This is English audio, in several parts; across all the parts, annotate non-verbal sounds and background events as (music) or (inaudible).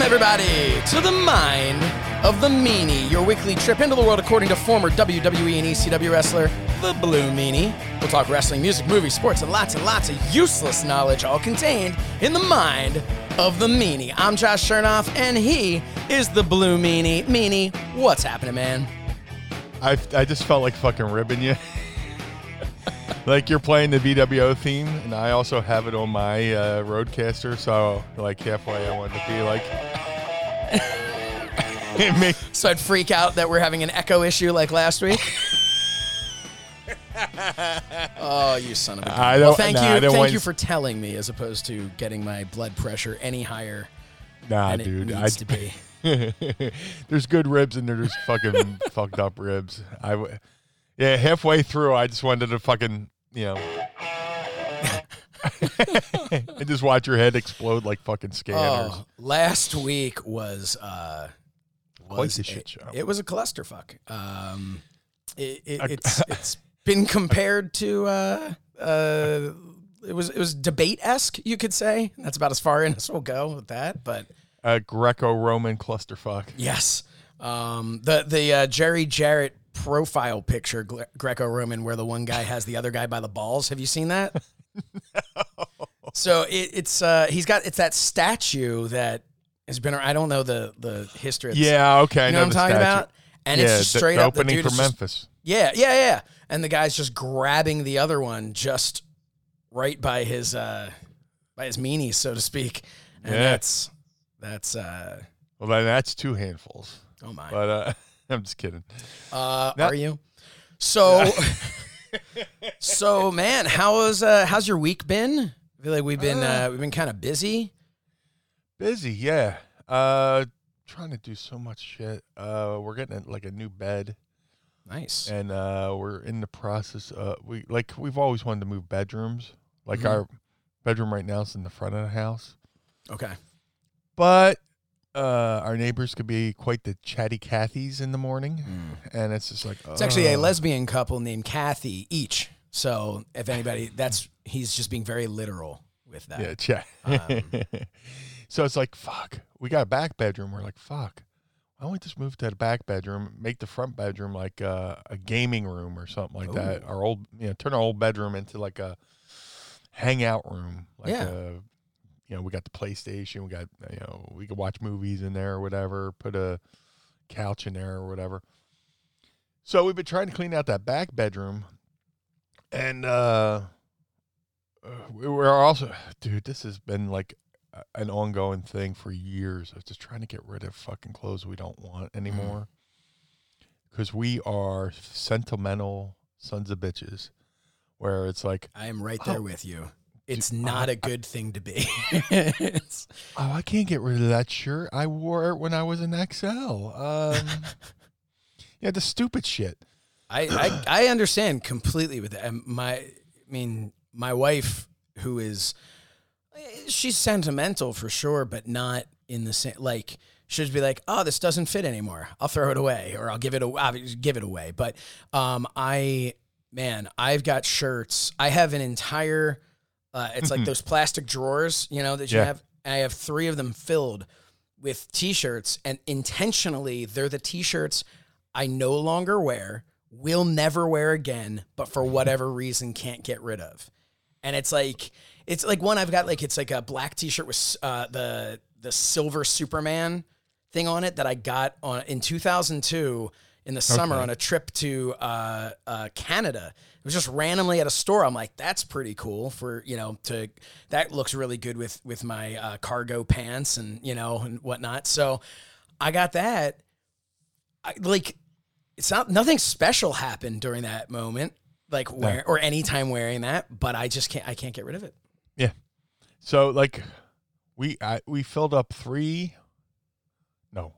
Welcome, everybody, to the Mind of the Meanie, your weekly trip into the world according to former WWE and ECW wrestler, the Blue Meanie. We'll talk wrestling, music, movies, sports, and lots and lots of useless knowledge, all contained in the Mind of the Meanie. I'm Josh Shernoff, and he is the Blue Meanie. Meanie, what's happening, man? I, I just felt like fucking ribbing you. (laughs) like you're playing the bWo theme, and I also have it on my uh, RODECaster. So like halfway, I wanted to be like, (laughs) So I'd freak out that we're having an echo issue like last week. (laughs) oh, you son of a gun. I Well, thank nah, you, I don't thank want- you for telling me, as opposed to getting my blood pressure any higher nah, than dude. it I, needs to be. (laughs) there's good ribs and there's fucking fucked up ribs. I, w- yeah, halfway through, I just wanted to fucking, you know, (laughs) and just watch your head explode like fucking scanners. Oh, last week was uh, was a- shit show. It was a clusterfuck. Um, it, it, it's (laughs) it's been compared to uh, uh, it was it was debate esque, you could say. That's about as far in as we'll go with that, but. A Greco-Roman clusterfuck. Yes. Um, the the uh, Jerry Jarrett profile picture, Gre- Greco-Roman, where the one guy has the other guy by the balls. Have you seen that? no. (laughs) So it, it's uh, he's got it's that statue that has been. I don't know the the history. Of this. Yeah, okay. I you know, what I'm talking statue. about. And yeah, it's just straight the up the opening dude for is just- Memphis. yeah, yeah, yeah. And the guy's just grabbing the other one just right by his uh by his meanies, so to speak. And Yeah. that's that's uh Well, then that's two handfuls. oh my. But uh, (laughs) (laughs) I'm just kidding. Uh, That- are you? So, (laughs) (laughs) so man, how is uh, how's your week been? I feel like we've been uh, we've been kind of busy. Busy, yeah. Uh, trying to do so much shit. Uh, we're getting a, like a new bed, Nice. and uh, we're in the process. Uh, we like we've always wanted to move bedrooms. Like Mhm. our bedroom right now is in the front of the house, Okay. but uh, our neighbors could be quite the chatty Cathys in the morning, and it's just like It's actually a lesbian couple named Kathy each. So if anybody, that's he's just being very literal with that. Yeah, chat. Um, (laughs) so it's like, fuck, we got a back bedroom. We're like, fuck, why don't we just move to the back bedroom, make the front bedroom like uh, a gaming room or something like that? Ooh. Our old, you know, turn our old bedroom into like a hangout room. Like Yeah. a, you know, we got the PlayStation, we got, you know, we could watch movies in there or whatever, put a couch in there or whatever. So we've been trying to clean out that back bedroom. And, uh, we we're also, dude, this has been like an ongoing thing for years of just trying to get rid of fucking clothes we don't want anymore. Because we are sentimental sons of bitches, where it's like, I am right there Oh. with you. It's not I- a good thing to be. (laughs) (laughs) Oh, I can't get rid of that shirt. I wore it when I was in XL. Um, (laughs) yeah, the stupid shit. I, I (clears throat) I understand completely with that. My I mean, my wife, who is she's sentimental for sure, but not in the same like she'll just be like, "Oh, this doesn't fit anymore. I'll throw it away, or I'll give it a, I'll give it away." But um, I man, I've got shirts. I have an entire. Uh, it's like those plastic drawers, you know, that you Yeah. have. I have three of them filled with t-shirts, and intentionally, they're the t-shirts I no longer wear, will never wear again, but for whatever reason can't get rid of. And it's like it's like one I've got like it's like a black t-shirt with uh, the the silver Superman thing on it that I got on in 2002 in the summer Okay. on a trip to uh, uh, Canada. It was just randomly at a store. I'm like, that's pretty cool for you know to that looks really good with with my uh, cargo pants and you know and whatnot. So I got that. I, like it's not nothing special happened during that moment, like wear or any time wearing that. But I just can't I can't get rid of it. Yeah. So like we I, we filled up three no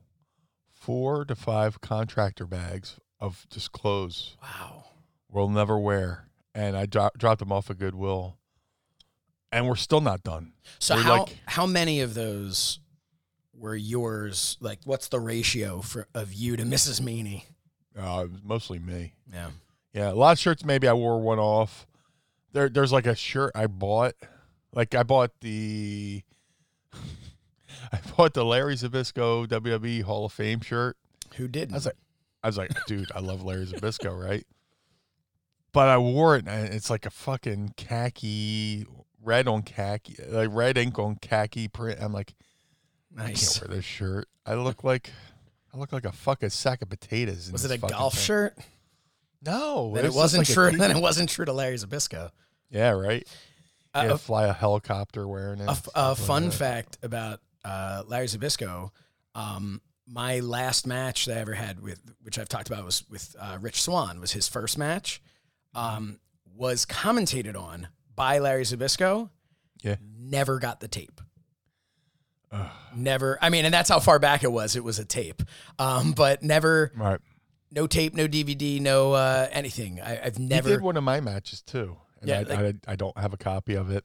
four to five contractor bags of just clothes Wow. We'll never wear and I dro- dropped them off at Goodwill and we're still not done. So We're how like- how many of those were yours? Like, what's the ratio for of you to Mrs. Meanie? Uh, it was mostly me. Yeah. Yeah, a lot of shirts maybe I wore one off. There there's like a shirt I bought. Like I bought the (laughs) I bought the Larry Zbyszko WWE Hall of Fame shirt. Who didn't? I was like, I was like, dude, I love Larry Zbyszko, right? But I wore it, and it's like a fucking khaki, red on khaki, like red ink on khaki print. I'm like, I nice. can't wear this shirt. I look like, I look like a fucking sack of potatoes. Was it a golf thing. shirt? No, Then it's it wasn't like true. (laughs) Then it wasn't true to Larry Zbyszko. Yeah, right. Uh, yeah, a- fly a helicopter wearing it. a, f- a stuff like fun fact about uh, Larry Zbyszko. Um, my last match that I ever had with, which I've talked about, was with uh, Rich Swann. Was his first match. Um, was commentated on by Larry Zbyszko. Yeah. Never got the tape. Ugh. Never. I mean, and that's how far back it was. It was a tape. Um, but never. Right. No tape. No DVD. No uh, anything. I, I've He never. did one of my matches too, and Yeah, I, like- I, I don't have a copy of it.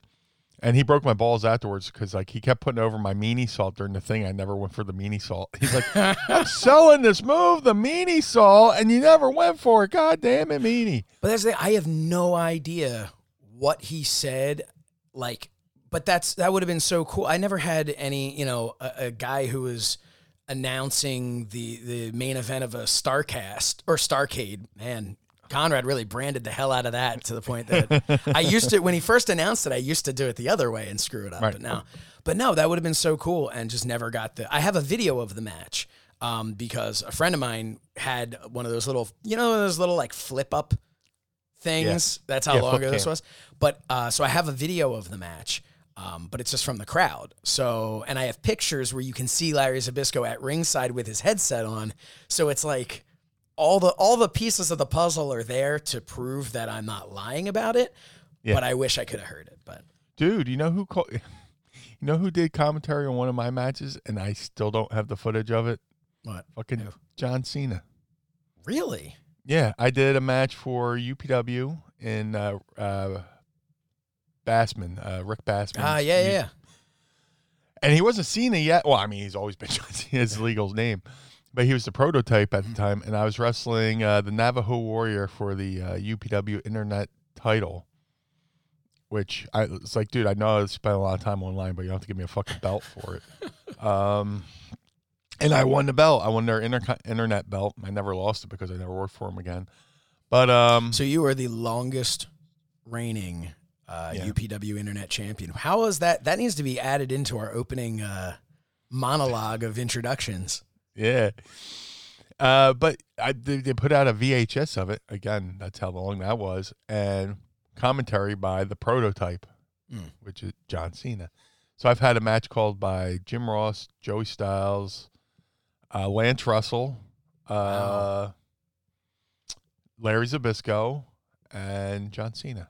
And he broke my balls afterwards because like he kept putting over my meaniesault during the thing. I never went for the meaniesault. He's like, "I'm (laughs) selling this move, the meaniesault, and you never went for it. God damn it, meanie." But that's the thing, I have no idea what he said. Like, but that's that would have been so cool. I never had any, you know, a, a guy who was announcing the the main event of a Starrcast or Starrcade. Man, Conrad really branded the hell out of that to the point that I (laughs) used to when he first announced it. I used to do it the other way and screw it up. Right. But now, but no, that would have been so cool and just never got the. I have a video of the match. Um, because a friend of mine had one of those little, you know, those little like flip up things. That's how Yeah, long ago this was. But uh, so I have a video of the match, um, but it's just from the crowd. So and I have pictures where you can see Larry Zbyszko at ringside with his headset on. So it's like all the all the pieces of the puzzle are there to prove that I'm not lying about it. Yeah. But I wish I could have heard it. But Dude, you know who called? (laughs) You know who did commentary on one of my matches, and I still don't have the footage of it. what? Fucking? John Cena. Really? Yeah, I did a match for UPW in uh, uh, Bassman, uh, Rick Bassman. Ah, yeah, yeah, yeah. And he wasn't Cena yet. Well, I mean, he's always been (laughs) John Cena, his legal name, but he was the prototype at the time. And I was wrestling uh, the Navajo Warrior for the uh, UPW Internet title. Which I it's like, dude, I know I spent a lot of time online, but you don't have to give me a fucking belt for it. (laughs) um, and I won the belt. I won their inter- internet belt. I never lost it because I never worked for him again. But um, So you are the longest reigning uh, Yeah. UPW Internet Champion. How is that? That needs to be added into our opening uh, monologue of introductions. Yeah. Uh, but I, they, they put out a VHS of it. Again, that's how long that was. And commentary by the prototype, Mm. which is John Cena. So I've had a match called by Jim Ross, Joey Styles, uh, Lance Russell, uh, Wow. Larry Zbyszko, and John Cena.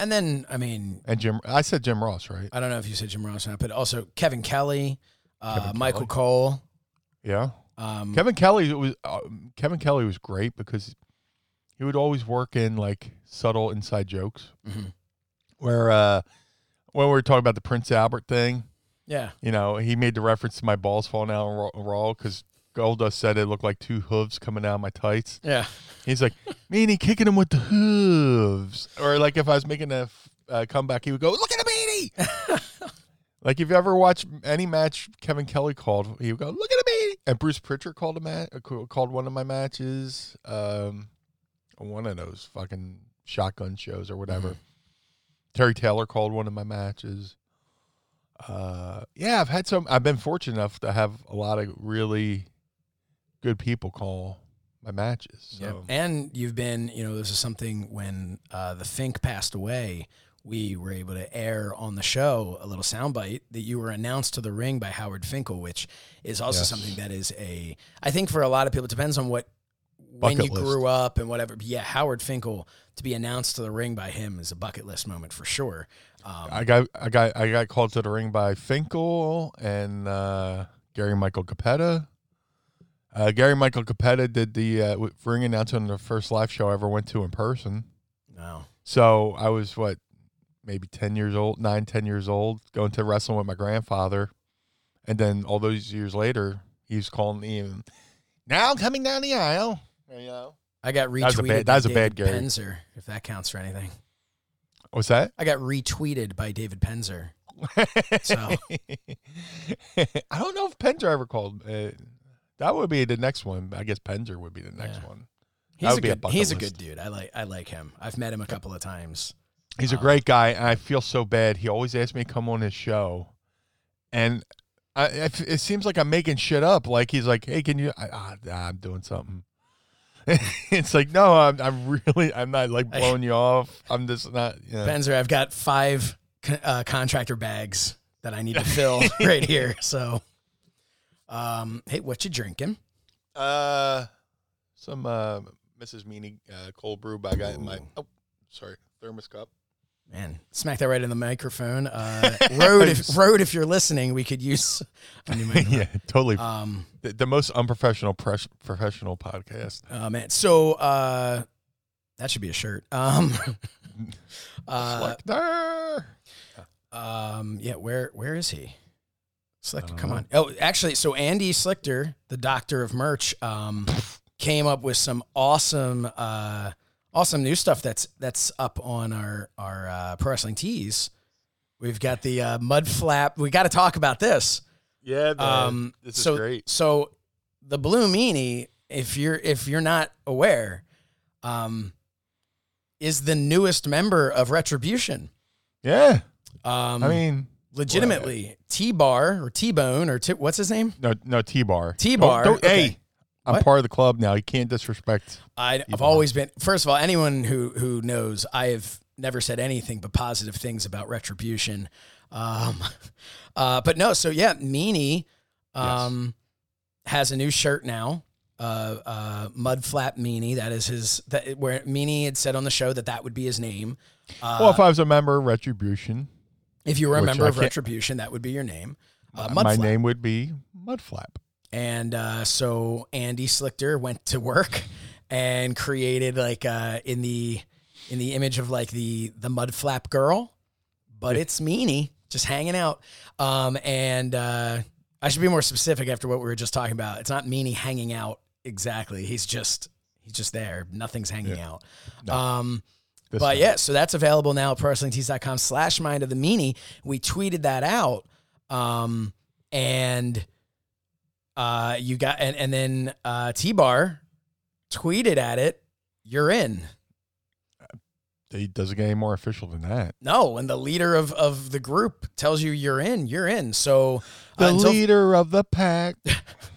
And then, I mean, And Jim, I said Jim Ross, right? I don't know if you said Jim Ross or not, but also Kevin Kelly, uh, Kevin Michael Kelly. Cole. Yeah. Um, Kevin Kelly was uh, Kevin Kelly was great because he would always work in like subtle inside jokes. Mhm. Where uh, when we were talking about the Prince Albert thing, yeah. you know, he made the reference to my balls falling out Raw- because Goldust said it looked like two hooves coming out of my tights. Yeah. He's like, meanie kicking him with the hooves, or like if I was making a uh, comeback, he would go, "Look at the meanie." (laughs) like if you ever watch any match Kevin Kelly called, he would go, "Look at the meanie." And Bruce Pritchard called a match, called one of my matches, um, one of those fucking shotgun shows or whatever. Terry Taylor called one of my matches. uh, yeah, I've had some. I've been fortunate enough to have a lot of really good people call my matches. Yep. So. And you've been, you know, this is something when uh, the Fink passed away, we were able to air on the show a little soundbite that you were announced to the ring by Howard Finkel, which is also Yes. something that is a, I think for a lot of people, it depends on what, when you list. grew up and whatever. But yeah, Howard Finkel to be announced to the ring by him is a bucket list moment for sure. Um, I got I got I got called to the ring by Finkel and uh, Gary Michael Cappetta. Uh, Gary Michael Cappetta did the uh, ring announcement on the first live show I ever went to in person. no. So I was what, maybe ten years old, nine, ten years old, going to wrestling with my grandfather, and then all those years later, he was calling me. And, now coming down the aisle, you know. I got retweeted was a bad- that by was a David bad Gary. Penzer, if that counts for anything. What's that? I got retweeted by David Penzer. (laughs) So I don't know if Penzer ever called. Uh, that would be the next one. I guess Penzer would be the next Yeah. one. he's would a be a good bucket he's a good dude. I like I like him. I've met him a couple of times. He's a great guy, and I feel so bad. He always asks me to come on his show, and I, it, it seems like I'm making shit up. Like he's like, "Hey, can you?" I, ah, nah, I'm doing something. (laughs) it's like, no, I'm, I'm really, I'm not like blowing you off. I'm just not. You know. Penzer, I've got five uh, contractor bags that I need to fill (laughs) right here. So, um, hey, what you drinking? Uh, some uh, Mrs. Meanie uh, cold brew I got in my. Oh, sorry, thermos cup. Man, smack that right in the microphone. Uh, (laughs) Rode, if, Rode, if you're listening, we could use a new (laughs) microphone. yeah, totally. Um, the, the most unprofessional pres- professional podcast. oh man, so uh, that should be a shirt. Um, (laughs) uh, Um, yeah, where where is he? Don't come know. on. Oh, actually, so Andy Slichter, the doctor of merch, um, came up with some awesome, uh, awesome new stuff that's that's up on our our uh, pro wrestling tees. We've got the uh, mud flap. We got to talk about this. Yeah, man. Um, this is so, great. So the blue meanie, if you're if you're not aware, um, is the newest member of Retribution. Yeah, Um, I mean, legitimately T Bar or T Bone or T, what's his name? no, no T bar. T-bar, Don't, don't- okay. Hey, I'm What? part of the club now. You can't disrespect. I, I've T-Bar. always been. First of all, anyone who who knows, I have never said anything but positive things about Retribution. Um, (laughs) uh, but no, so yeah, Meanie um, has a new shirt now. Uh, uh, mud flap meanie. That is his. That where Meanie had said on the show that that would be his name. Uh, well, if I was a member of Retribution, if you were a member of Retribution, that would be your name. Uh, Mud my name would be Mudflap. And uh, so Andy Slichter went to work and created like uh, in the in the image of like the the mud flap girl, but it's Meanie just hanging out. Um, and uh, I should be more specific after what we were just talking about. It's not Meanie hanging out exactly. He's just he's just there. Nothing's hanging out. Um, but time. yeah, so that's available now at prowrestlingtees.com slash mind of the meanie. We tweeted that out. Um, and uh, you got, and, and then uh, T Bar tweeted at it, you're in. it doesn't get any more official than that. No, and the leader of, of the group tells you you're in, you're in. So, The uh, until, leader of the pack.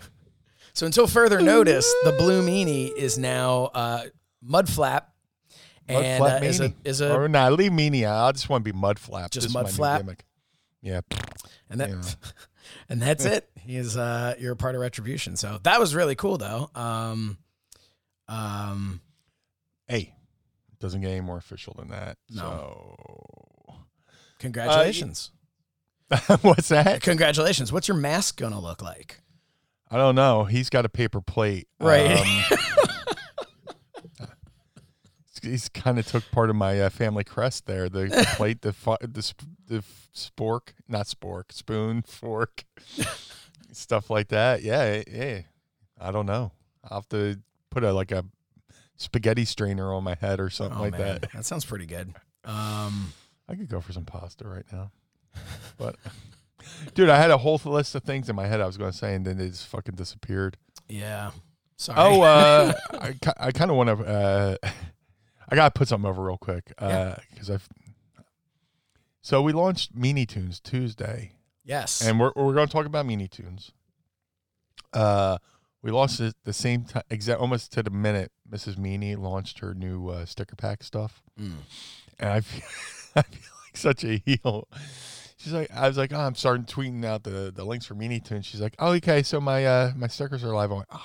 (laughs) so until further notice, the blue meanie is now uh, Mudflap. And Mudflap uh, is a, is a or nah, leave Meanie out. I just want to be Mudflap. Just This is my new Mudflap? Yeah. and that Yeah. (laughs) and that's it. He is uh you're a part of retribution. So that was really cool though. Um um Hey, it doesn't get any more official than that. No. congratulations. So, (laughs) what's that? congratulations. What's your mask gonna look like? I don't know. He's got a paper plate. Right. Um, (laughs) he's kind of took part of my uh, family crest there. The, the plate, the the the spork, not spork, spoon, (laughs) fork, stuff like that. Yeah, yeah. I don't know. I'll have to put a like a spaghetti strainer on my head or something Oh like man, that. that sounds pretty good. (laughs) Um I could go for some pasta right now, but dude, I had a whole list of things in my head I was going to say, and then it just fucking disappeared. yeah. Sorry. Oh, uh, (laughs) I, I kind of want to. Uh, I gotta put something over real quick Yeah. because I've. So we launched Meanie Toons Tuesday, Yes. and we're we're going to talk about Meanie Toons. Uh, we lost it the same time, exact almost to the minute. Mrs. Meanie launched her new uh, sticker pack stuff, Mm. and I (laughs) feel, I feel like such a heel. She's like, I was like, oh, I'm starting tweeting out the, the links for Meanie Toons. She's like, oh, okay, so my uh my stickers are live. I'm like, oh.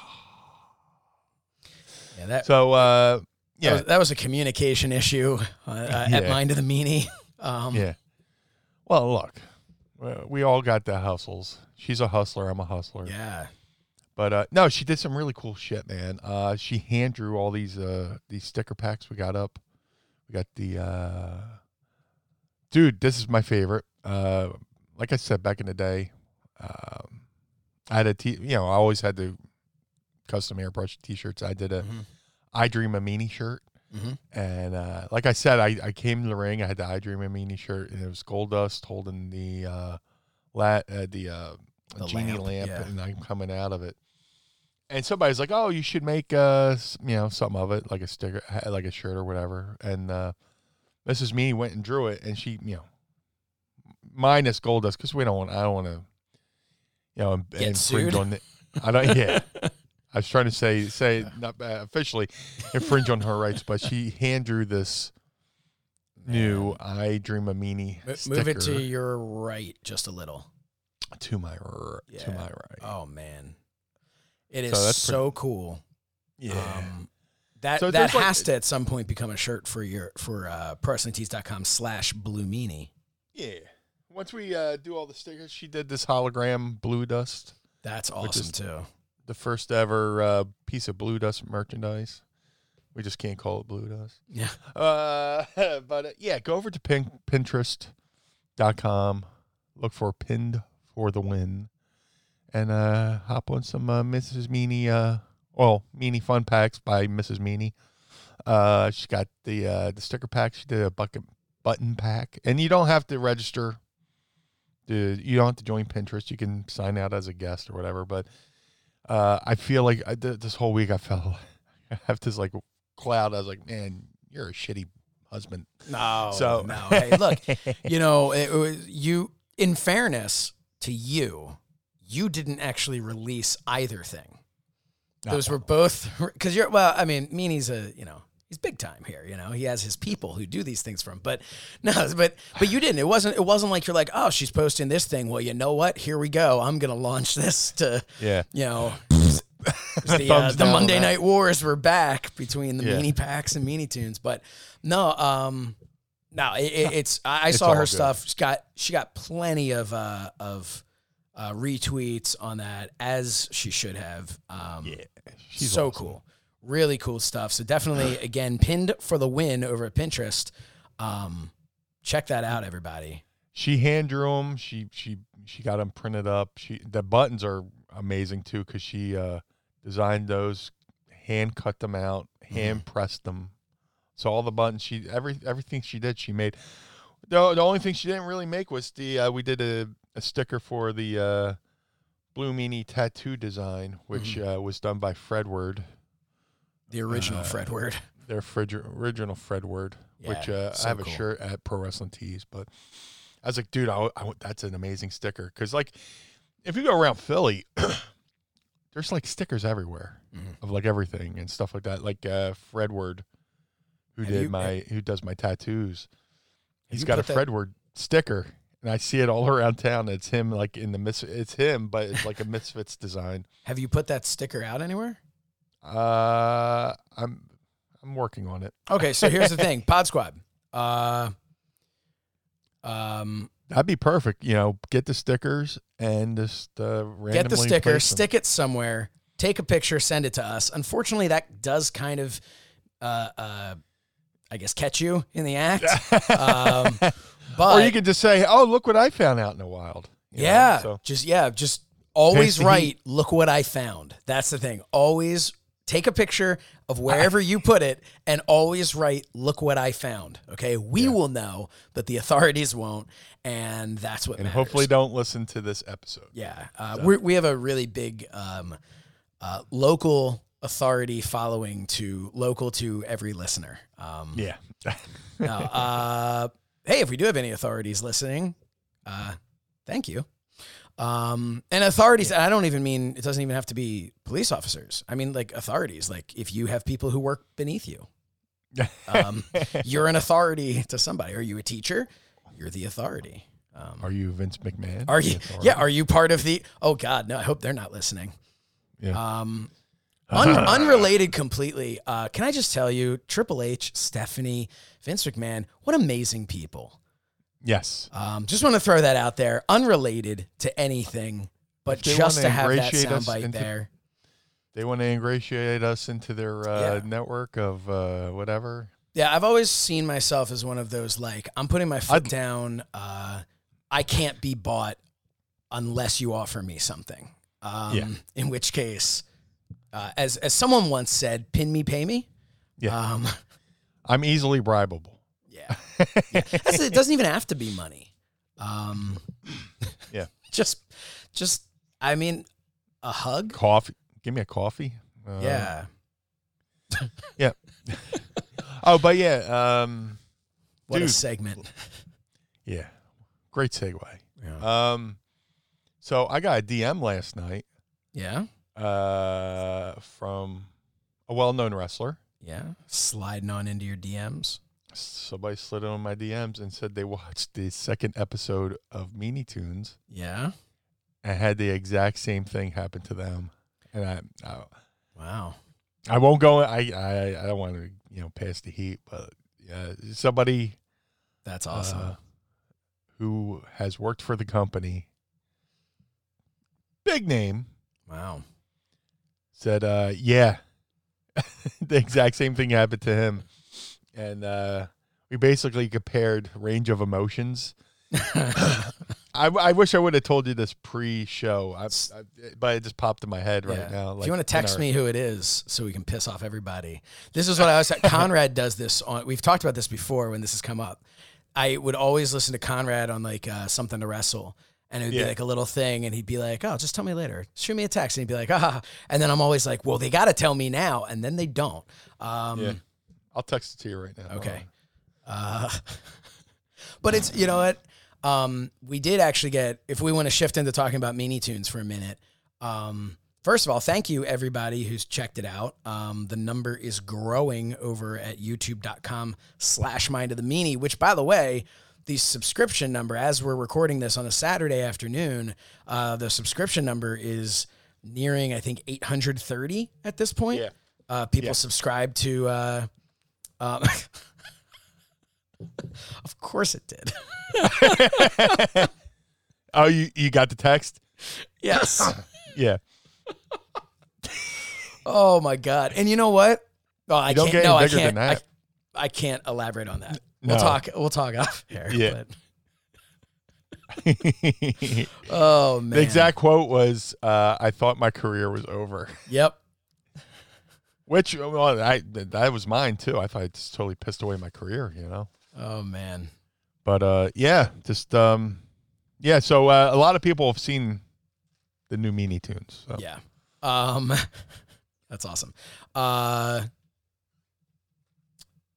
yeah, that, so uh, that, yeah, was, that was a communication issue uh, uh, at Mind of the Meanie. Um, yeah. Well, look, we- we all got the hustles. She's a hustler. I'm a hustler. Yeah. But uh, no, she did some really cool shit, man. Uh, she hand drew all these uh, these sticker packs we got up. We got the uh, dude. This is my favorite. Uh, like I said back in the day, um, I had a t. You know, I always had the custom airbrush t-shirts. I did a Mhm. I Dream a Meanie shirt, Mhm. and uh, like I said, I, I came to the ring. I had the I Dream a Meanie shirt, and it was Goldust holding the uh, lat uh, the uh, The genie lamp, lamp, yeah. and I'm coming out of it. And somebody's like, "Oh, you should make uh, you know, something of it, like a sticker, like a shirt or whatever." And uh, Mrs. Meanie went and drew it, and she, you know, minus Goldust because we don't want, I don't want to, you know, Get infringe sued? on the. I don't. Yeah, (laughs) I was trying to say say not uh, officially infringe on her rights, but she (laughs) hand drew this new "I Dream a Meanie" sticker Move it to your right just a little. to my r- to my right. Oh man, it is So so, pretty- cool. yeah. Um, that So that there's, like- has to at some point become a shirt for your for uh, ProWrestlingTees.com slash Blue Meanie. Yeah. Once we uh, do all the stickers, she did this hologram BlueDust, That's awesome is- too. The first ever uh, piece of BlueDust merchandise. We just can't call it BlueDust. Yeah. (laughs) Uh, but uh, yeah, go over to pin- Pinterest.com, look for Pinned for the Win, and uh, hop on some uh, Mrs. Meanie, uh, well, Meanie Fun Packs by Mrs. Meanie. Uh, she's got the uh, the sticker pack. She did a bucket button pack, and you don't have to register. The, you don't have to join Pinterest. You can sign out as a guest or whatever. But uh, I feel like I, th- this whole week I felt (laughs) I have this like cloud. I was like, man, you're a shitty husband. No, So- no. (laughs) Hey, look, you know, it, was you. In fairness to you, you didn't actually release either thing. Those were both (laughs) because you're. Well, I mean, Meanie's a you know he's big time here. You know, he has his people who do these things for him. But (laughs) no, but but you didn't. It wasn't. It wasn't like you're like, oh, she's posting this thing. Well, you know what? Here we go. I'm gonna launch this to Yeah. you know. (laughs) the, uh, the Monday that. Night Wars were back between the Yeah. Meanie Packs and Meanie Toons, but no, um, no, it, it, (laughs) it's I, I It's saw her good. stuff. She got she got plenty of uh, of uh, retweets on that as she should have. Um, Yeah. She's so awesome. cool, really cool stuff. So definitely, (sighs) again, pinned for the win over at Pinterest. Um, check that out, everybody. She hand drew them. She she she got them printed up. She the buttons are amazing too because she uh, designed those, hand cut them out, hand pressed them. So all the buttons she every everything she did she made. The the only thing she didn't really make was the uh, we did a, a sticker for the uh, Blue Meanie tattoo design, which uh, was done by Fredward. The original Uh, Fred Word. (laughs) their frid- original Fred Word, which uh, so I have cool. a shirt at Pro Wrestling Tees. But I was like, dude, I, I that's an amazing sticker because like if you go around Philly, (clears throat) there's like stickers everywhere Mhm. of like everything and stuff like that. Like uh, Fred Word, who Have did you- my who does my tattoos, he's got a that- Fred Word sticker. And I see it all (laughs) around town. It's him, like in the mis. It's him, but it's like a (laughs) Misfits design. Have you put that sticker out anywhere? Uh, I'm, I'm working on it. Okay, so here's the (laughs) thing, Pod Squad. Uh, um, That'd be perfect. You know, get the stickers and just uh, randomly get the sticker, stick it somewhere, take a picture, send it to us. Unfortunately, that does kind of, uh, uh, I guess, catch you in the act. (laughs) um, but or you could just say, "Oh, look what I found out in the wild." you know? yeah, So just yeah, just always write. Look what I found. That's the thing. Always take a picture of wherever you put it, and always write. Look what I found. Okay, we will know, but the authorities won't, and that's what. and matters. hopefully don't listen to this episode. Yeah, uh, we we have a really big um, uh, local authority following to local to every listener. Um, Yeah. now, uh, hey, if we do have any authorities listening, uh, thank you. Um, and authorities, I don't even mean, it doesn't even have to be police officers. I mean, like authorities, like if you have people who work beneath you, (laughs) um, you're an authority to somebody. Are you a teacher? You're the authority. Um, Are you Vince McMahon? are you, yeah, are you part of the, oh God, no, I hope they're not listening. Yeah. Um, (laughs) un- unrelated completely. Uh, can I just tell you, Triple H, Stephanie, Vince McMahon, what amazing people. Yes. Um, just want to throw that out there, unrelated to anything, but just wanna to have that soundbite there. They want to ingratiate us into their uh, Yeah. network of uh, whatever. Yeah, I've always seen myself as one of those like I'm putting my foot I'd- down. Uh, I can't be bought unless you offer me something. Um, Yeah. In which case, uh, as as someone once said, "Pin me, pay me." Yeah. Um, (laughs) I'm easily bribable. Yeah. (laughs) yeah. It doesn't even have to be money. Um, (clears throat) Yeah. (laughs) Just, just, I mean, a hug. Coffee. Give me a coffee. Uh, yeah. (laughs) Oh, but yeah. Um, What a segment. yeah. Great segue. Yeah. Um, so I got a DM last night yeah. uh, from a well-known wrestler. Yeah. Sliding on into your DMs. Somebody slid on my DMs and said they watched the second episode of Meanie Toons Yeah. and had the exact same thing happen to them. And I, I, Wow. I won't go. I, I, I don't want to, you know, pass the heat, but yeah, somebody That's awesome. uh, who has worked for the company, big name, wow. said, uh, yeah, (laughs) the exact same thing happened to him. And uh, we basically compared range of emotions. (laughs) I, I wish I would have told you this pre-show, I, I, but it just popped in my head right Yeah. now. if you want to text our- me who it is so we can piss off everybody. This is what I was (laughs) Conrad does this on we've talked about this before when this has come up. I would always listen to Conrad on like uh, something to wrestle. And it would Yeah. be like a little thing, and he'd be like, "Oh, just tell me later. Shoot me a text." And he'd be like, "Ah," and then I'm always like, "Well, they got to tell me now," and then they don't. Um, Yeah. I'll text it to you right now. Okay. Uh, (laughs) but it's you know what um, we did actually get if we want to shift into talking about Meanie Toons for a minute. Um, first of all, thank you everybody who's checked it out. Um, the number is growing over at youtube.com slash mind of the meanie, which by the way, the subscription number as we're recording this on a Saturday afternoon, uh, the subscription number is nearing, I think, 830 at this point. Yeah. Uh, people Yeah. subscribe to, uh, um, (laughs) of course it did. (laughs) Oh, you, you got the text? Yes. (laughs) Yeah. oh my god. And you know what? Oh, I don't can't. get no, I can't. I, I can't elaborate on that. We'll talk. We'll talk off air. Yeah. oh man. The exact quote was, uh, "I thought my career was over," Yep. Which well, I that was mine too. I thought I just totally pissed away my career, you know. Oh man. But uh, yeah, just um, yeah. So uh, a lot of people have seen the new Meanie Toons. So. Yeah. Um, (laughs) that's awesome. Uh,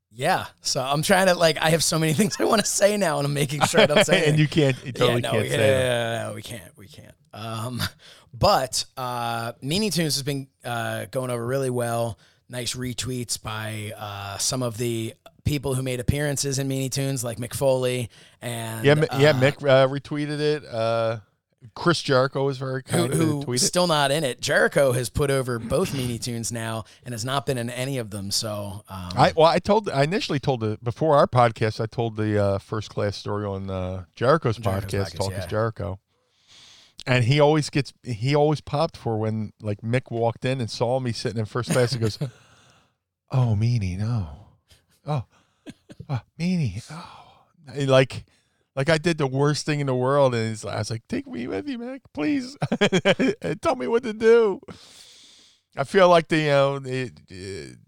yeah. So I'm trying to like. I have so many (laughs) things I want to say now, and I'm making sure I don't say (laughs) and it. you can't, you totally yeah, no, can't we, say no, it. no, no, no, we can't. We can't. Um, but uh, Meanie Toons has been uh, going over really well. Nice retweets by uh, some of the people who made appearances in Meanie Toons, like Mick Foley and Yeah, yeah. uh, Mick uh, retweeted it. Uh, Chris Jericho was very kind who it. still not in it. Jericho has put over both Meanie Toons now and has not been in any of them. So um, I well, I told I initially told it before our podcast. I told the uh, first class story on uh, Jericho's, Jericho's podcast, podcast, Talk yeah. is Jericho. And he always gets he always popped for when like Mick walked in and saw me sitting in first class. He goes, (laughs) "Oh, meanie, no, oh, oh meanie, oh." And like like I did the worst thing in the world, and he's, I was like, "Take me with you, Mick, please, (laughs) and tell me what to do." I feel like the you know the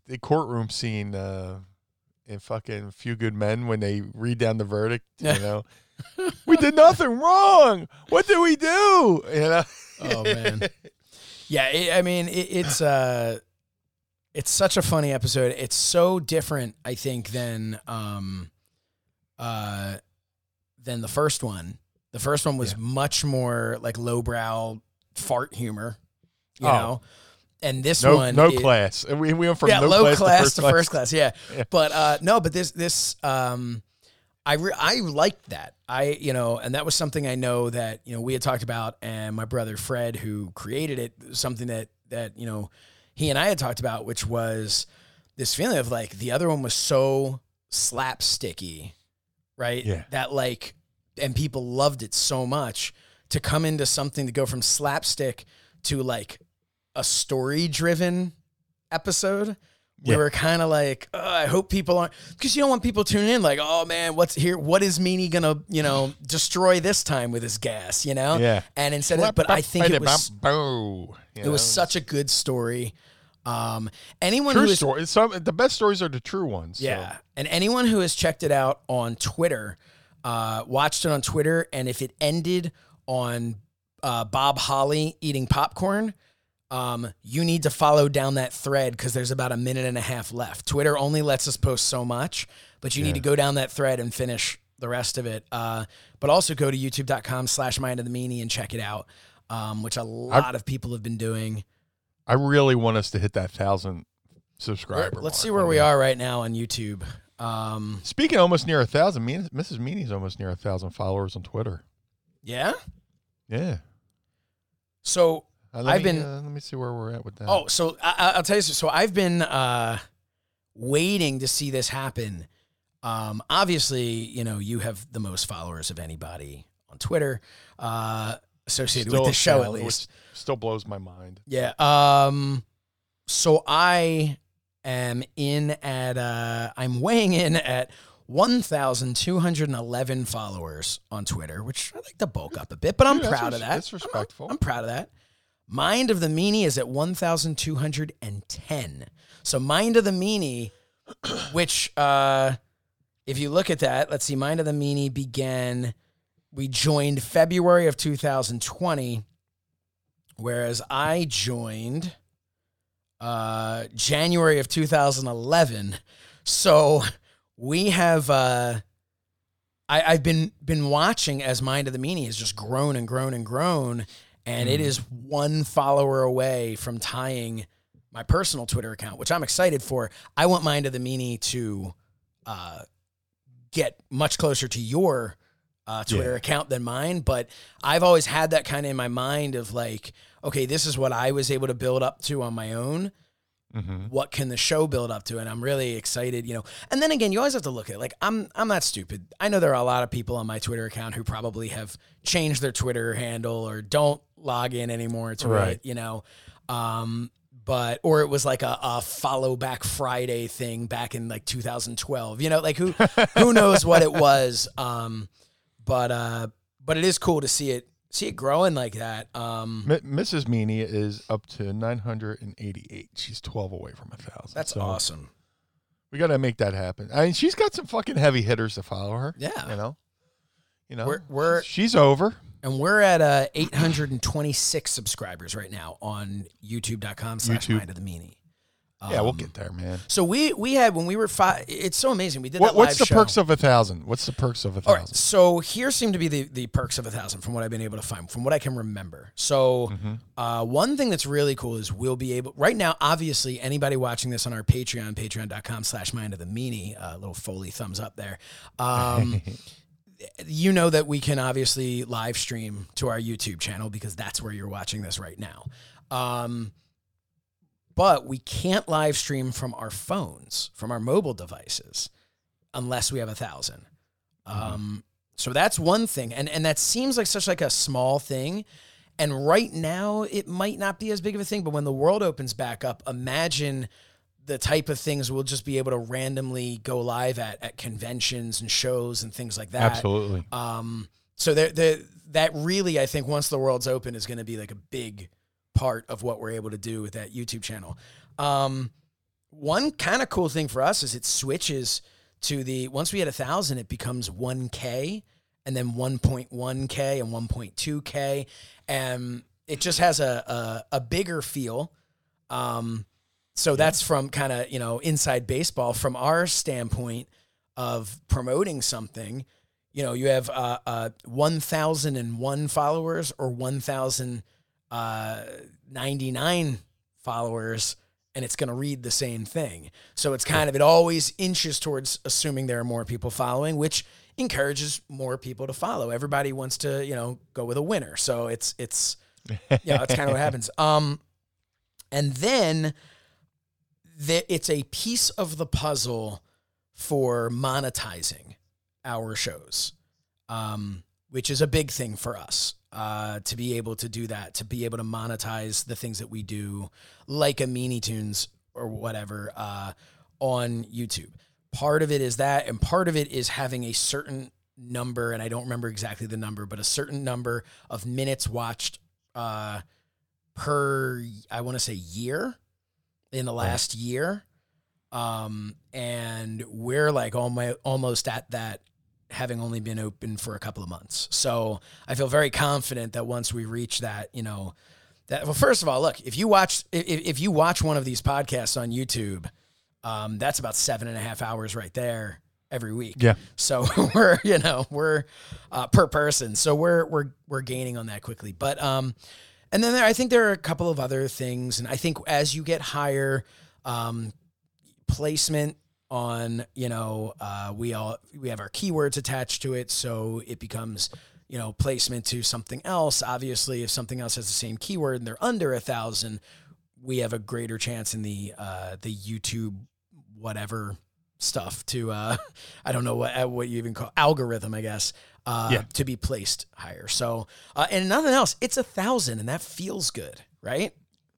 the courtroom scene uh, in fucking Few Good Men when they read down the verdict. You know, (laughs) we did nothing wrong. What did we do? You know. Oh man. (laughs) Yeah, it, I mean it, it's uh it's such a funny episode. It's so different, I think, than um uh than the first one. The first one was Yeah. much more like lowbrow fart humor, you Oh. know. And this No, one, no is- class. We, we went from yeah, no low class, class, to first class. (laughs) Yeah. but uh, no, but this this um, I re- I liked that. I you know, and that was something I know that you know we had talked about, and my brother Fred, who created it, something that that you know he and I had talked about, which was this feeling of like the other one was so slapsticky, right? Yeah. That like, and people loved it so much to come into something to go from slapstick to like a story driven episode. We Yeah. were kind of like, "Ugh, I hope people aren't, because you don't want people tuning in like, oh man, what's here? What is Meanie gonna, you know, destroy this time with his gas, you know? Yeah. And instead of, but I think it was, it was such a good story. Um, anyone true who is story. Some the best stories are the true ones. so. yeah. And anyone who has checked it out on Twitter, uh, watched it on Twitter, and if it ended on uh, Bob Holly eating popcorn, um, you need to follow down that thread because there's about a minute and a half left. Twitter only lets us post so much, but you need to go down that thread and finish the rest of it. Uh, but also go to youtube.com slash mind of the meanie and check it out, um, which a lot of people have been doing. I really want us to hit that thousand subscriber. Let's mark see where we are right now on YouTube. Um, Speaking of almost near a thousand, Mrs. Meanie's almost near a thousand followers on Twitter. yeah. Yeah. So Uh, let I've me, been- uh, let me see where we're at with that. Oh, so I, I- I'll tell you. So I've been uh, waiting to see this happen. Um, obviously, you know, you have the most followers of anybody on Twitter uh, associated with the show, at least. still blows my mind. Yeah. Um. So I am in at. Uh, I'm weighing in at. 1,211 followers on Twitter, which I like to bulk up a bit, but I'm that's proud of that. that's respectful. I'm, I'm proud of that. Mind of the Meanie is at 1,210. So Mind of the Meanie, (coughs) which, uh, if you look at that, let's see, Mind of the Meanie began, we joined February of 2020, whereas I joined uh, January of 2011. So we have, uh, I, I've been been watching as Mind of the Meanie has just grown and grown and grown, and it is one follower away from tying my personal Twitter account, which I'm excited for. I want Mind of the Meanie to uh, get much closer to your uh, Twitter Yeah. account than mine, but I've always had that kind of in my mind of like, okay, this is what I was able to build up to on my own Mm-hmm. what can the show build up to and i'm really excited you know and then again you always have to look at it like i'm i'm not stupid i know there are a lot of people on my twitter account who probably have changed their twitter handle or don't log in anymore to Right. it you know um but or it was like a, a follow back friday thing back in like 2012 you know like who who knows what it was (laughs) um but uh but it is cool to see it see it growing like that um M- Mrs. Meanie is up to 988. She's 12 away from a thousand. that's So awesome We got to make that happen. I mean, she's got some fucking heavy hitters to follow her. Yeah. You know. You know. We're- we're- she's over. And we're at uh, 826 subscribers right now on youtube.com slash YouTube. mind of the meanie. yeah, we'll Um, get there, man. So we we had when we were five. It's so amazing. We did What, that what's the show. perks of a thousand? What's the perks of a thousand? right. So here seem to be the, the perks of a thousand from what I've been able to find, from what I can remember. So Mm-hmm. uh, one thing that's really cool is we'll be able right now. Obviously, anybody watching this on our Patreon, Patreon.com/slash Mind of the Meanie, uh, little Foley thumbs up there. Um, (laughs) you know that we can obviously live stream to our YouTube channel because that's where you're watching this right now. Um, but we can't live stream from our phones, from our mobile devices, unless we have a 1000 Um, so that's one thing, and and that seems like such like a small thing. And right now, it might not be as big of a thing, but when the world opens back up, imagine the type of things we'll just be able to randomly go live at at conventions and shows and things like that. Absolutely. Um, so there, there, that really, I think, once the world's open, is going to be like a big part of what we're able to do with that YouTube channel. Um, one kind of cool thing for us is it switches to the once we hit a thousand, it becomes one K and then 1.1K and 1.2K. And it just has a, a, a bigger feel. Um, so that's from kind of, you know, inside baseball from our standpoint of promoting something. you know, you have uh, uh, 1,001 followers or 1,099 followers, and it's going to read the same thing. So it's kind of, it always inches towards assuming there are more people following, which encourages more people to follow. Everybody wants to, you know, go with a winner. So it's, it's, yeah, that's kind of what happens. Um, and then the, it's a piece of the puzzle for monetizing our shows, um, which is a big thing for us uh, to be able to do that, to be able to monetize the things that we do, like a Meanie Toons or whatever, uh, on YouTube. Part of it is that, and part of it is having a certain number, and I don't remember exactly the number, but a certain number of minutes watched uh, per, I want to say, year in the last year. Um, and we're like almost almost at that having only been open for a couple of months. So I feel very confident that once we reach that, you know, that well, first of all, look, if you watch if, if you watch one of these podcasts on YouTube, um, that's about seven and a half hours right there every week. Yeah. So (laughs) we're you know we're uh, per person, so we're we're we're gaining on that quickly. But um, and then there, I think there are a couple of other things, and I think as you get higher, um, placement on you know uh, we all we have our keywords attached to it so it becomes you know placement to something else. Obviously if something else has the same keyword and they're under a thousand we have a greater chance in the uh, the youtube whatever stuff to uh, (laughs) i don't know what what you even call algorithm i guess uh, Yeah. to be placed higher so uh, and nothing else it's a thousand and that feels good right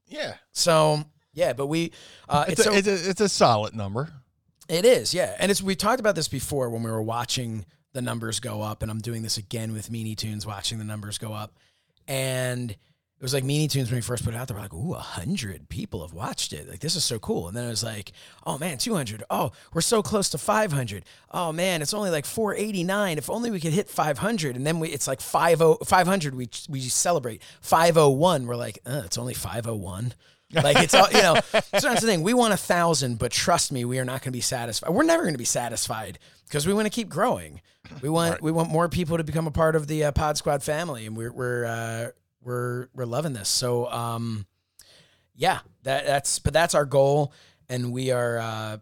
Yeah. so yeah but we uh, It's, it's, a, so- it's, a, it's a solid number. it is, yeah. And it's we talked about this before when we were watching the numbers go up, and I'm doing this again with Meanie Toons, watching the numbers go up. And it was like Meanie Toons when we first put it out, they were like, ooh, a hundred people have watched it. Like this is so cool. And then it was like, oh man, 200. Oh, we're so close to 500. Oh man, it's only like 489. If only we could hit 500. And then we, it's like 50, 500. We we celebrate 501. We're like, uh, it's only 501. Like it's all you know. (laughs) So that's the thing. We want a thousand, but trust me, we are not going to be satisfied. We're never going to be satisfied because we want to keep growing. We want we want more people to become a part of the uh, Pod Squad family, and we're we're uh, we're we're loving this. So um, yeah, that that's but that's our goal, and we are uh,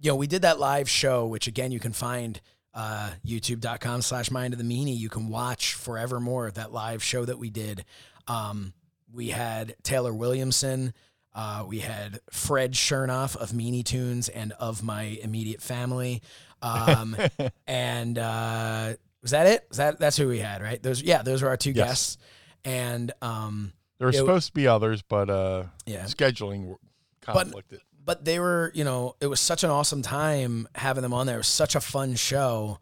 you know we did that live show, which again you can find uh, youtube.com slash mind of the meanie. You can watch forevermore of that live show that we did. Um, we had Taylor Williamson. Uh, we had Fred Shernoff of Meanie Toons and of my immediate family. Um, (laughs) and uh, was that it? Was that that's who we had, right? Those yeah, those were our two Yes. guests. And um, There were supposed to be others, but uh, yeah, scheduling conflicted. but they were, you know, it was such an awesome time having them on there. It was such a fun show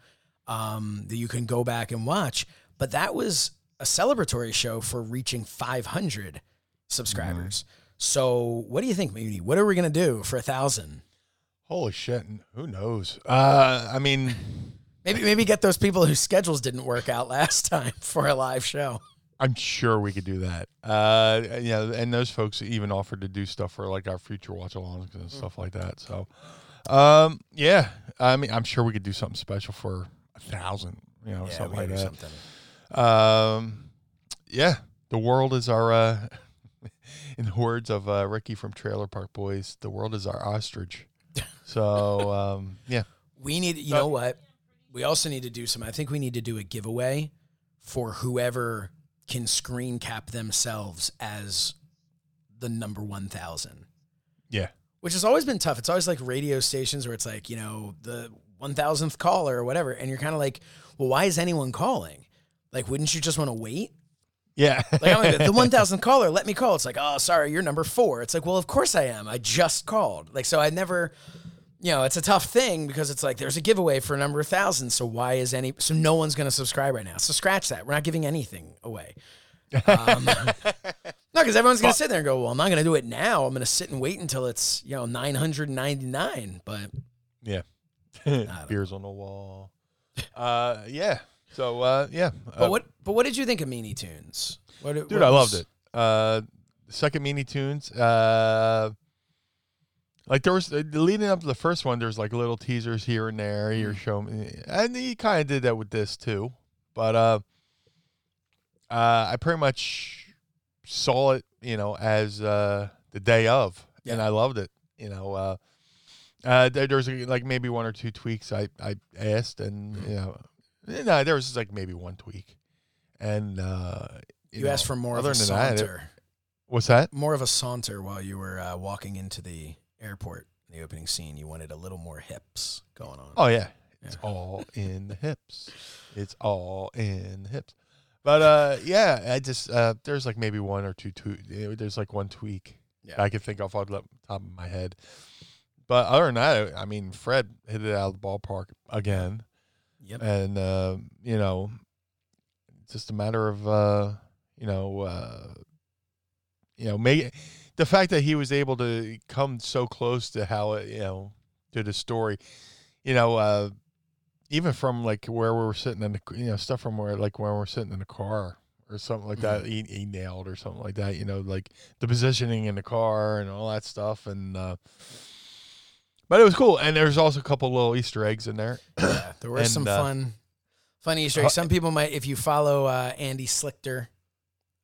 um, that you can go back and watch. But that was a celebratory show for reaching 500 subscribers. So, what do you think, Moody? What are we gonna do for a thousand? Holy shit! Who knows? Uh, I mean, Maybe, maybe get those people whose schedules didn't work out last (laughs) time for a live show. I'm sure we could do that. Uh, yeah, and those folks even offered to do stuff for like our future watch alongs and stuff like that. So, um, yeah, I mean, I'm sure we could do something special for a thousand, you know, something like that. something. Um, yeah, the world is our, uh, (laughs) in the words of uh, Ricky from Trailer Park Boys, the world is our ostrich. (laughs) So, um, yeah, We need, you know what? We also need to do some. I think we need to do a giveaway for whoever can screen cap themselves as the number 1000, yeah, which has always been tough. It's always like radio stations where it's like, you know, the 1000th caller or whatever. And you're kind of like, well, why is anyone calling? Like, wouldn't you just want to wait? yeah. Like, I'm like, the (laughs) 1000th caller, let me call. It's like, oh, sorry, you're number four. It's like, well, of course I am. I just called. Like, so I never, you know, it's a tough thing because it's like there's a giveaway for a number of thousands. So why is any, so no one's going to subscribe right now. So scratch that. We're not giving anything away. Um, (laughs) no, because everyone's going to sit there and go, well, I'm not going to do it now. I'm going to sit and wait until it's, you know, 999. But Yeah. (laughs) Beers on the wall. Uh, yeah. So, uh, yeah. but Uh, what, but what did you think of Meanie Toons? What, dude, I loved it. Uh, second Meanie Toons. Uh, like there was uh, leading up to the first one. There's like little teasers here and there. You're Mm. showing, me, and he kind of did that with this too. But uh, uh, I pretty much saw it, you know, as uh the day of, and I loved it. You know, uh, uh, there, there's like maybe one or two tweaks I I asked, and Mm-hmm. you know, no, there was like maybe one tweak, and uh, You, know, asked for more of other a than that, it- what's that? more of a saunter while you were uh, walking into the airport in the opening scene. You wanted a little more hips going on. Oh yeah, it's Yeah. all in the hips. It's all in the hips. But uh, yeah, I just uh, there's like maybe one or two. two there's like one tweak Yeah. I could think of off the top of my head. But other than that, I mean, Fred hit it out of the ballpark again, Yep. and uh, you know, just a matter of uh, you know, uh, you know, make the fact that he was able to come so close to how it, you know, to the story, you know, uh, even from like where we were sitting in the, you know, stuff from where like where we're sitting in the car or something like that, he, he nailed or something like that, you know, like the positioning in the car and all that stuff, and uh, but it was cool, and there's also a couple little Easter eggs in there. (coughs) Yeah, there were And, some uh, fun, fun Easter eggs. Some people might, if you follow uh, Andy Slichter,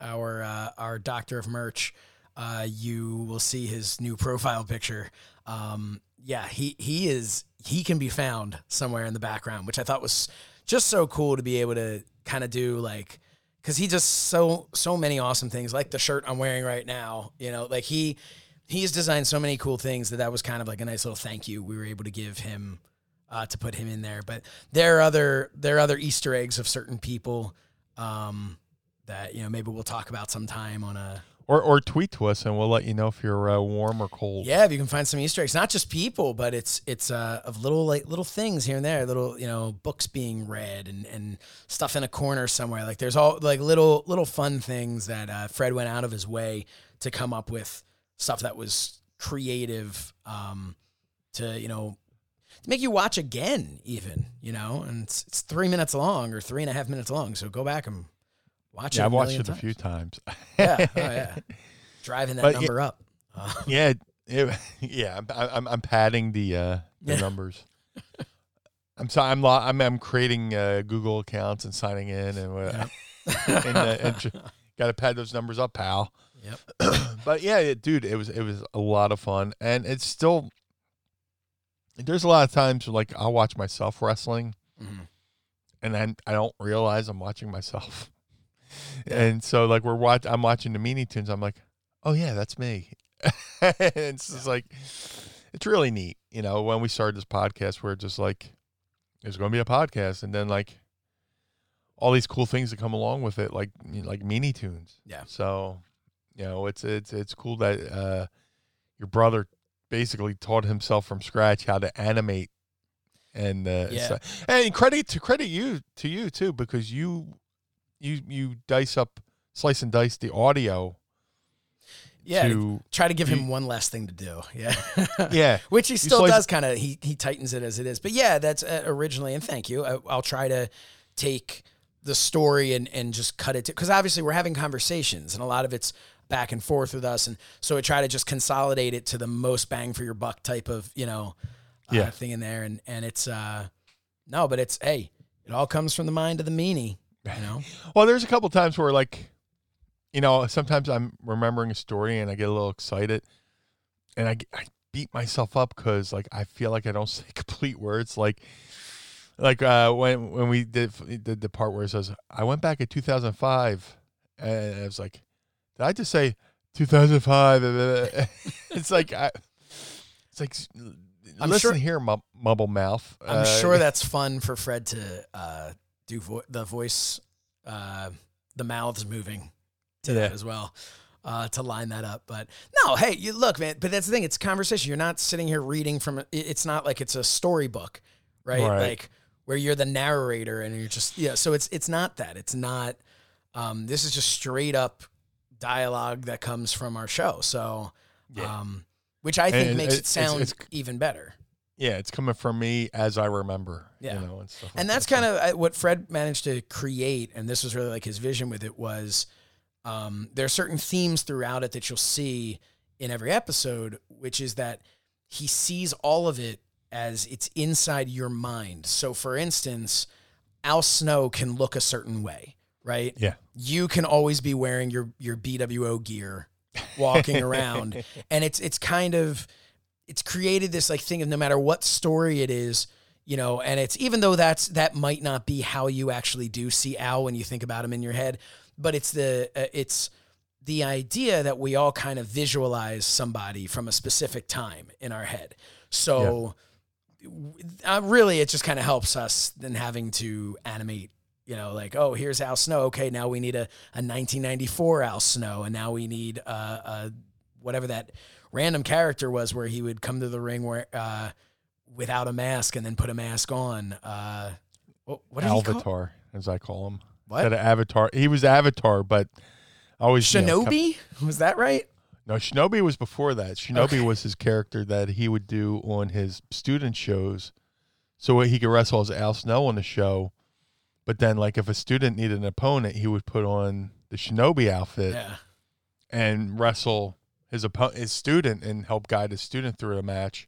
our uh, our doctor of merch, uh, you will see his new profile picture. Um, yeah, he he is he can be found somewhere in the background, which I thought was just so cool to be able to kind of do like because he does so so many awesome things, like the shirt I'm wearing right now. You know, like he he's designed so many cool things that that was kind of like a nice little thank you we were able to give him uh, to put him in there. But there are other there are other Easter eggs of certain people um, that you know maybe we'll talk about sometime on a Or or tweet to us, and we'll let you know if you're uh, warm or cold. yeah. If you can find some Easter eggs, not just people, but it's it's uh, of little like little things here and there, little you know books being read and and stuff in a corner somewhere. Like there's all like little little fun things that uh, Fred went out of his way to come up with stuff that was creative um, to you know to make you watch again even you know and it's, it's three minutes long or three and a half minutes long so go back and watch it yeah, a I've watched it a few times. (laughs) yeah (laughs) oh yeah driving that But yeah- number up uh, yeah, it, (laughs) yeah. I'm, I'm I'm padding the uh, the Yeah. numbers. I'm sorry. I'm lo- I'm I'm creating uh, Google accounts and signing in and and, uh, and got to pad those numbers up, pal. Yep. (clears throat) but yeah, it, dude, it was it was a lot of fun, and it's still. There's a lot of times like I'll watch myself wrestling, Mhm. and then I don't realize I'm watching myself. And so like we're watch I'm watching the Meanie Toons, I'm like, oh yeah, that's me. (laughs) and it's just like it's really neat, you know. When we started this podcast, we're just like, there's going to be a podcast, and then like all these cool things that come along with it, like like Meanie Toons. Yeah. So, you know, it's it's it's cool that uh, your brother basically taught himself from scratch how to animate, and uh, Yeah. and credit to credit you to you too because you you you dice up slice and dice the audio yeah to try to give him you- one less thing to do. (laughs) Yeah. Yeah. (laughs) Which he still does kind of he, he tightens it as it is. But yeah that's uh, originally and thank you. I, i'll try to take the story and and just cut it because obviously we're having conversations and a lot of it's back and forth with us. And so i try to just consolidate it to the most bang for your buck type of you know uh, Yeah. thing in there. And and it's uh no but it's hey it all comes from the mind of the meanie you know (laughs) Well, there's a couple times where like, you know, sometimes I'm remembering a story and I get a little excited, and I, I beat myself up because like I feel like I don't (laughs) say complete words. Like, like uh, when when we did did the part where it says I went back in 2005, and I was like, did I just say 2005? (laughs) it's like I, it's like. I'm listen sure- here, mub- mubble mouth. I'm Uh, sure that's fun for Fred to uh, do vo- the voice, uh, the mouths moving to that as well, uh, to line that up. But no, hey, you look, man. But that's the thing; it's conversation. You're not sitting here reading from. It's not like it's a storybook, right? Right. Like where you're the narrator and you're just yeah. So it's it's not that. It's not. Um, this is just straight up dialogue that comes from our show. So, Yeah. um, which I think And makes it- it it's- sound it's- even better. Yeah, it's coming from me as I remember. Yeah. you know, and stuff. and that's kind of what Fred managed to create, and this was really like his vision with it was um, there are certain themes throughout it that you'll see in every episode, which is that he sees all of it as it's inside your mind. So, for instance, Al Snow can look a certain way, right? Yeah. You can always be wearing your your BWO gear, walking (laughs) around, and it's it's kind of it's created this like thing of no matter what story it is, you know, and it's even though that's that might not be how you actually do see Al when you think about him in your head, but it's the uh, it's the idea that we all kind of visualize somebody from a specific time in our head. So uh, really it just kind of helps us than having to animate you know like oh here's al snow okay now we need a, a 1994 al snow and now we need uh, uh whatever that random character was where he would come to the ring where uh without a mask and then put a mask on uh what, what did he call Avatar, as I call him. What? Instead of Avatar, he was Avatar, but I always you know, kept- shinobi was that right No, Shinobi was before that. Shinobi Okay. was his character that he would do on his student shows, so he could wrestle as Al Snow on the show. But then, like, if a student needed an opponent, he would put on the Shinobi outfit yeah and wrestle his oppo- his student and help guide his student through a match.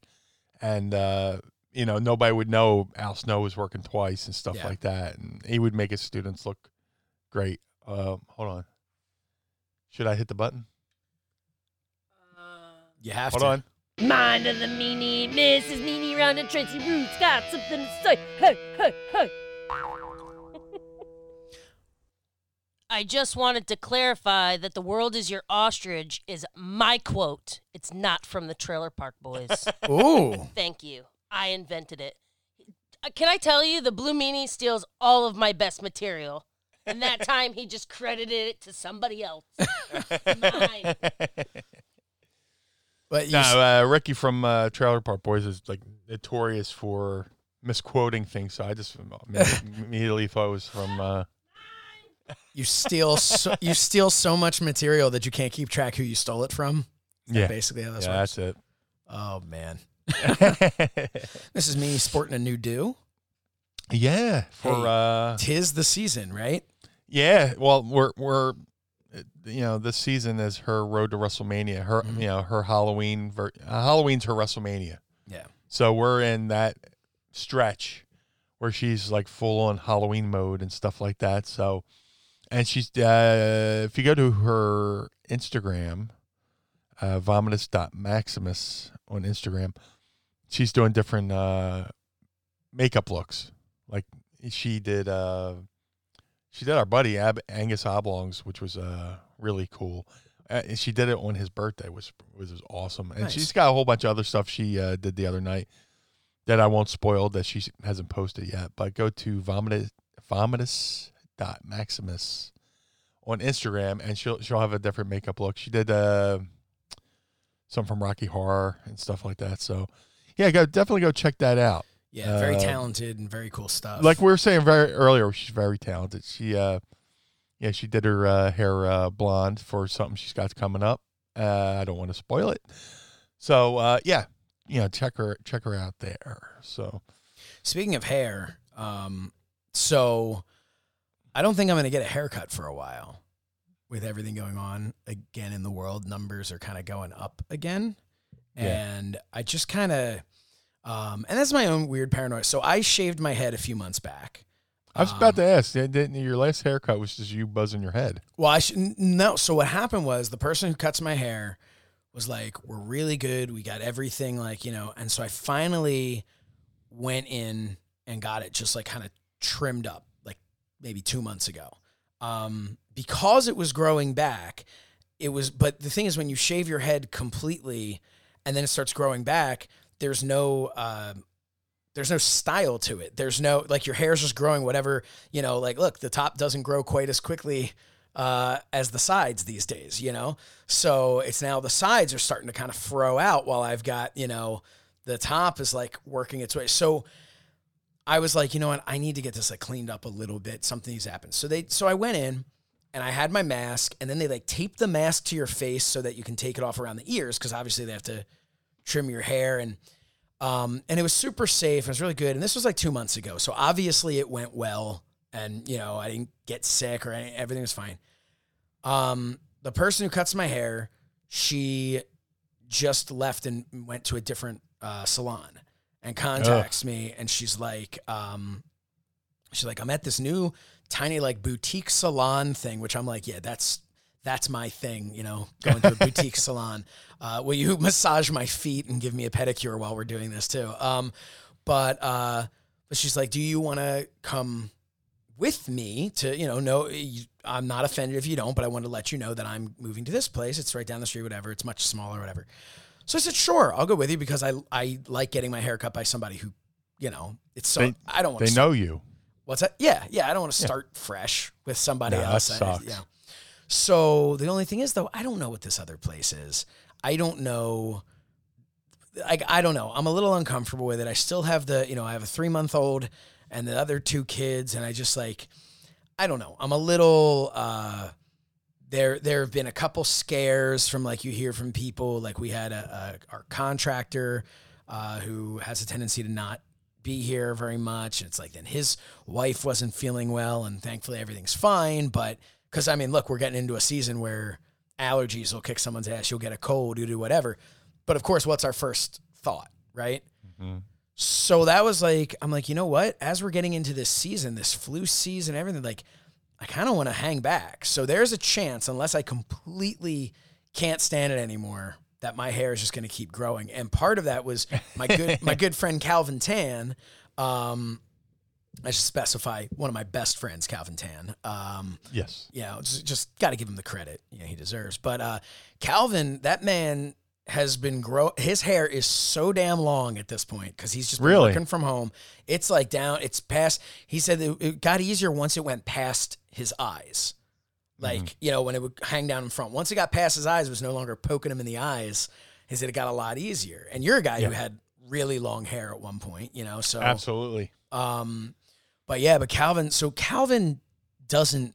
And uh, you know, nobody would know Al Snow was working twice and stuff Yeah. like that. And he would make his students look great. Uh, hold on, should I hit the button? you have Hold to on. Mind of the meanie, Mrs. Meanie round and Tracy Roots got something to say. Hey, hey, hey. I just wanted to clarify that the world is your ostrich is my quote. It's not from the Trailer Park Boys. (laughs) ooh Thank you. I invented it. Uh, Can I tell you, the Blue Meanie steals all of my best material. And that (laughs) time he just credited it to somebody else. (laughs) Mine. but you No, s- uh, Ricky from uh, Trailer Park Boys is like notorious for misquoting things. So I just immediately thought it was from. Uh, you steal so, you steal so much material that you can't keep track who you stole it from yeah, basically how this yeah, works that's it. oh man. (laughs) This is me sporting a new do. yeah, for Hey. uh, Tis the season, right? yeah. Well, we're we're you know this season is her road to WrestleMania. Her Mhm. you know her Halloween ver- uh, Halloween's her WrestleMania. Yeah. So we're in that stretch where she's like full on Halloween mode and stuff like that. So, and she's uh, if you go to her Instagram, uh, vomitus.maximus on Instagram, she's doing different uh, makeup looks. Like she did, uh, she did our buddy Ab- Angus Oblongs, which was uh, really cool. Uh, and she did it on his birthday, which was, was awesome. And Nice. she's got a whole bunch of other stuff she uh, did the other night that I won't spoil that she hasn't posted yet. But go to vomitus vomitus.maximus on Instagram and she'll she'll have a different makeup look. She did uh some from Rocky Horror and stuff like that. So yeah, go definitely go check that out. Yeah, very Uh, talented and very cool stuff. Like we were saying very earlier, she's very talented. She uh yeah, she did her uh, hair uh, blonde for something she's got coming up. Uh, I don't want to spoil it. So uh yeah, you know, check her check her out there. So Speaking of hair, um, so I don't think I'm going to get a haircut for a while. With everything going on again in the world, numbers are kind of going up again, Yeah. and I just kind of, um, and that's my own weird paranoia. So I shaved my head a few months back. I was about Um, to ask, didn't your last haircut was just you buzzing your head? Well, I should no. So what happened was the person who cuts my hair was like, "We're really good. We got everything, like you know." And so I finally went in and got it just like kind of trimmed up, maybe two months ago, um, because it was growing back. It was, but the thing is, when you shave your head completely and then it starts growing back, there's no. Uh, there's no style to it. There's no like your hair's just growing whatever, you know, like look, the top doesn't grow quite as quickly uh, as the sides these days, you know? So it's now the sides are starting to kind of throw out while I've got, you know, the top is like working its way. So I was like, you know what? I need to get this like cleaned up a little bit. Something's happened. So they, so I went in and I had my mask and then they like tape the mask to your face so that you can take it off around the ears. Cause obviously they have to trim your hair and, um, and it was super safe. It was really good. And this was like two months ago. So obviously it went well. And, you know, I didn't get sick or any, everything was fine. Um, the person who cuts my hair, she just left and went to a different uh, salon and contacts me and she's like um she's like i'm at this new tiny like boutique salon thing which i'm like yeah that's that's my thing you know going to a boutique (laughs) salon. Uh, will you (laughs) massage my feet and give me a pedicure while we're doing this too? Um but uh but she's like do you want to come with me to you know no you- i'm not offended if you don't but i want to let you know that i'm moving to this place. It's right down the street whatever. It's much smaller whatever so I said, sure, I'll go with you because I I like getting my hair cut by somebody who, you know, it's so They- I don't want They to know you. what's that? Yeah, yeah, I don't want to start fresh with somebody No, that else. I- yeah. So the only thing is though, I don't know what this other place is. I don't know. Like I don't know. I'm a little uncomfortable with it. I still have the, you know, I have a three month old and the other two kids, and I just like, I don't know. I'm a little. uh there there have been a couple scares from like you hear from people like we had a, a our contractor uh, who has a tendency to not be here very much. And it's like then his wife wasn't feeling well and thankfully everything's fine but because i mean look we're getting into a season where allergies will kick someone's ass you'll get a cold you do whatever. But of course what's our first thought right? So that was like i'm like you know what? As we're getting into this season this flu season everything like I kind of want to hang back. So there's a chance, unless I completely can't stand it anymore, that my hair is just going to keep growing. And part of that was my good my (laughs) good friend Calvin Tan. Um, I should specify one of my best friends, Calvin Tan. Um, Yes. you know, just, just got to give him the credit you know, he deserves. But uh, Calvin, that man has been grow. His hair is so damn long at this point because he's just been Really? working from home. It's like down. It's past. He said that it got easier once it went past his eyes. Like Mm-hmm. you know when it would hang down in front. Once it got past his eyes, it was no longer poking him in the eyes. He said it got a lot easier. And you're a guy who had really long hair at one point. You know, so Absolutely. um, but yeah, but Calvin. So Calvin doesn't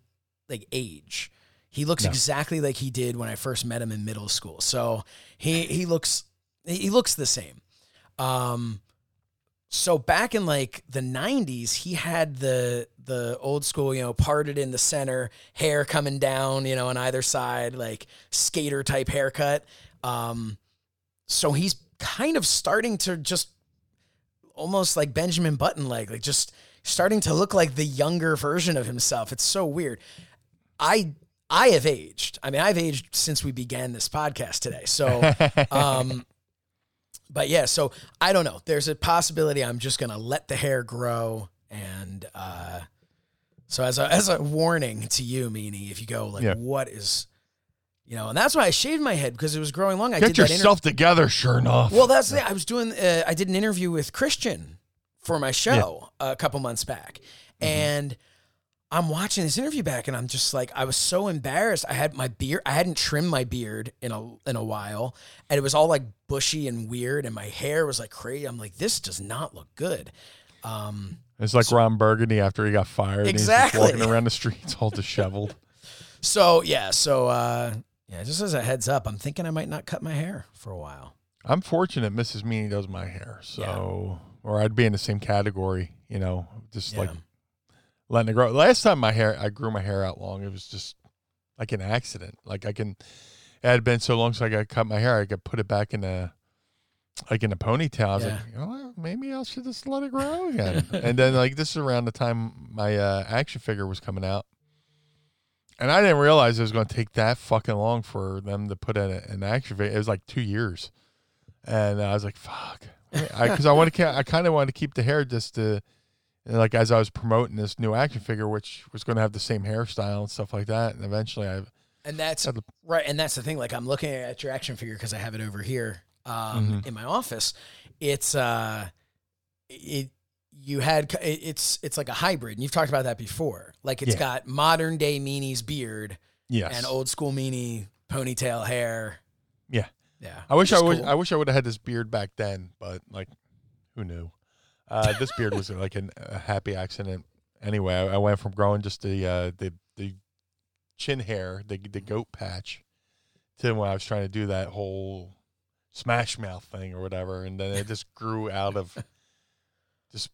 like age. He looks No. exactly like he did when I first met him in middle school. So he he looks he looks the same. Um, so back in like the '90s, he had the the old school, you know, parted in the center, hair coming down, you know, on either side, like skater type haircut. Um, so he's kind of starting to just almost like Benjamin Button leg, like just starting to look like the younger version of himself. It's so weird. I I have aged. I mean, I've aged since we began this podcast today. So (laughs) um but yeah, so I don't know. There's a possibility I'm just gonna let the hair grow and uh so as a as a warning to you, Meanie, if you go like Yeah. what is you know, and that's why I shaved my head because it was growing long. I Get did that inter- yourself together, sure enough. well, that's the. I was doing. Uh, I did an interview with Christian for my show a couple months back, and I'm watching this interview back, and I'm just like, I was so embarrassed. I had my beard. I hadn't trimmed my beard in a in a while, and it was all like bushy and weird, and my hair was like crazy. I'm like, this does not look good. Um, It's like Ron Burgundy after he got fired. Exactly. And he's walking around the streets all disheveled. (laughs) so yeah, so uh, yeah, just as a heads up, I'm thinking I might not cut my hair for a while. I'm fortunate Mrs. Meanie does my hair. So, or I'd be in the same category, you know, just like letting it grow. Last time my hair, I grew my hair out long, it was just like an accident. Like I can, it had been so long since I got cut my hair, I could put it back in a, like in a ponytail. I was Yeah. like, know maybe I should just let it grow again. and then like this is around the time my uh, action figure was coming out. And I didn't realize it was going to take that fucking long for them to put in an action figure. It was like two years, and I was like, "Fuck," because I, want to. I kind of wanted to keep the hair just to, like as I was promoting this new action figure, which was going to have the same hairstyle and stuff like that. And eventually, I And that's right. And that's the thing. Like I'm looking at your action figure because I have it over here um, Mm-hmm. in my office. It's uh, it you had it's it's like a hybrid, and you've talked about that before. Like it's Yeah. got modern day Meanie's beard yes, and old school Meanie ponytail hair. yeah. Yeah, I wish I wish cool. I wish I would have had this beard back then, but like, who knew? Uh, this beard was like an, a happy accident. Anyway, I, I went from growing just the uh, the the chin hair, the the goat patch, to when I was trying to do that whole smash mouth thing or whatever, and then it just grew out of (laughs) just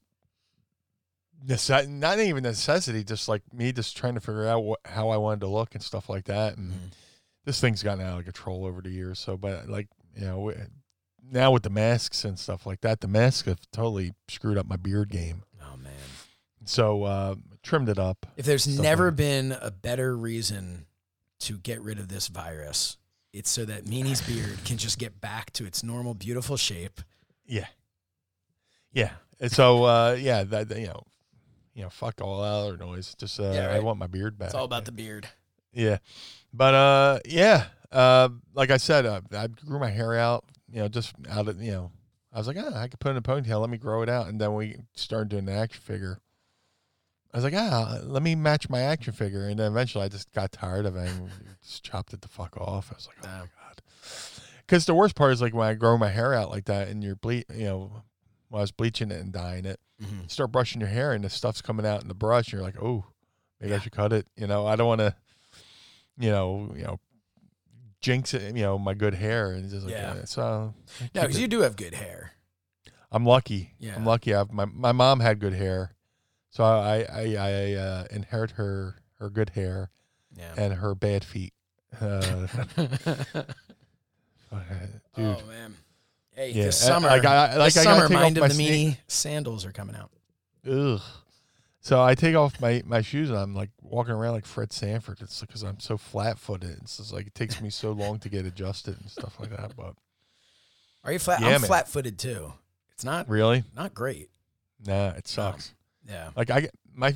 necess- not even necessity, just like me just trying to figure out what, how I wanted to look and stuff like that, and Mhm. this thing's gotten out of control over the years. So, but like you know, wi- now with the masks and stuff like that, the masks have totally screwed up my beard game. Oh man. So uh, trimmed it up. If there's never like- been a better reason to get rid of this virus, it's so that Meanie's beard can just get back to its normal, beautiful shape. Yeah, yeah. And so uh, yeah, that you know, you know, fuck all other noise. Just uh, Yeah, I want my beard back. It's all about the beard. Yeah, but uh, yeah, uh, like I said, uh, I grew my hair out. You know, just out of you know, I was like, ah, I could put in a ponytail. Let me grow it out, and then we started doing the action figure. I was like, ah, let me match my action figure, and then eventually I just got tired of it and just chopped it the fuck off. I was like, oh my god. Because the worst part is like when I grow my hair out like that, and you're ble, you know, when I was bleaching it and dyeing it, Mhm. you start brushing your hair, and the stuff's coming out in the brush, and you're like, oh, maybe I should cut it. You know, I don't want to, you know, you know, jinx it. You know, my good hair, and just like, Yeah. yeah. so No, because you do have good hair. I'm lucky. Yeah. I'm lucky. I've my my mom had good hair, so I I I uh, inherit her her good hair Yeah. and her bad feet. Uh, (laughs) (laughs) dude. Oh man. Hey, Yeah, this summer, like I- like this I summer, mind of the meanie sandals are coming out. Ugh. So I take off my, my shoes and I'm like walking around like Fred Sanford. It's because I'm so flat footed. It's just like it takes me so long to get adjusted and stuff like that. But Are you flat? Yeah, I'm flat footed too. It's not really, not great. nah, it sucks. Yeah. Like I get my,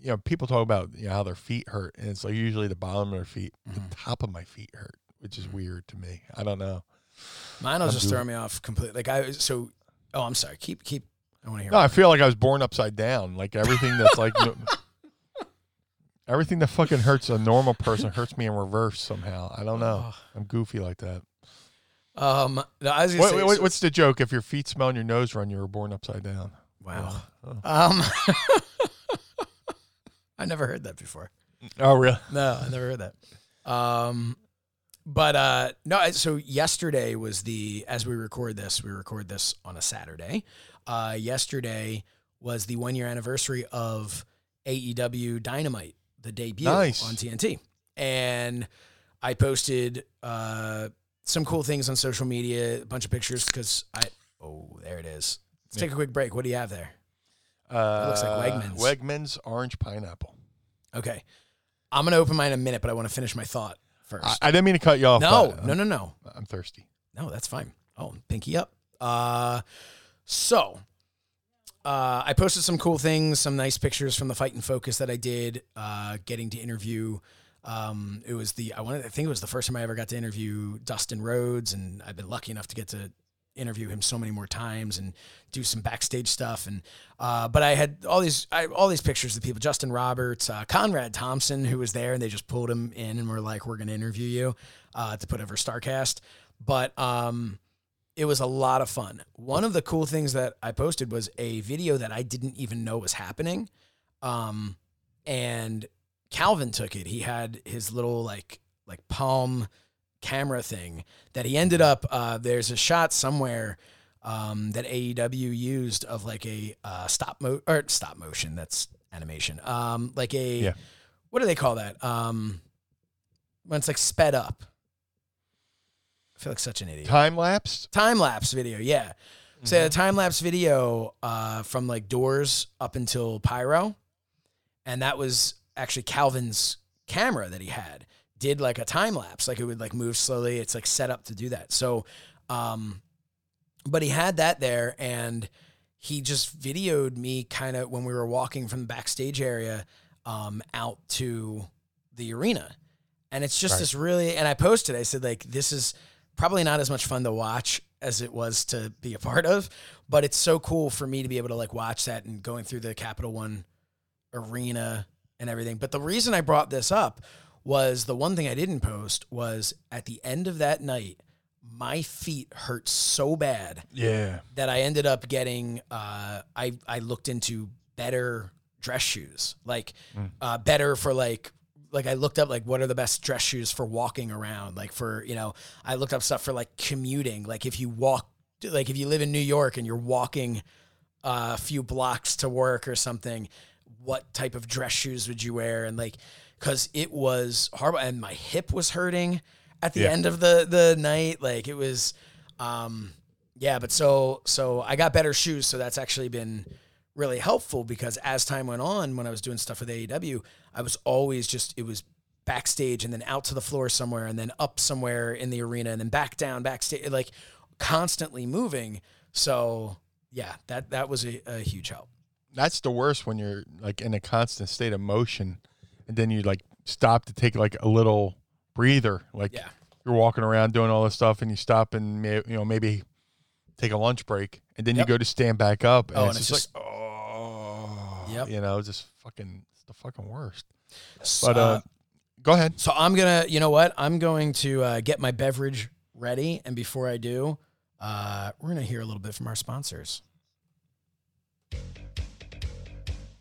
you know, people talk about you know how their feet hurt, and it's like usually the bottom of their feet, Mhm. the top of my feet hurt, which is weird to me. I don't know. Mine will I'm just doing- throw me off completely. Like I so. Oh, I'm sorry. Keep keep. I want to hear. No, I feel like I was born upside down. Like everything that's like. no- (laughs) Everything that fucking hurts a normal person hurts me in reverse somehow. I don't know. I'm goofy like that. Um, no, I was What, say, so- what's the joke? If your feet smell and your nose run, you were born upside down. Wow. Oh, Um, (laughs) I never heard that before. oh really? No, I never heard that. Um, but uh, no. So yesterday was the as we record this, we record this on a Saturday. Uh, yesterday was the one year anniversary of AEW Dynamite, the debut Nice. on TNT, and I posted uh, some cool things on social media, a bunch of pictures because I. Oh, there it is. Let's take a quick break. What do you have there? Uh, looks like Wegmans. Wegmans orange pineapple. Okay, I'm gonna open mine in a minute, but I want to finish my thought first. I, I didn't mean to cut you off. no, but, uh, no, no, no. I'm thirsty. No, that's fine. Oh, pinky up. Uh, so uh, I posted some cool things, some nice pictures from the FITE and Focus that I did. Uh, getting to interview. Um, it was the I wanted. I think it was the first time I ever got to interview Dustin Rhodes, and I've been lucky enough to get to interview him so many more times and do some backstage stuff. And uh, but I had all these I, all these pictures of people: Justin Roberts, uh, Conrad Thompson, who was there, and they just pulled him in and were like, "We're going to interview you uh, to put over Starrcast." But um, it was a lot of fun. One of the cool things that I posted was a video that I didn't even know was happening. Um, and Calvin took it. He had his little like like palm camera thing that he ended up uh, there's a shot somewhere um, that AEW used of like a uh, stop mo or stop motion that's animation um, like a Yeah. what do they call that um, when it's like sped up I feel like such an idiot Time lapsed. time lapse video. Yeah. So a time lapse video uh, from like doors up until pyro, and that was actually Calvin's camera that he had. Did like a time lapse, like it would like move slowly. It's like set up to do that. So, um, but he had that there, and he just videoed me kind of when we were walking from the backstage area um, out to the arena. And it's just Right. this really, and I posted, I said, like, this is probably not as much fun to watch as it was to be a part of, but it's so cool for me to be able to like watch that and going through the Capital One arena and everything. But the reason I brought this up was the one thing I didn't post was at the end of that night, my feet hurt so bad Yeah. that I ended up getting. Uh, I I looked into better dress shoes, like uh, better for like like I looked up like what are the best dress shoes for walking around, like for you know I looked up stuff for like commuting, like if you walk, like if you live in New York and you're walking uh, a few blocks to work or something, what type of dress shoes would you wear? And like, cause it was horrible and my hip was hurting at the Yeah. end of the, the night. Like it was, Um, yeah, but so so I got better shoes, so that's actually been really helpful because as time went on, when I was doing stuff with AEW, I was always just it was backstage and then out to the floor somewhere and then up somewhere in the arena and then back down backstage, like constantly moving. So yeah, that that was a, a huge help. That's the worst when you're like in a constant state of motion, and then you like stop to take like a little breather. Like Yeah. you're walking around doing all this stuff, and you stop and may, you know maybe take a lunch break, and then Yep. you go to stand back up, and Oh, it's, and it's just, like oh, Yep. you know, just fucking it's the fucking worst. So, But uh, go ahead. So I'm gonna, you know what? I'm going to uh, get my beverage ready, and before I do, uh, we're gonna hear a little bit from our sponsors.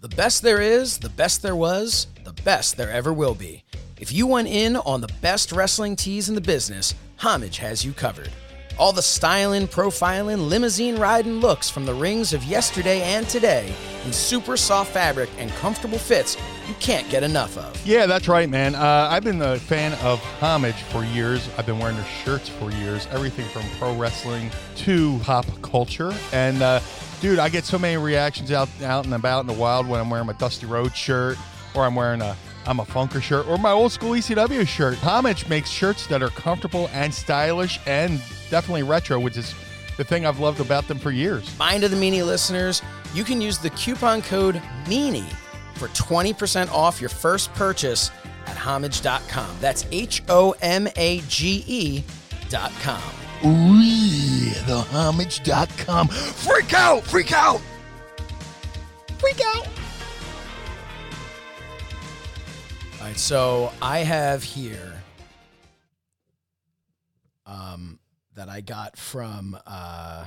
The best there is, the best there was, the best there ever will be. If you want in on the best wrestling tees in the business, Homage has you covered. All the styling, profiling, limousine riding looks from the rings of yesterday and today in super soft fabric and comfortable fits you can't get enough of. Yeah, that's right, man. Uh, I've been a fan of Homage for years. I've been wearing their shirts for years. Everything from pro wrestling to pop culture. And uh, dude, I get so many reactions out out and about in the wild when I'm wearing my Dusty Rhodes shirt, or I'm wearing a I'm a Funker shirt, or my old school ECW shirt. Homage makes shirts that are comfortable and stylish, and definitely retro, which is the thing I've loved about them for years. Mind of the Meanie listeners, you can use the coupon code MEANIE for 20% off your first purchase at homage.com. That's H O M A G E dot com. Ooh, the homage.com. Freak out! Freak out! Freak out! All right, so I have here um, that I got from uh,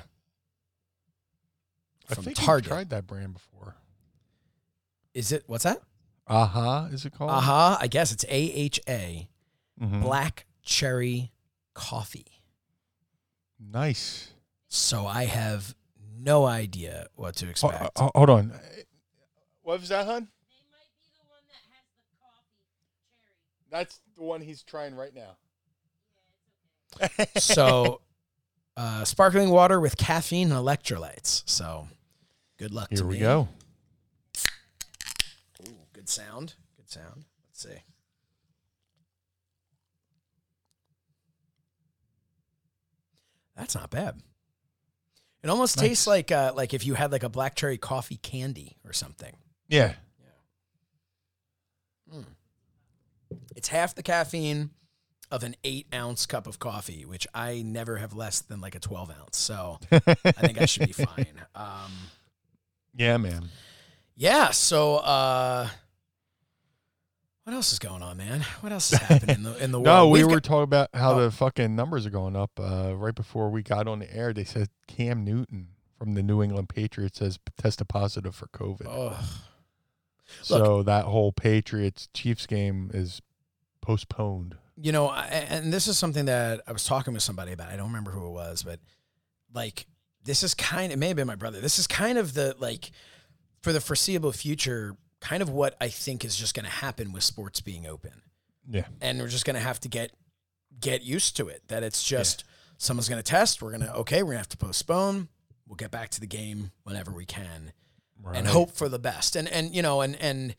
I think Target. you've tried that brand before. Is it what's that? Aha, is it called? Aha, I guess it's A H A Mhm. Black Cherry Coffee. Nice. So I have no idea what to Ho- expect. ho- hold on. What was that, hun? That's the one he's trying right now. (laughs) so uh, sparkling water with caffeine and electrolytes. So good luck Here to we me. go. Ooh. Good sound. Let's see. That's not bad. It almost Nice. tastes like uh, like if you had like a black cherry coffee candy or something. Yeah. yeah. It's half the caffeine of an eight ounce cup of coffee, which I never have less than like a twelve ounce. So I think I should be (laughs) fine. Um, Yeah, man. Yeah. So, uh, what else is going on, man? What else is (laughs) happening in the in the world? No, we We've were got- talking about how Oh. the fucking numbers are going up. Uh, right before we got on the air, they said Cam Newton from the New England Patriots has tested positive for COVID. Ugh. so that whole Patriots Chiefs game is postponed. you know, I, and this is something that I was talking with somebody about. I don't remember who it was, but like, this is kind. It may have been my brother. This is kind of the like for the foreseeable future, kind of what I think is just going to happen with sports being open. Yeah. and we're just going to have to get get used to it that it's just someone's going to test we're going to okay we're going to have to postpone we'll get back to the game whenever we can and hope for the best. And and you know and and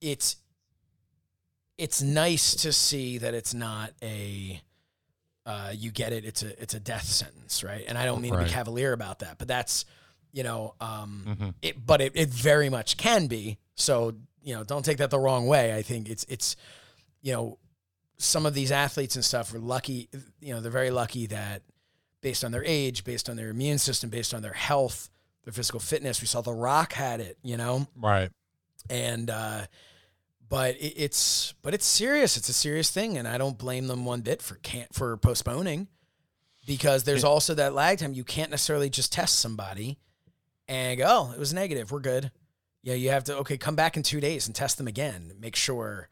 it's it's nice to see that it's not a uh, you get it it's a it's a death sentence right? And i don't mean to be cavalier about that but that's you know um Mhm. it but it, it very much can be. So you know don't take that the wrong way. I think it's it's you know some of these athletes and stuff are lucky you know they're very lucky that based on their age based on their immune system based on their health their physical fitness we saw the rock had it you know? Right. and uh but it, it's but it's serious. It's a serious thing. And i don't blame them one bit for can't for postponing because there's also that lag time. You can't necessarily just test somebody and go oh it was negative we're good yeah you have to okay come back in two days and test them again make sure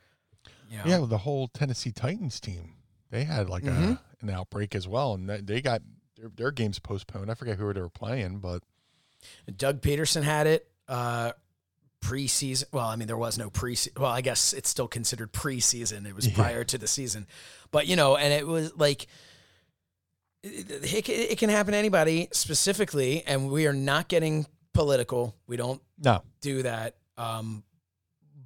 you know, Yeah, well, the whole Tennessee Titans team, they had like Mhm. a, an outbreak as well, and they- they got their, their games postponed. I forget who they were playing, but Doug Pederson had it uh, preseason. Well, I mean, there was no preseason. Well, I guess it's still considered preseason. It was (laughs) Yeah. prior to the season, but you know, and it was like it, it, it can happen to anybody specifically, and we are not getting political. We don't No. do that. Um,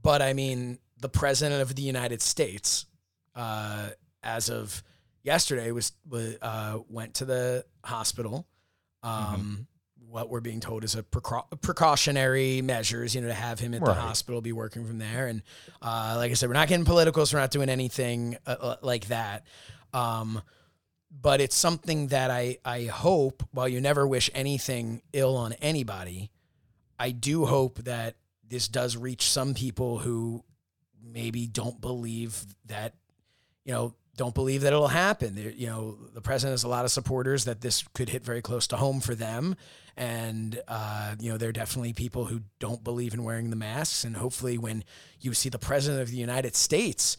but I mean, the president of the United States, uh, as of yesterday, was, was uh, went to the hospital. Um, What we're being told is a precau- precautionary measures, you know, to have him at the hospital, be working from there. And uh, like I said, we're not getting political, so we're not doing anything uh, uh, like that. Um, but it's something that I I hope. While you never wish anything ill on anybody, I do hope that this does reach some people who maybe don't believe that, you know, don't believe that it'll happen. There, you know, the president has a lot of supporters that this could hit very close to home for them, and uh, you know, there are definitely people who don't believe in wearing the masks. And hopefully, when you see the president of the United States,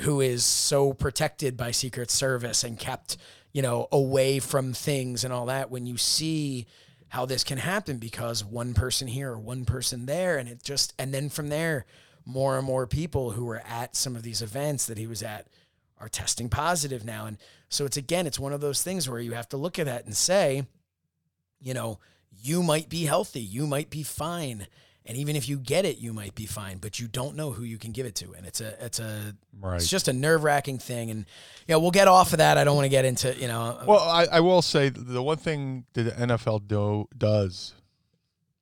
who is so protected by Secret Service and kept, you know, away from things and all that, when you see how this can happen because one person here or one person there, and it just, and then from there, more and more people who were at some of these events that he was at are testing positive now. And so it's again, it's one of those things where you have to look at that and say, you know, you might be healthy, you might be fine. And even if you get it, you might be fine, but you don't know who you can give it to. And it's a, it's a, Right. it's just a nerve wracking thing. And, you know, we'll get off of that. I don't want to get into, you know, Well, I, I will say the one thing that the NFL do, does,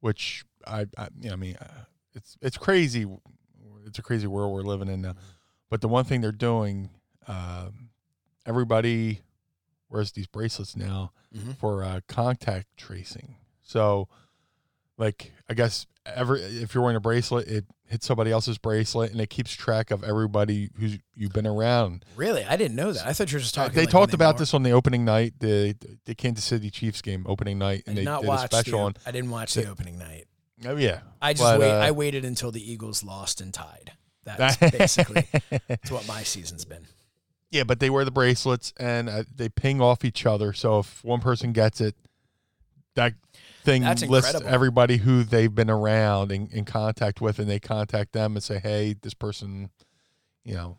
which I, I, you know, I mean, uh, it's it's crazy. It's a crazy world we're living in now. But the one thing they're doing, um, everybody wears these bracelets now Mhm. for uh, contact tracing. So, like, I guess every if you're wearing a bracelet, it hits somebody else's bracelet, and it keeps track of everybody who's you've been around. really, I didn't know that. I thought you were just talking. They like talked about this on the opening night, the the Kansas City Chiefs game opening night, and they not did a special the, on. I didn't watch the opening night. Oh yeah, I just But, wait. uh, I waited until the Eagles lost and tied. That's (laughs) basically that's what my season's been. yeah, but they wear the bracelets and uh, they ping off each other. So if one person gets it, that thing That's lists incredible. everybody who they've been around and in contact with, and they contact them and say, "Hey, this person, you know,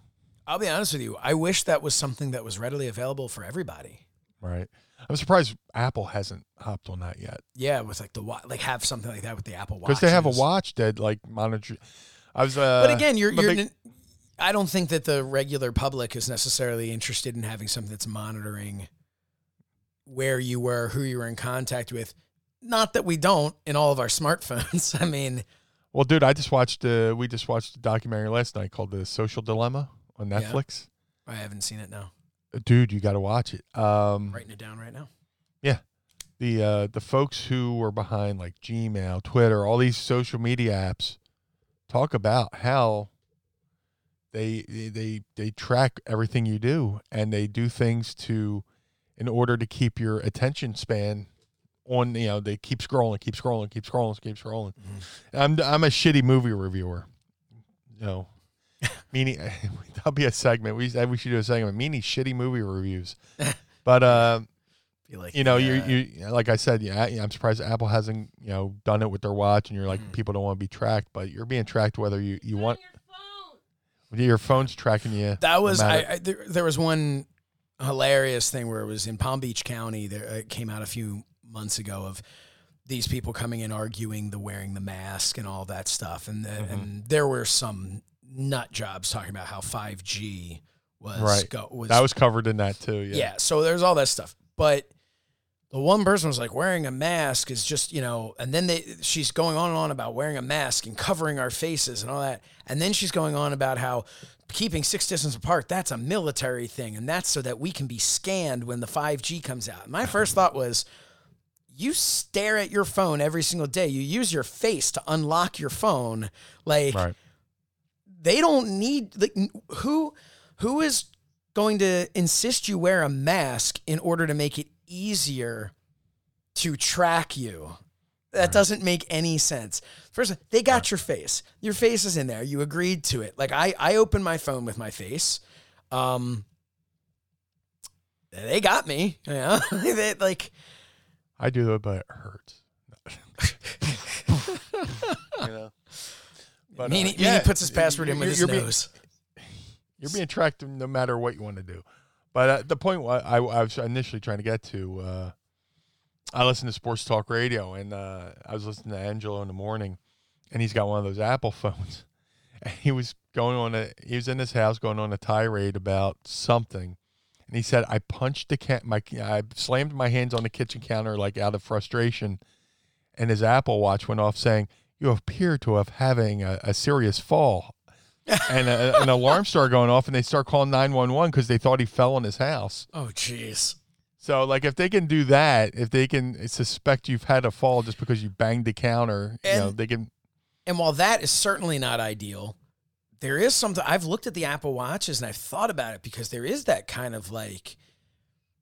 I'll be honest with you. I wish that was something that was readily available for everybody. right." I'm surprised Apple hasn't hopped on that yet Yeah, with like the wa- like have something like that with the Apple Watch. because they have a watch that like monitor. I was, uh, But again, you're you're. big- I don't think that the regular public is necessarily interested in having something that's monitoring where you were, who you were in contact with. Not that we don't in all of our smartphones. (laughs) I mean, Well, dude, I just watched. Uh, we just watched a documentary last night called "The Social Dilemma" on Yeah. Netflix. I haven't seen it now. Dude, you got to watch it. Um, Writing it down right now. Yeah, the uh, the folks who were behind like Gmail, Twitter, all these social media apps, talk about how they they they track everything you do, and they do things to, in order to keep your attention span on. You know, they keep scrolling, keep scrolling, keep scrolling, keep scrolling. I'm I'm a shitty movie reviewer. You know. (laughs) Meaning, (laughs) that'll be a segment. We we should do a segment. Meaning shitty movie reviews, (laughs) but uh, like you know, you uh, you like I said, yeah, I'm surprised Apple hasn't you know done it with their watch, and you're like Mhm. people don't want to be tracked, but you're being tracked whether you you On want your phone. your phone's tracking you. That no was I, I there, there was one hilarious thing where it was in Palm Beach County. There it came out a few months ago of these people coming in arguing the wearing the mask and all that stuff, and the, Mm-hmm. and there were some nut jobs talking about how five G was Right. go, was that was covered in that too. Yeah. yeah. So there's all that stuff, but the one person was like wearing a mask is just you know, and then they she's going on and on about wearing a mask and covering our faces and all that, and then she's going on about how keeping six distance apart that's a military thing and that's so that we can be scanned when the 5G comes out. My first thought was you stare at your phone every single day. You use your face to unlock your phone. Like Right. they don't need like who who is going to insist you wear a mask in order to make it easier to track you? That doesn't make any sense. First they got your face. Your face is in there. You agreed to it. Like i i open my phone with my face. Um they got me you know? (laughs) They, like I do it, but it hurts. (laughs) you know. But, uh, yeah, Meanie puts his password in with you're- his you're being- nose You're being tracked no matter what you want to do. But uh, the point wa- I, I was initially trying to get to, uh, I listen to sports talk radio, and uh, I was listening to Angelo in the morning, and he's got one of those Apple (laughs) phones, and he was going on a, he was in his house going on a tirade about something, and he said, I punched the cat, my, I slammed my hands on the kitchen counter like out of frustration, and his Apple Watch went off saying, "You appear to have having a, a serious fall." (laughs) and a, an alarm started going off, and they start calling nine one one because they thought he fell in his house. Oh, jeez. So, like, if they can do that, if they can suspect you've had a fall just because you banged the counter, you know, they can. And while that is certainly not ideal, there is something I've looked at the Apple Watches and I've thought about it because there is that kind of like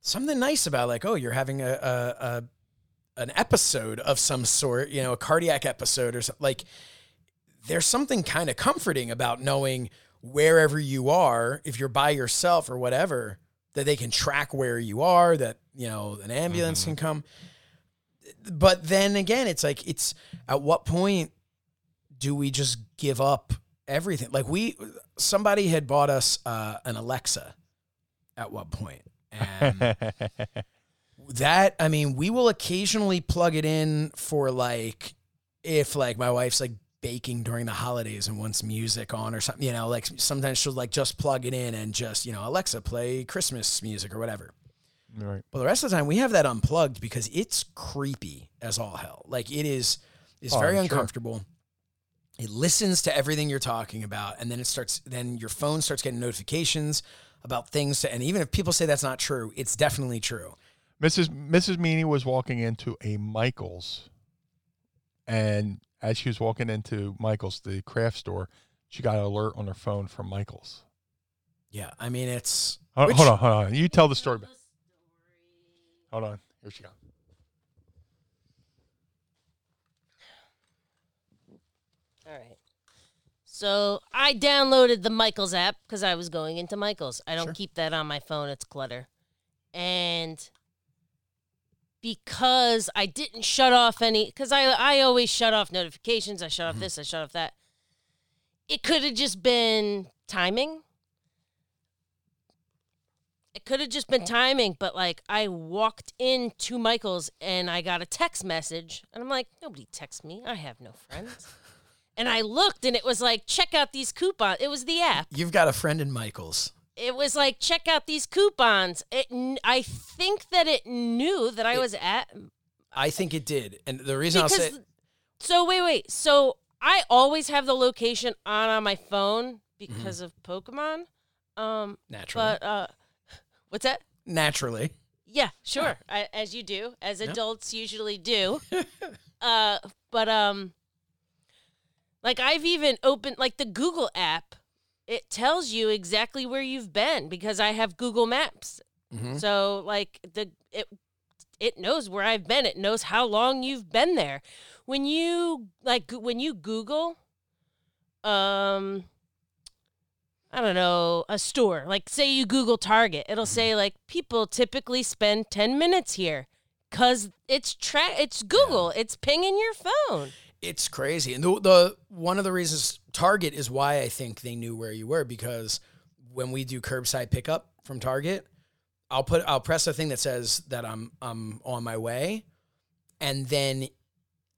something nice about like, oh, you're having a, a, a an episode of some sort, you know, a cardiac episode or something. Like, there's something kind of comforting about knowing wherever you are, if you're by yourself or whatever, that they can track where you are, that, you know, an ambulance can mm-hmm. come. But then again, it's like, it's at what point do we just give up everything? Like, we, somebody had bought us uh, an Alexa at what point? And (laughs) that i mean we will occasionally plug it in for like if like my wife's like baking during the holidays and wants music on or something you know like sometimes she'll like just plug it in and just you know alexa play christmas music or whatever right. but the rest of the time we have that unplugged because it's creepy as all hell like it is it's Oh, very I'm sure. Uncomfortable it listens to everything you're talking about and then it starts then your phone starts getting notifications about things to, and even if people say that's not true it's definitely true Mrs. Mrs. Meanie was walking into a Michaels, and as she was walking into Michaels, the craft store, she got an alert on her phone from Michaels. Yeah, I mean it's Hold, Which- hold on, hold on. You tell the story. back. Hold on. Here she goes. All right. So I downloaded the Michaels app because I was going into Michaels. I don't Sure. keep that on my phone; it's clutter. And because I didn't shut off any, because I I always shut off notifications. I shut off mm-hmm. this. I shut off that. It could have just been timing. It could have just been timing, but like I walked into Michael's and I got a text message, and I'm like, nobody texts me. I have no friends. (laughs) and I looked, and it was like, check out these coupons. It was the app. you've got a friend in Michaels. It was like, check out these coupons. It, I think that it knew that I was at I think it did, and the reason I'll say because. So wait, wait. So I always have the location on on my phone because of Pokemon. Um, naturally, but uh, what's that? naturally, Yeah, sure. I, as you do, as adults usually do. (laughs) uh, but um, like I've even opened like the Google app. It tells you exactly where you've been because I have Google Maps. Mhm. So like the it it knows where I've been. It knows how long you've been there. When you like when you Google, um, I don't know, a store. Like say you Google Target, it'll say like people typically spend 10 minutes here cuz it's tra- it's Google. It's pinging your phone. It's crazy. And the, the one of the reasons Target is why I think they knew where you were because when we do curbside pickup from Target, I'll put I'll press a thing that says that I'm I'm on my way, and then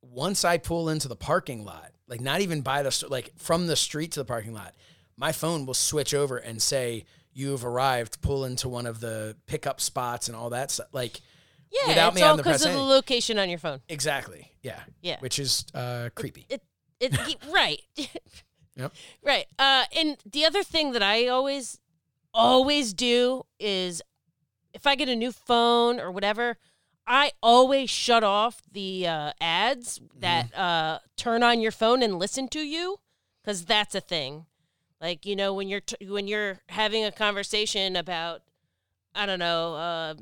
once I pull into the parking lot, like not even by the like from the street to the parking lot, my phone will switch over and say you've arrived. Pull into one of the pickup spots and all that stuff. Like Yeah, Without it's me all because of the location on your phone. exactly, yeah, Yeah. which is uh, creepy. It it right. (laughs) Yep. Right. Uh and the other thing that I always always do is if I get a new phone or whatever, I always shut off the uh, ads that uh, turn on your phone and listen to you cuz that's a thing. Like, you know, when you're t- when you're having a conversation about I don't know, uh,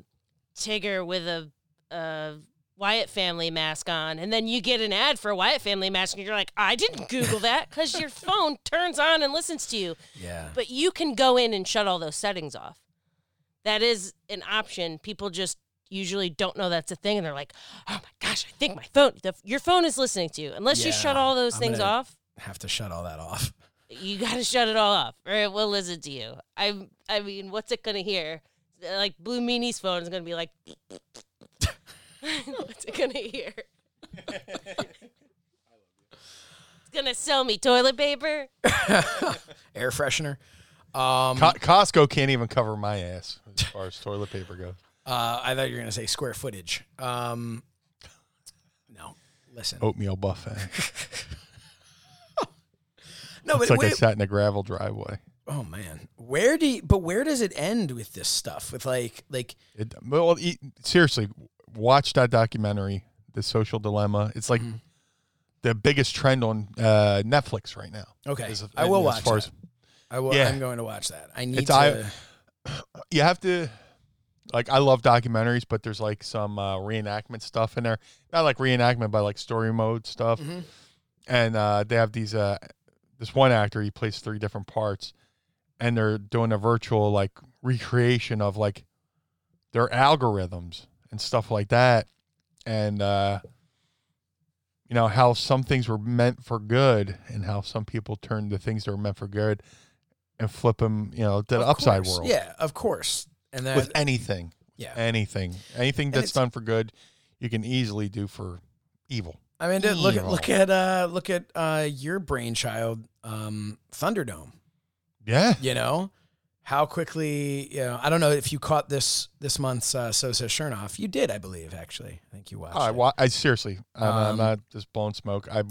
Tigger with a uh, Wyatt family mask on, and then you get an ad for a Wyatt family mask, and you're like, I didn't Google that because your (laughs) phone turns on and listens to you. Yeah. But you can go in and shut all those settings off. That is an option. People just usually don't know that's a thing, and they're like, "Oh my gosh, I think my phone, the, your phone is listening to you." Unless you shut all those I'm things off, have to shut all that off. you got to shut it all off, or it will listen to you. I, I mean, what's it gonna hear? like Blue Meanie's phone is gonna be like, (laughs) what's it gonna hear? (laughs) it's gonna sell me toilet paper. (laughs) Air freshener. Um, Co- Costco can't even cover my ass as far as toilet paper goes. uh, I thought you were gonna say square footage. Um, no, listen. Oatmeal buffet. no, It's but like I wait- sat in a gravel driveway. oh man, where do? You, but where does it end with this stuff? With like, like It, well, e- seriously, watch that documentary, The Social Dilemma. It's like Mm-hmm. the biggest trend on uh, Netflix right now. okay, As- I will as watch far that. as- I will. Yeah. I'm going to watch that. I need It's to. I- (clears throat) you have to like I love documentaries, but there's like some uh, reenactment stuff in there. Not like reenactment, but like story mode stuff. Mhm. And uh, they have these uh, this one actor he plays three different parts, and they're doing a virtual like recreation of like their algorithms and stuff like that, and uh, you know how some things were meant for good, and how some people turn the things that were meant for good and flip them, you know, to the upside course. world Yeah, of course. And that, with anything, yeah. anything, anything that's done for good, you can easily do for evil. I mean, dude, look at look at uh, look at uh, your brainchild, um, Thunderdome. Yeah, You know how quickly. You know, I don't know if you caught this this month's uh, So Says Shernoff. You did, I believe. Actually, I think you watched. I, wa- I seriously, I'm, I'm Um, not just blowing smoke. I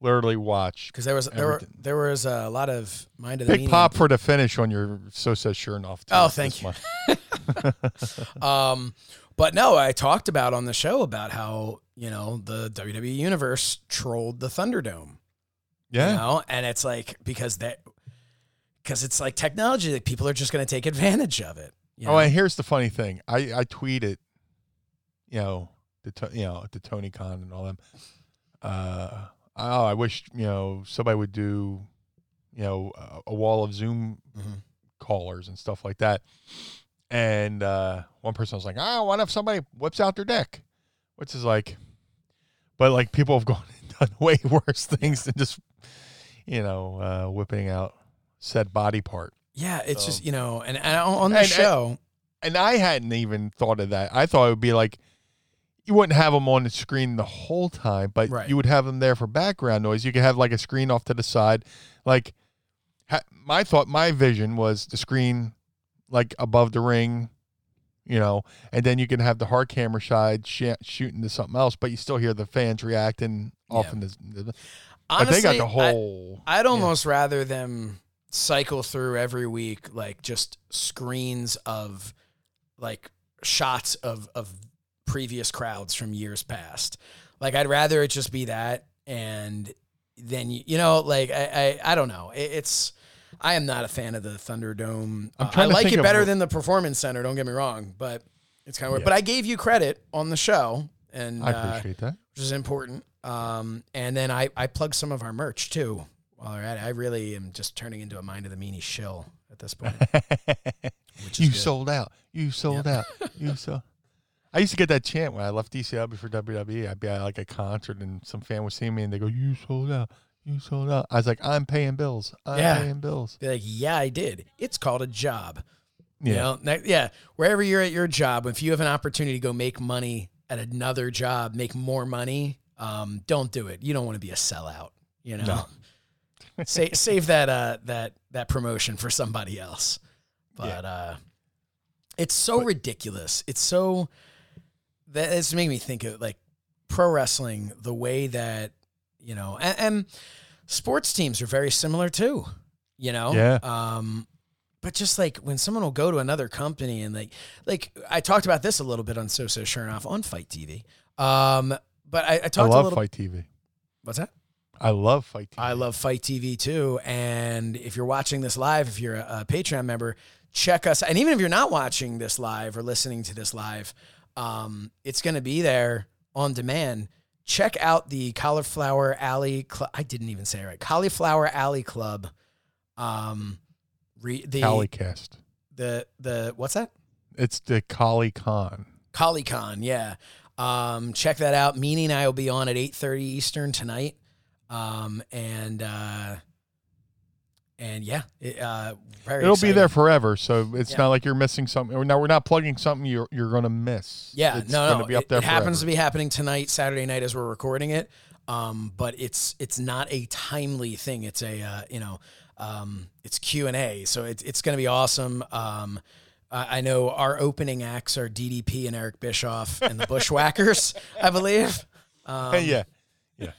literally watched. because there was there were there was a lot of mind of the Big meaning. pop for the finish on your so says Shernoff. too, Oh, thank you. (laughs) (laughs) Um, but no, I talked about on the show about how you know the WWE universe trolled the Thunderdome. Yeah, You know, and it's like because that because it's like technology that people are just going to take advantage of it. You Oh, and here's the funny thing. I I tweeted, you know, the to, you know the Tony Khan and all them. Uh, oh, I wish you know somebody would do, you know, a, a wall of Zoom Mhm. callers and stuff like that. And uh, one person was like, "Ah, what if somebody whips out their dick?" Which is like, but like people have (laughs) gone and done way worse things than just, you know, uh, whipping out said body part. yeah, it's So- just you know, and, and on the And- and- show, and I hadn't even thought of that. I thought it would be like you wouldn't have them on the screen the whole time, but Right. you would have them there for background noise. You could have like a screen off to the side. Like ha- my thought, my vision was the screen like above the ring, you know, and then you can have the hard camera side sh- shooting to something else, but you still hear the fans reacting off Yeah. in the. the honestly, but they got the whole. I'd almost rather them cycle through every week like just screens of like shots of of previous crowds from years past. Like I'd rather it just be that and then you, you know like I, I I don't know. It, it's I am not a fan of the Thunderdome. Uh, I like it better than the Performance Center, don't get me wrong, but it's kind of weird. Yeah. But I gave you credit on the show and I uh, appreciate that. which is important. Um, and then I, I plug some of our merch too. At it, I really am just turning into a mind of the meanie shill at this point. (laughs) You good. sold out. You sold out. You sold. I used to get that chant when I left ECW for WWE. I'd be at like a concert and some fan would see me and they go, "You sold out. You sold out." I was like, "I'm paying bills. I'm Yeah. paying bills." Be like, yeah, I did. It's called a job. You Yeah. know, yeah. Wherever you're at your job, if you have an opportunity to go make money at another job, make more money, um, don't do it. You don't want to be a sellout. You know, No. Sa- save that uh, that that promotion for somebody else. But uh, it's so ridiculous. It's so that it's making me think of like pro wrestling, the way that you know, and, and sports teams are very similar too. You know, Yeah. Um, but just like when someone will go to another company and like, like I talked about this a little bit on So So Shernoff on FITE TV. Um, but I, I I talked a love little. FITE TV. What's that? I love FITE TV. I love FITE TV too. And if you're watching this live, if you're a, a Patreon member, check us. And even if you're not watching this live or listening to this live, um, it's going to be there on demand. Check out the Cauliflower Alley Club. I didn't even say it right. Cauliflower Alley Club. Um, re- the Calicast. the the what's that? It's the Kali Khan. CollyCon, yeah. Um, check that out. Meanie and I will be on at 8.30 Eastern tonight. Um, and uh, and yeah, it, uh, very. It'll be there forever, so it's Yeah. not like you're missing something. Or now we're not plugging something you're you're to miss. Yeah, it's no, gonna no. be up it, it happens to be happening tonight, Saturday night, as we're recording it. Um, but it's it's not a timely thing. It's a uh, you know, um, it's Q and A, so it's it's to be awesome. Um, I know our opening acts are DDP and Eric Bischoff and the (laughs) Bushwhackers, I believe. Um, yeah, (laughs)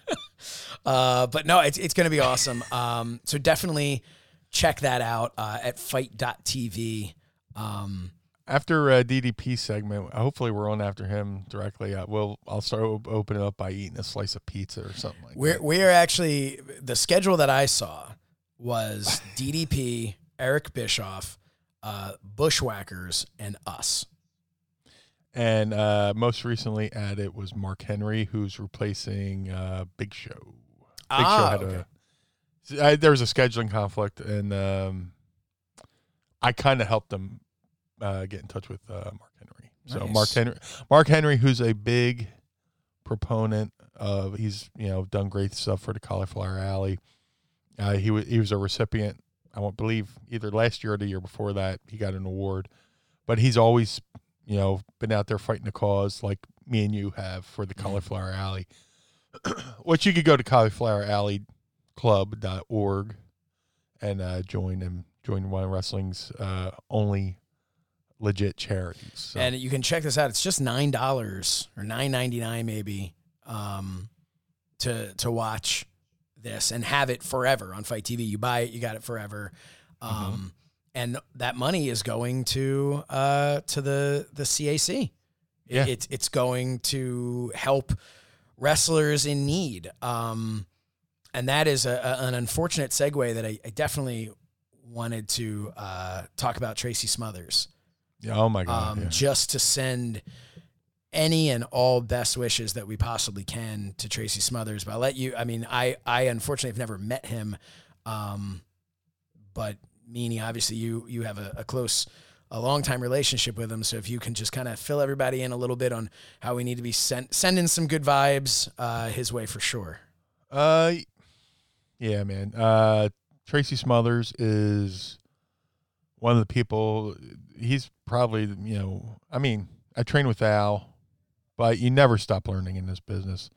Uh, but no, it's it's going to be awesome. Um, so definitely check that out uh, at fite.tv. Um, after uh, DDP segment, hopefully we're on after him directly. Uh, we'll I'll start op- opening up by eating a slice of pizza or something like We're that. we're actually the schedule that I saw was (laughs) DDP, Eric Bischoff, uh, Bushwhackers, and us. And uh, most recently added was Mark Henry, who's replacing uh, Big Show. Big Show Ah, had okay. a I, there was a scheduling conflict, and um, I kind of helped them uh, get in touch with uh, Mark Henry. So Nice. Mark Henry, Mark Henry, who's a big proponent of, he's you know done great stuff for the Cauliflower Alley. Uh, he was he was a recipient, I won't believe either last year or the year before that he got an award, but he's always you know been out there fighting the cause like me and you have for the Cauliflower Alley. (clears throat) Which you could go to Cauliflower Alley club.org and uh, join and join one of wrestling's uh, only legit charities. So, And you can check this out. It's just nine dollars or nine ninety nine maybe um, to to watch this and have it forever on FITE TV. You buy it, you got it forever. Um, And that money is going to uh, to the the CAC. Yeah. It's it's going to help wrestlers in need. Um, and that is a, a- an unfortunate segue that I, I definitely wanted to uh, talk about Tracy Smothers yeah, oh my god, um, yeah. just to send any and all best wishes that we possibly can to Tracy Smothers. But I'll let you. I mean, I I unfortunately have never met him, um, but Meanie, obviously you you have a, a close. A long time relationship with him, so if you can just kind of fill everybody in a little bit on how we need to be sent, sending some good vibes uh, his way for sure. Uh, yeah, man. Uh, Tracy Smothers is one of the people. He's probably you know. I mean, I train with Al, but you never stop learning in this business,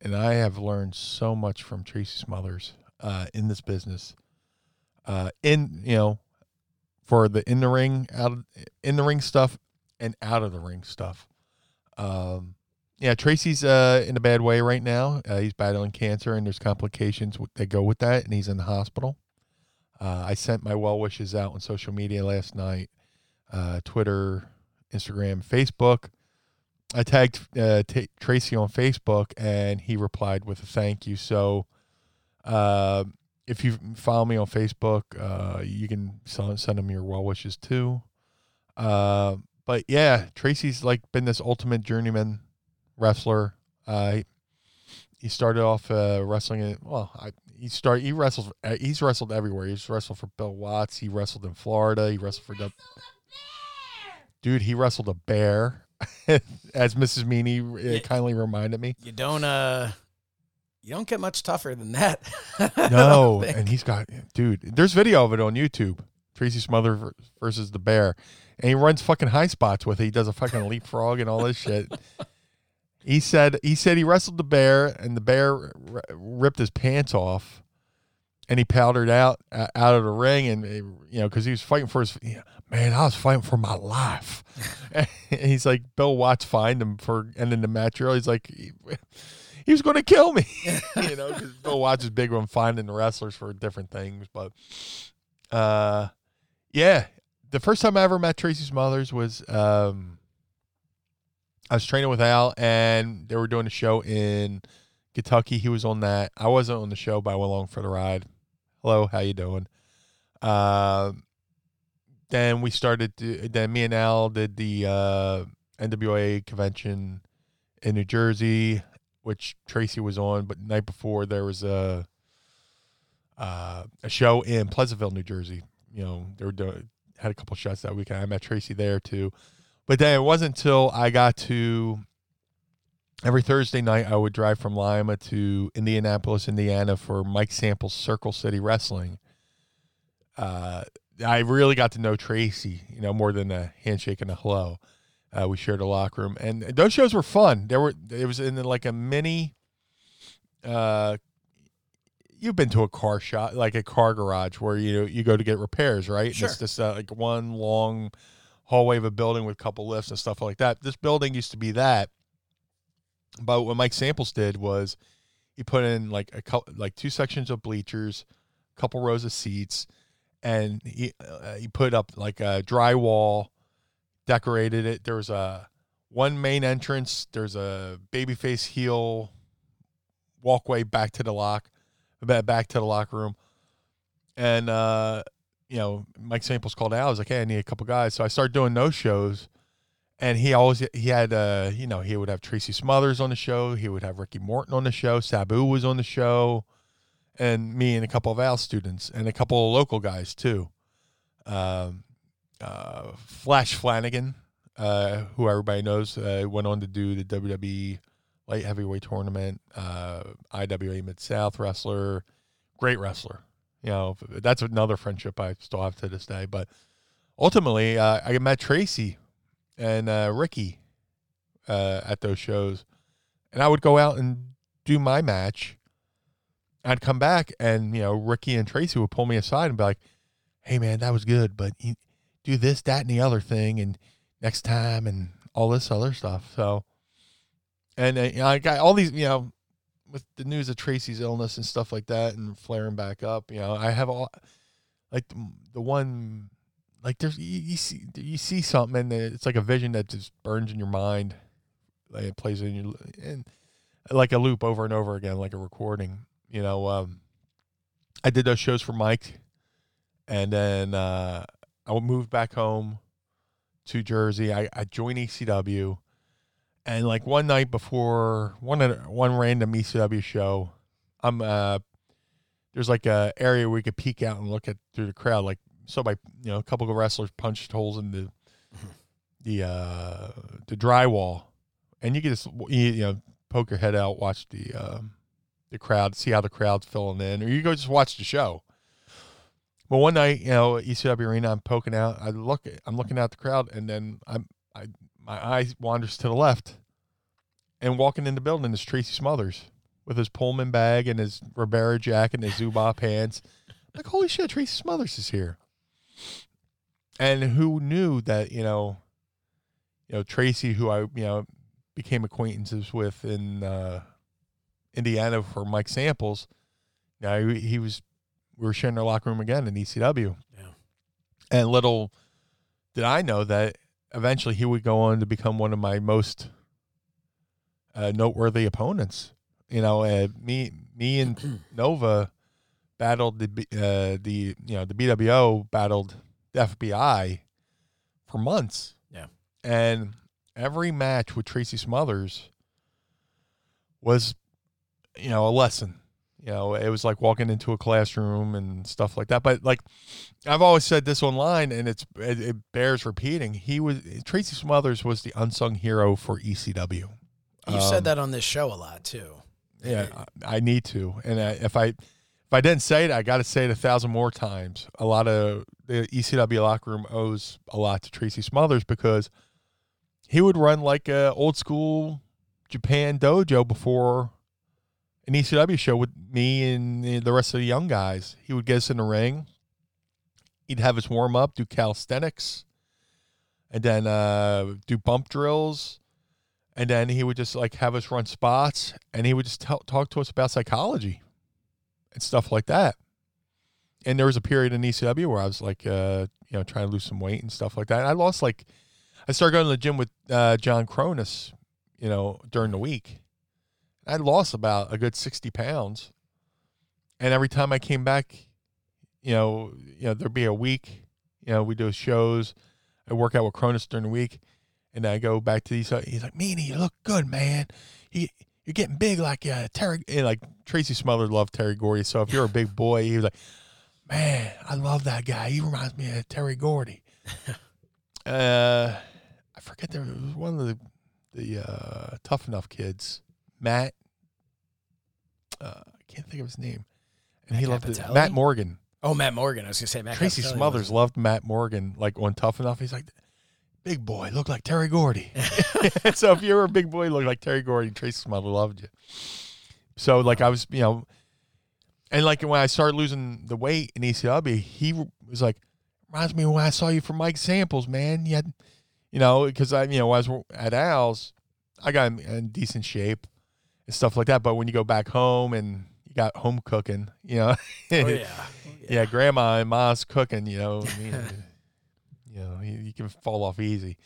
and I have learned so much from Tracy Smothers uh, in this business. Uh, in you know, for the in the ring out of, in the ring stuff and out of the ring stuff. Um, yeah, Tracy's uh, in a bad way right now. Uh, he's battling cancer, and there's complications that go with that, and he's in the hospital. Uh, I sent my well wishes out on social media last night, uh, Twitter, Instagram, Facebook. I tagged uh, T- Tracy on Facebook, and he replied with a thank you. So, uh, if you follow me on Facebook, uh, you can send, send him your well wishes too. Uh, but yeah, Tracy's like been this ultimate journeyman wrestler. Uh, he started off uh, wrestling. In, well, I, he started. He wrestles. uh, He's wrestled everywhere. He's wrestled for Bill Watts. He wrestled in Florida. He wrestled for. the Dude, he wrestled a bear, (laughs) as Mrs. Meanie uh, Yeah. kindly reminded me. You don't uh, you don't get much tougher than that. (laughs) No, and he's got dude. There's video of it on YouTube. Tracy Smother versus the bear, and he runs fucking high spots with it. He does a fucking leapfrog and all this shit. (laughs) He said he said he wrestled the bear, and the bear r- ripped his pants off, and he powdered out uh, out of the ring, and uh, you know because he was fighting for his yeah, man. I was fighting for my life. (laughs) and he's like Bill Watts fined him for ending the match early. He's like. He, he was going to kill me, (laughs) (laughs) you know, because Bill Watts is big on finding the wrestlers for different things. But, uh, yeah, the first time I ever met Tracy Smothers was um, I was training with Al, and they were doing a show in Kentucky. He was on that. I wasn't on the show, but I went along for the ride. Hello, how you doing? Uh, then we started. To, then me and Al did the uh, NWA convention in New Jersey, which Tracy was on. But the night before there was a uh, a show in Pleasantville, New Jersey. You know, they were doing had a couple shots that weekend. I met Tracy there too. But then it wasn't until I got to every Thursday night I would drive from Lima to Indianapolis, Indiana for Mike Sample's Circle City Wrestling. uh, I really got to know Tracy, you know, more than a handshake and a hello. Uh, we shared a locker room, and those shows were fun. There were it was in like a mini. Uh, you've been to a car shop, like a car garage, where you you go to get repairs, right? And Sure. It's just uh, like one long hallway of a building with a couple lifts and stuff like that. This building used to be that, but what Mike Samples did was he put in like a couple, like two sections of bleachers, a couple rows of seats, and he uh, he put up like a drywall, decorated it. There was a one main entrance. There's a babyface heel walkway back to the lock, back to the locker room, and uh, you know Mike Samples called out. I was like, hey, I need a couple guys, so I started doing those shows. And he always he had uh you know he would have Tracy Smothers on the show he would have Ricky Morton on the show Sabu was on the show and me and a couple of Al students and a couple of local guys too. Um, uh, Flash Flanagan, uh, who everybody knows, uh, went on to do the WWE light heavyweight tournament, uh, IWA Mid South wrestler, great wrestler. You know, that's another friendship I still have to this day. But ultimately, uh, I met Tracy and Ricky at those shows, and I would go out and do my match. I'd come back, and you know, Ricky and Tracy would pull me aside and be like, "Hey, man, that was good, but do this, that, and the other thing, and next time, and all this other stuff." So, and uh, you know, I got all these, you know, with the news of Tracy's illness and stuff like that, and flaring back up. You know, I have all like the, the one like there's you, you see you see something and it's like a vision that just burns in your mind like it plays in your and like a loop over and over again like a recording you know um i did those shows for mike and then uh i moved back home to jersey. I, I joined ecw and like one night before one one random ecw show i'm uh there's like a area where you could peek out and look at through the crowd. Like so by you know a couple of wrestlers punched holes in the the uh the drywall. And you can just you, you know poke your head out watch the um the crowd see how the crowd's filling in or you go just watch the show but one night you know ECW arena I'm poking out I look I'm looking at the crowd and then I'm I my eye wanders to the left and walking in the building is Tracy Smothers with his Pullman bag and his Ribera jacket and his Zubaz (laughs) pants. Like holy shit Tracy Smothers is here. And who knew that you know you know Tracy who I you know became acquaintances with in uh, Indiana for Mike Samples now he, he was we were sharing our locker room again in ECW Yeah. and little did I know that eventually he would go on to become one of my most uh, noteworthy opponents you know uh, me me and (clears throat) Nova battled the uh, the you know the bWo battled the FBI for months. Yeah. And every match with Tracy Smothers was you know a lesson. You know, it was like walking into a classroom and stuff like that. But like I've always said this online and it's it, it bears repeating. He was Tracy Smothers was the unsung hero for ECW. You Um, said that on this show a lot too. yeah, I I need to. And I, if I if I didn't say it, I got to say it a thousand more times. A lot of the ECW locker room owes a lot to Tracy Smothers because he would run like a old school Japan dojo before an ECW show with me and the rest of the young guys. He would get us in the ring. He'd have us warm up, do calisthenics, and then uh, do bump drills and then he would just like have us run spots and he would just tell, talk to us about psychology and stuff like that and there was a period in ECW where I was like uh you know trying to lose some weight and stuff like that and I lost like I started going to the gym with uh John Kronus you know during the week I lost about a good 60 pounds and every time I came back you know you know there'd be a week you know we do shows I work out with Kronus during the week and I go back to these. He's like, Meanie, you look good, man. You, you're getting big like uh, Terry. And like Tracy Smothers loved Terry Gordy. So if you're a big boy, he was like, man, I love that guy. He reminds me of Terry Gordy. (laughs) uh, I forget there was one of the the uh, tough enough kids, Matt. Uh, I can't think of his name, and he loved it. Matt Morgan. Oh, Matt Morgan. I was gonna say Matt. Tracy Capitelli Smothers wasn't. loved Matt Morgan, like on Tough Enough. He's like, big boy, look like Terry Gordy. (laughs) (laughs) so if you were a big boy, look like Terry Gordy, Tracy Smothers loved you. So like I was, you know, and like when I started losing the weight in ECW, he was like, reminds me of when I saw you for Mike Samples, man. You had, you know, because I, you know, I was at Al's, I got in decent shape and stuff like that. But when you go back home and you got home cooking, you know, Oh (laughs) yeah. yeah, grandma and ma's cooking, you know, I mean, (laughs) you know, you, you can fall off easy.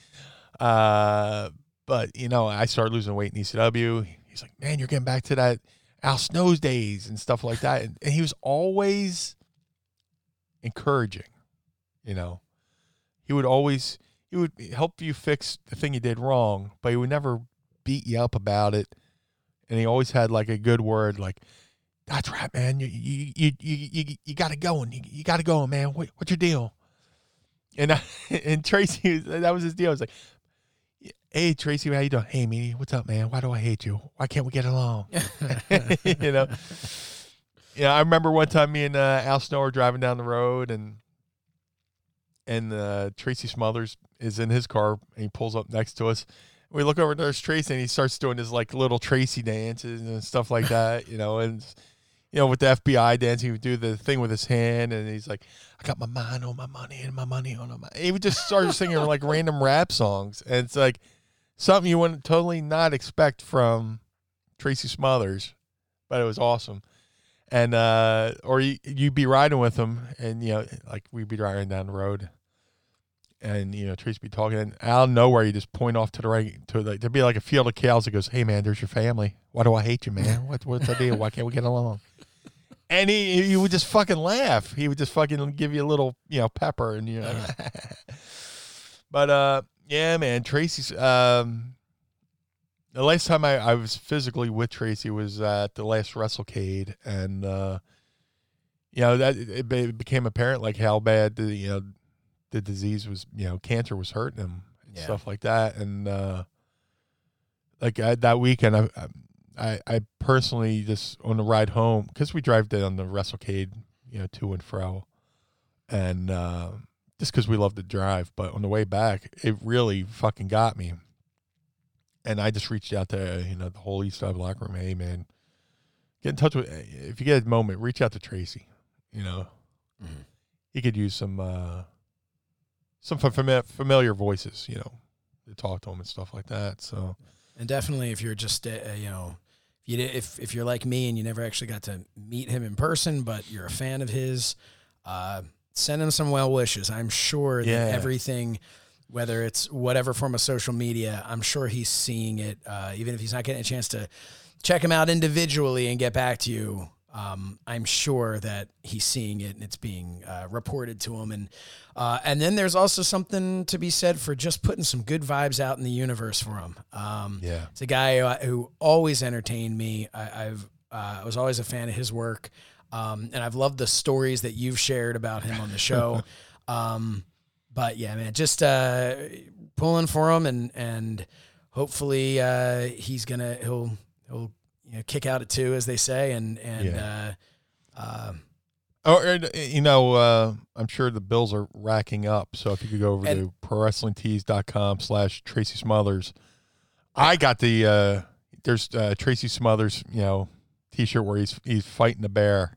Uh, but you know, I started losing weight in ECW. He's like, man, you're getting back to that Al Snows days and stuff like that. And, and he was always encouraging, you know, he would always, he would help you fix the thing you did wrong, but he would never beat you up about it. And he always had like a good word, like, that's right, man. You you you you you, you got it going. You, you got it going, man. What, what's your deal? And I, (laughs) and Tracy, that was his deal. I was like, "Hey, Tracy, how you doing? Hey, me, what's up, man? Why do I hate you? Why can't we get along? (laughs) (laughs) you know." Yeah, I remember one time me and uh, Al Snow were driving down the road, and and uh, Tracy Smothers is in his car, and he pulls up next to us. We look over, there's Tracy, and he starts doing his like little Tracy dances and stuff like (laughs) that, you know, and you know, with the FBI dance, he would do the thing with his hand, and he's like, "I got my mind on my money and my money on my." He would just start singing (laughs) like random rap songs, and it's like something you wouldn't totally not expect from Tracy Smothers, but it was awesome. And uh, or you, you'd be riding with him, and you know, like we'd be riding down the road, and you know, Tracy be talking, and out of nowhere, you just point off to the right to like there'd be like a field of cows that goes, "Hey man, there's your family. Why do I hate you, man? What what's the deal? Why can't we get along?" (laughs) And he he would just fucking laugh. He would just fucking give you a little you know pepper, and you know. (laughs) but uh, yeah, man, Tracy's um. The last time I, I was physically with Tracy was at the last WrestleCade, and uh, you know that it, it became apparent like how bad the you know the disease was. You know, cancer was hurting him and Yeah. stuff like that, and uh, like I, that weekend, I, I I personally just on the ride home because we drive down the WrestleCade, you know, to and fro, and uh, just because we love to drive, but on the way back, it really fucking got me and I just reached out to you know the whole East Side locker room. Hey man, get in touch with if you get a moment, reach out to Tracy. You know, Mhm. he could use some uh some fami- familiar voices. You know, to talk to him and stuff like that. So And definitely, if you're just uh, uh, you know, if you, if, if you're like me and you never actually got to meet him in person, but you're a fan of his, uh, send him some well wishes. I'm sure Yeah. that everything, whether it's whatever form of social media, I'm sure he's seeing it. Uh, even if he's not getting a chance to check him out individually and get back to you. Um, I'm sure that he's seeing it and it's being uh, reported to him, and uh, and then there's also something to be said for just putting some good vibes out in the universe for him. Um, yeah, it's a guy who, who always entertained me. I, I've uh, I was always a fan of his work, um, and I've loved the stories that you've shared about him on the show. (laughs) um, but yeah, man, just uh, pulling for him, and and hopefully uh, he's gonna he'll he'll you know kick out at two, as they say, and and uh, uh, Oh, and, uh, you know, uh, I'm sure the bills are racking up. So if you could go over And- to prowrestlingtees.com slash Tracy Smothers. I got the, uh, there's uh, Tracy Smothers, you know, t-shirt where he's, he's fighting the bear.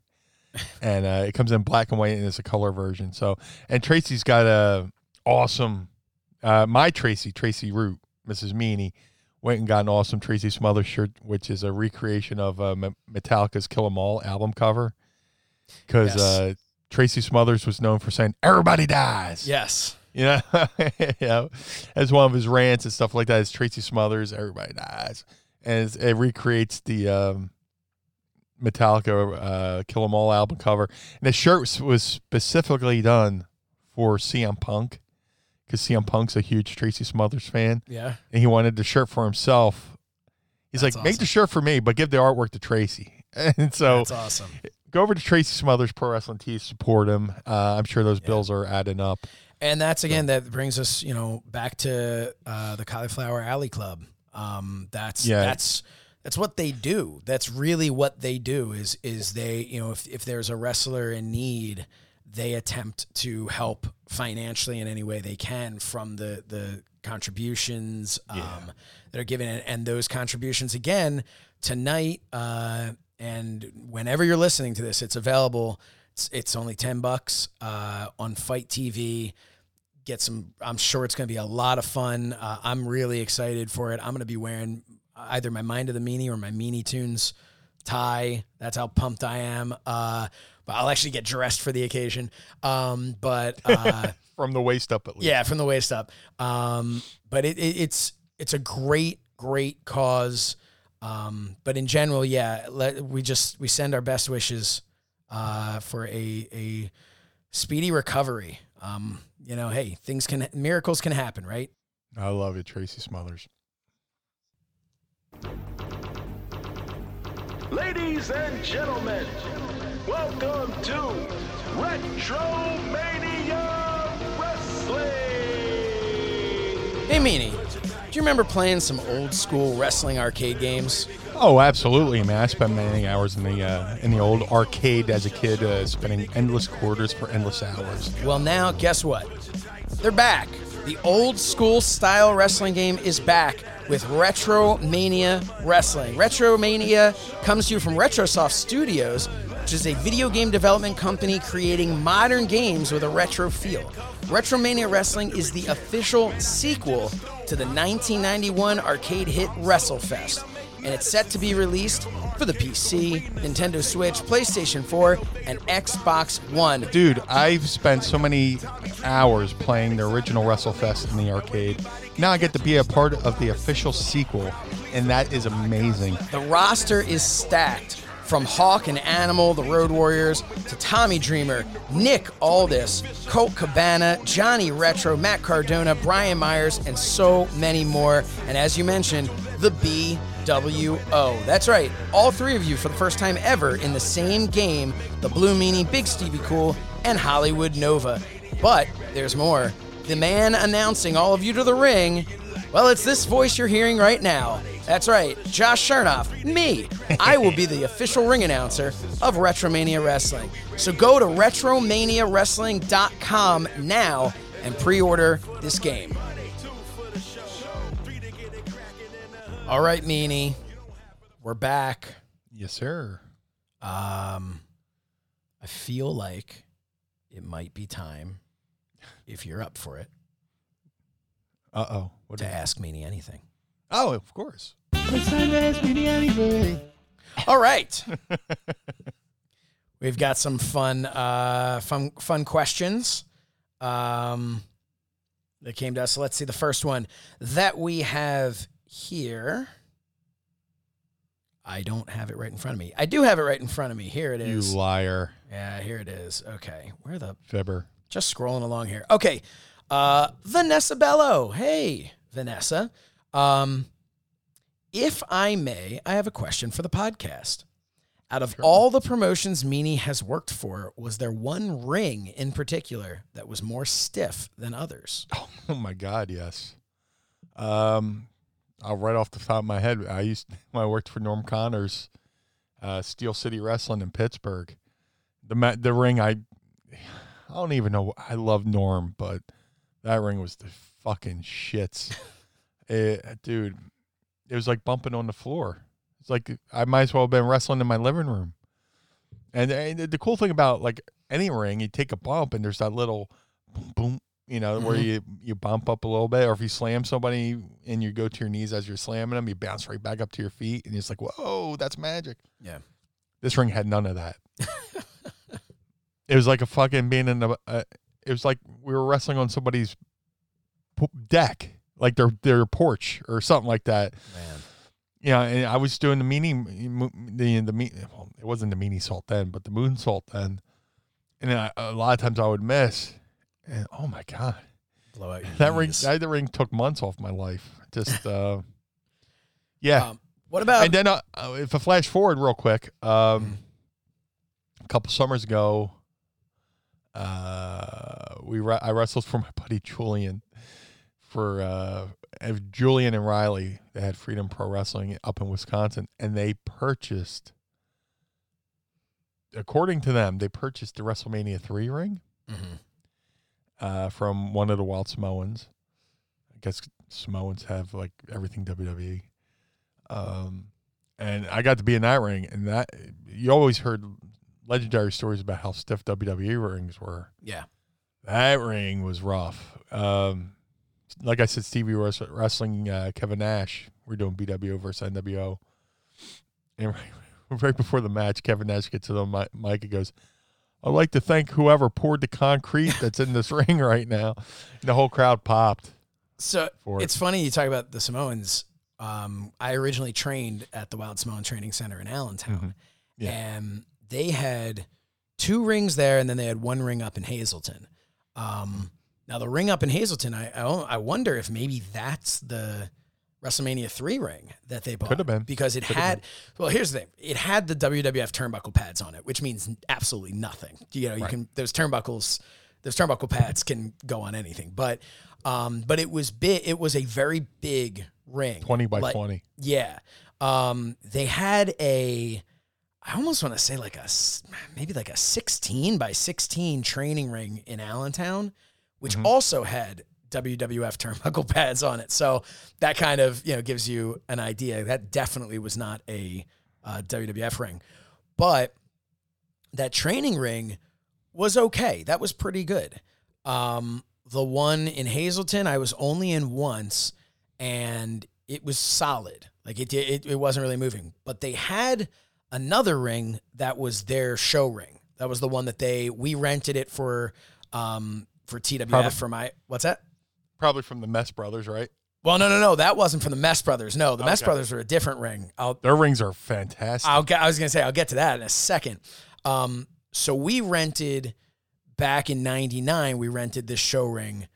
(laughs) And uh, it comes in black and white and it's a color version. So, and Tracy's got a awesome, uh, my Tracy, Tracy Root, Mrs. Meanie, went and got an awesome Tracy Smothers shirt, which is a recreation of uh, Metallica's Kill 'Em All album cover because Yes. uh, Tracy Smothers was known for saying "Everybody dies." yes, you know, (laughs) know, as one of his rants and stuff like that. Is Tracy Smothers "Everybody dies," and it's, it recreates the um, Metallica uh, "Kill 'Em All" album cover. And the shirt was, was specifically done for CM Punk because CM Punk's a huge Tracy Smothers fan, yeah, and he wanted the shirt for himself. He's That's like, make the shirt for me, but give the artwork to Tracy. (laughs) And so that's awesome. go over to Tracy Smothers Pro Wrestling Tees, support him. Uh, I'm sure those Yeah. bills are adding up. And that's again that brings us, you know, back to uh, the Cauliflower Alley Club. Um, that's Yeah. that's that's what they do. That's really what they do. Is is they, you know, if if there's a wrestler in need, they attempt to help financially in any way they can from the the contributions um, that are given, and, and those contributions again tonight uh, and whenever you're listening to this, it's available. It's, it's only ten bucks uh, on FITE TV. Get some. I'm sure it's going to be a lot of fun. Uh, I'm really excited for it. I'm going to be wearing either my Mind of the Meanie or my Meanie Toons tie. That's how pumped I am. Uh, I'll actually get dressed for the occasion. Um, but uh, (laughs) From the waist up, at least. yeah, from the waist up. Um, but it, it, it's it's a great great cause. Um, but in general, yeah, let, we just we send our best wishes uh, for a a speedy recovery. Um, you know, hey, things can miracles can happen, right? I love it, Tracy Smothers. Ladies and gentlemen, welcome to Retromania Wrestling. Hey, Meanie, do you remember playing some old school wrestling arcade games? Oh, absolutely, man! I spent many hours in the uh, in the old arcade as a kid, uh, spending endless quarters for endless hours. Well, now guess what? They're back. The old school style wrestling game is back with Retro Mania Wrestling. Retro Mania comes to you from Retrosoft Studios, which is a video game development company creating modern games with a retro feel. Retromania Wrestling is the official sequel to the 1991 arcade hit WrestleFest and it's set to be released for the PC, Nintendo Switch, PlayStation 4, and Xbox One. Dude, I've spent so many hours playing the original WrestleFest in the arcade. Now I get to be a part of the official sequel, and that is amazing. The roster is stacked from Hawk and Animal, the Road Warriors, to Tommy Dreamer, Nick Aldis, Colt Cabana, Johnny Retro, Matt Cardona, Brian Myers, and so many more. And as you mentioned, the BWO. That's right, all three of you for the first time ever in the same game the Blue Meanie, Big Stevie Cool, and Hollywood Nova. But there's more. The man announcing all of you to the ring well, it's this voice you're hearing right now. That's right, Josh Shernoff, me. I will be the (laughs) official ring announcer of Retromania Wrestling. So go to retromaniawrestling.com now and pre order this game. All right, Meanie, we're back. Yes, sir. Um, I feel like it might be time, if you're up for it, Uh oh. What to did- ask Meanie anything. Oh, of course. It's time to ask me anything. All right. (laughs) We've got some fun, uh, fun, fun questions um, that came to us. So let's see the first one that we have here. I don't have it right in front of me. I do have it right in front of me. Here it is. You liar, yeah, here it is. Okay, where the fibber. just scrolling along here. Okay. Uh Vanessa Bello. Hey, Vanessa. Um if I may, I have a question for the podcast. Out of all the promotions Meanie has worked for, was there one ring in particular that was more stiff than others? (laughs) Oh my God, yes. Um, I'll right off the top of my head. I used (laughs) when I worked for Norm Connors, uh, Steel City Wrestling in Pittsburgh. The the ring I, (sighs) I don't even know. I love Norm, but that ring was the fucking shits, (laughs) Eh, dude. It was like bumping on the floor. It's like I might as well have been wrestling in my living room. And, and the cool thing about like any ring, you take a bump and there's that little boom, boom you know, where Mhm. you you bump up a little bit, or if you slam somebody and you go to your knees as you're slamming them, you bounce right back up to your feet, and it's like, whoa, that's magic. Yeah. This ring had none of that. (laughs) it was like a fucking being in the. Uh, it was like we were wrestling on somebody's deck, like their their porch or something like that. Man. Yeah, and I was doing the meanie, the the me. Well, it wasn't the meanie salt then, but the moon salt then. And I, a lot of times I would miss, and oh my god, Blow out your that ring that ring took months off my life. Just (laughs) uh, yeah. Um, what about and then uh, uh, if I flash forward real quick, um, a couple summers ago, uh, we re- I wrestled for my buddy Julian for uh, Julian and Riley. They had Freedom Pro Wrestling up in Wisconsin, and they purchased according to them, they purchased the WrestleMania three ring Mhm. uh, from one of the Wild Samoans. I guess Samoans have like everything WWE. Um, and I got to be in that ring, and that you always heard legendary stories about how stiff WWE rings were. Yeah. That ring was rough. Um, like I said, Stevie was wrestling uh, Kevin Nash. We're doing BWO versus NWO. And (laughs) right, right before the match, Kevin Nash gets to the mi- mic and goes, I'd like to thank whoever poured the concrete that's in this (laughs) ring right now. And the whole crowd popped. So For it. it's funny you talk about the Samoans. Um, I originally trained at the Wild Samoan Training Center in Allentown, Mhm. Yeah. and they had two rings there, and then they had one ring up in Hazleton. Um, now the ring up in Hazleton, I I, I wonder if maybe that's the WrestleMania three ring that they bought. Could have been. because it Could had. Well, here's the thing: it had the WWF turnbuckle pads on it, which means absolutely nothing. You know, you Right. can those turnbuckles, those turnbuckle pads can go on anything, but. Um, but it was big. It was a very big ring, 20 by Like- 20. Yeah. Um, they had a, I almost want to say like a maybe like a 16 by 16 training ring in Allentown, which Mm-hmm. also had WWF turnbuckle (laughs) pads on it. So that kind of, you know, gives you an idea. That definitely was not a uh, WWF ring. But that training ring was okay. That was pretty good. Um, the one in Hazleton, I was only in once, and it was solid. Like it, it, it wasn't really moving. But they had another ring that was their show ring. That was the one that they we rented it for, um, for TWF Probably- for my what's that? Probably from the Mest Brothers, right? Well, no, no, no, that wasn't from the Mest Brothers. No, the Mest Brothers were a different ring. I'll Their rings are fantastic. I'll. I was gonna say I'll get to that in a second. Um, so we rented back in '99. We rented this show ring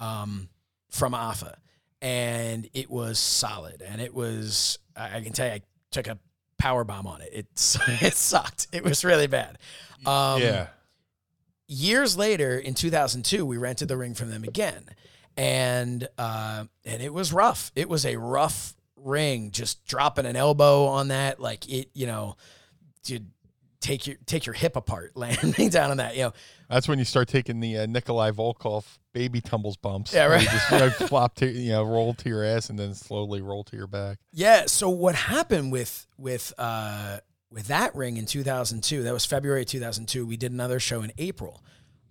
um, from AFA, and it was solid. And it was. I, I can tell you, I took a power bomb on it. It (laughs) it sucked. It was really bad. Um, yeah. Years later in 2002 we rented the ring from them again and uh and it was rough it was a rough ring just dropping an elbow on that like it you know to take your take your hip apart (laughs) landing down on that you know That's when you start taking the uh, Nikolai Volkov baby tumbles bumps. Yeah, right. You just you know, (laughs) flop to, you know, roll to your ass and then slowly roll to your back. Yeah. So what happened with with uh, with that ring in 2002? That was February 2002. We did another show in April.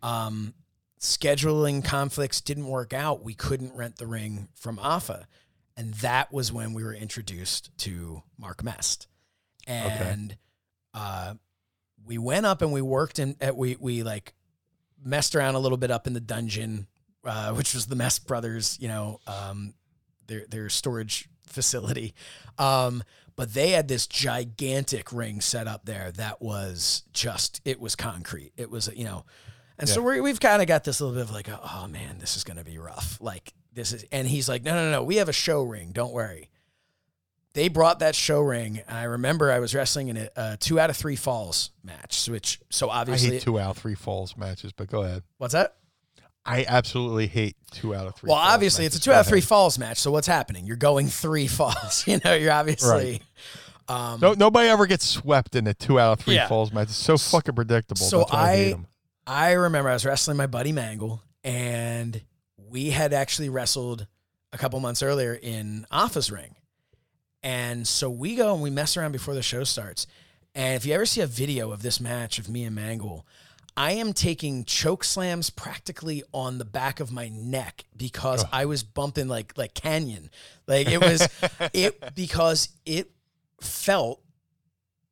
Um, scheduling conflicts didn't work out. We couldn't rent the ring from AFA, and that was when we were introduced to Mark Mest. And uh, we went up and we worked and At, we we like messed around a little bit up in the dungeon, uh, which was the Mest Brothers. You know, um, their their storage facility. Um, but they had this gigantic ring set up there that was just it was concrete. It was you know, and so we we've kind of got this little bit of like oh, oh man, this is gonna be rough. Like this is, and he's like no no no, we have a show ring. Don't worry. They brought that show ring, and I remember I was wrestling in a, a two out of three falls match. Which so I obviously, hate two out of three falls matches, but go ahead. what's that? I absolutely hate two out of three. Well, obviously, it's a two out of three falls match. So what's happening? You're going three (laughs) falls. you know, you're obviously. Um, No, nobody ever gets swept in a two out of three Yeah. falls match. It's so fucking predictable. So I, I- I remember I was wrestling my buddy Mangle, and we had actually wrestled a couple months earlier in Office Ring. And so we go and we mess around before the show starts. And if you ever see a video of this match of me and Mangle, I am taking choke slams practically on the back of my neck because I was bumping like like Kanyon. Like it was (laughs) it because it felt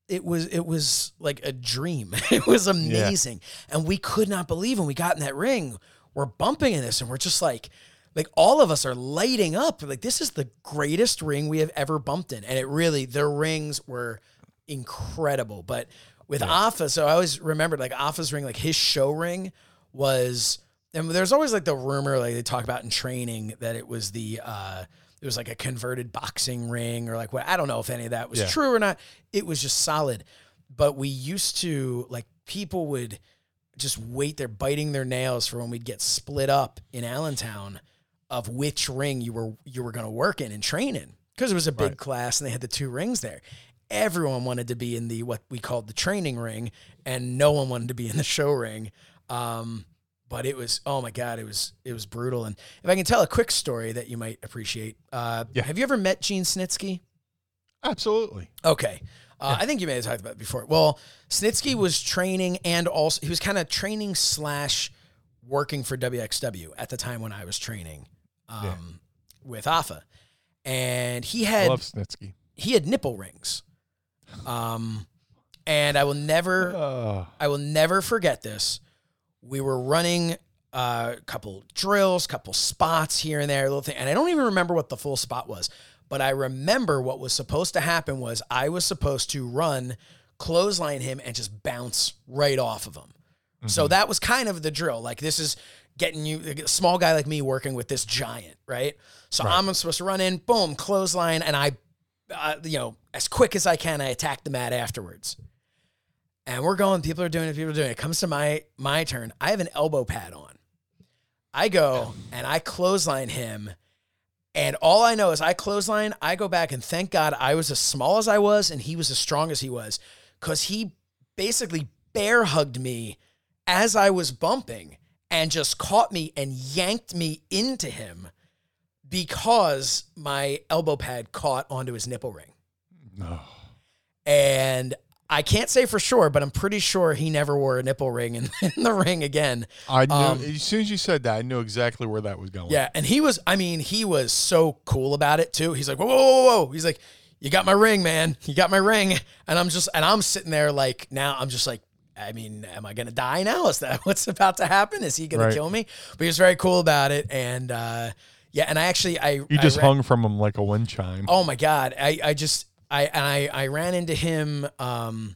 it was it was like a dream. (laughs) It was amazing. And we could not believe when we got in that ring, we're bumping in this and we're just like like all of us are lighting up. Like this is the greatest ring we have ever bumped in. And it really the rings were incredible. But with AFA, so I always remembered like AFA's ring, like his show ring was and there's always like the rumor like they talk about in training that it was the uh it was like a converted boxing ring or like what I don't know if any of that was Yeah. true or not. It was just solid. But we used to like people would just wait there biting their nails for when we'd get split up in Allentown of which ring you were you were going to work in and train in because it was a big Right. class and they had the two rings there. Everyone wanted to be in the what we called the training ring, and no one wanted to be in the show ring. Um, but it was oh my god, it was it was brutal. And if I can tell a quick story that you might appreciate, uh, Yeah. have you ever met Gene Snitsky? Absolutely. Okay. Uh, I think you may have talked about it before. Well, Snitsky was training and also he was kind of training slash working for WXW at the time when I was training um, Yeah. with AFA, and he I had love Snitsky. he had nipple rings, um, and I will never Uh, I will never forget this. We were running a couple drills, couple spots here and there, little thing, and I don't even remember what the full spot was. But I remember what was supposed to happen was I was supposed to run, clothesline him, and just bounce right off of him. So that was kind of the drill. Like this is getting you a small guy like me working with this giant, right? So I'm supposed to run in, boom, clothesline, and I, uh, you know, as quick as I can, I attack the mat afterwards and we're going. People are doing it. People are doing it. It comes to my my turn. I have an elbow pad on. I go and I clothesline him, and all I know is I clothesline. I go back and thank God I was as small as I was and he was as strong as he was, because he basically bear hugged me as I was bumping and just caught me and yanked me into him because my elbow pad caught onto his nipple ring. no. And I can't say for sure, but I'm pretty sure he never wore a nipple ring in, (laughs) in the ring again. I knew Um, as soon as you said that, I knew exactly where that was going. Yeah, and he was, I mean, he was so cool about it too. He's like, whoa, whoa, whoa, whoa. He's like, you got my ring, man. You got my ring. And I'm just, and I'm sitting there like, now I'm just like, I mean, am I gonna die now? Is that (laughs) what's about to happen? Is he gonna Right. kill me? But he was very cool about it, and uh, yeah, and I actually, I You I just hung from him like a wind chime. Oh my god, I I just I and I I ran into him um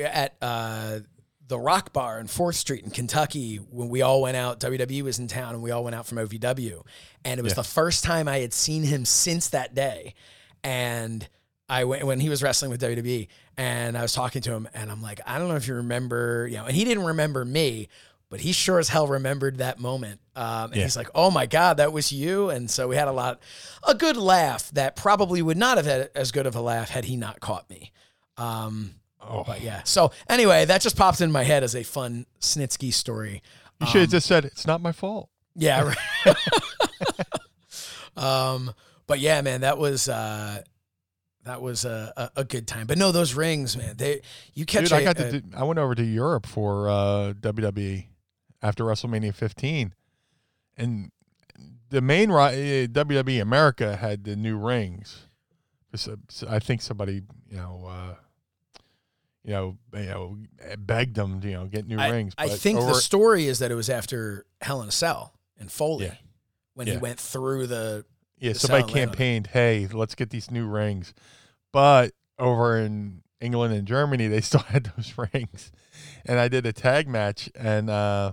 at uh the Rock Bar in Fourth Street in Kentucky when we all went out. WWE was in town and we all went out from OVW, and it was Yeah. the first time I had seen him since that day, and. I went when he was wrestling with WWE, and I was talking to him, and I'm like, I don't know if you remember, you know, and he didn't remember me, but he sure as hell remembered that moment. Um, and Yeah. he's like, "Oh my God, that was you!" And so we had a lot, a good laugh that probably would not have had as good of a laugh had he not caught me. Um, Oh. but yeah. So anyway, that just popped in my head as a fun Snitsky story. You should have just said it's not my fault. Yeah. (laughs) Right. (laughs) um, but yeah, man, that was uh, that was a, a, good time. But no, those rings, man, they you catch. Dude, I a- got a- to. do- I went over to Europe for uh, WWE after WrestleMania 15, and the main uh, WWE America had the new rings. uh, I think somebody, you know, uh, you know, you know, begged them, to, you know, get new I, rings. I think over- the story is that it was after Hell in a Cell and Foley Yeah. when he went through the. Yeah, the somebody campaigned, "Hey, let's get these new rings," but over in England and Germany, they (laughs) still had those rings. And I did a tag match, and uh,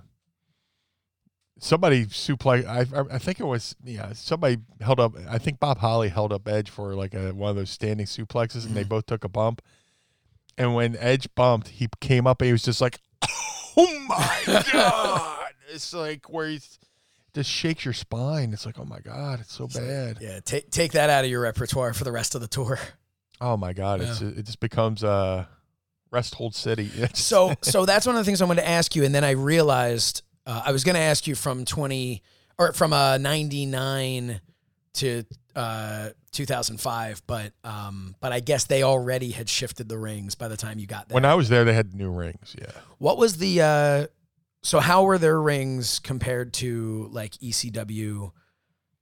somebody suplex. I, I think it was yeah. Somebody held up. I think Bob Holly held up Edge for like a one of those standing suplexes, and they both took a bump. And when Edge bumped, he came up and he was just like, (laughs) "Oh my (laughs) god!" it's like where he's just shakes your spine. It's like, "Oh my god, it's so bad." Yeah, take take that out of your repertoire for the rest of the tour. Oh my god, it's it just becomes uh rest hold city. (laughs) So so that's one of the things I wanted to ask you, and then I realized uh, I was going to ask you from twenty or from uh, ninety nine to uh, two thousand five, but um, but I guess they already had shifted the rings by the time you got there. when I was there, they had new rings. Yeah, what was the uh, so how were their rings compared to like ECW?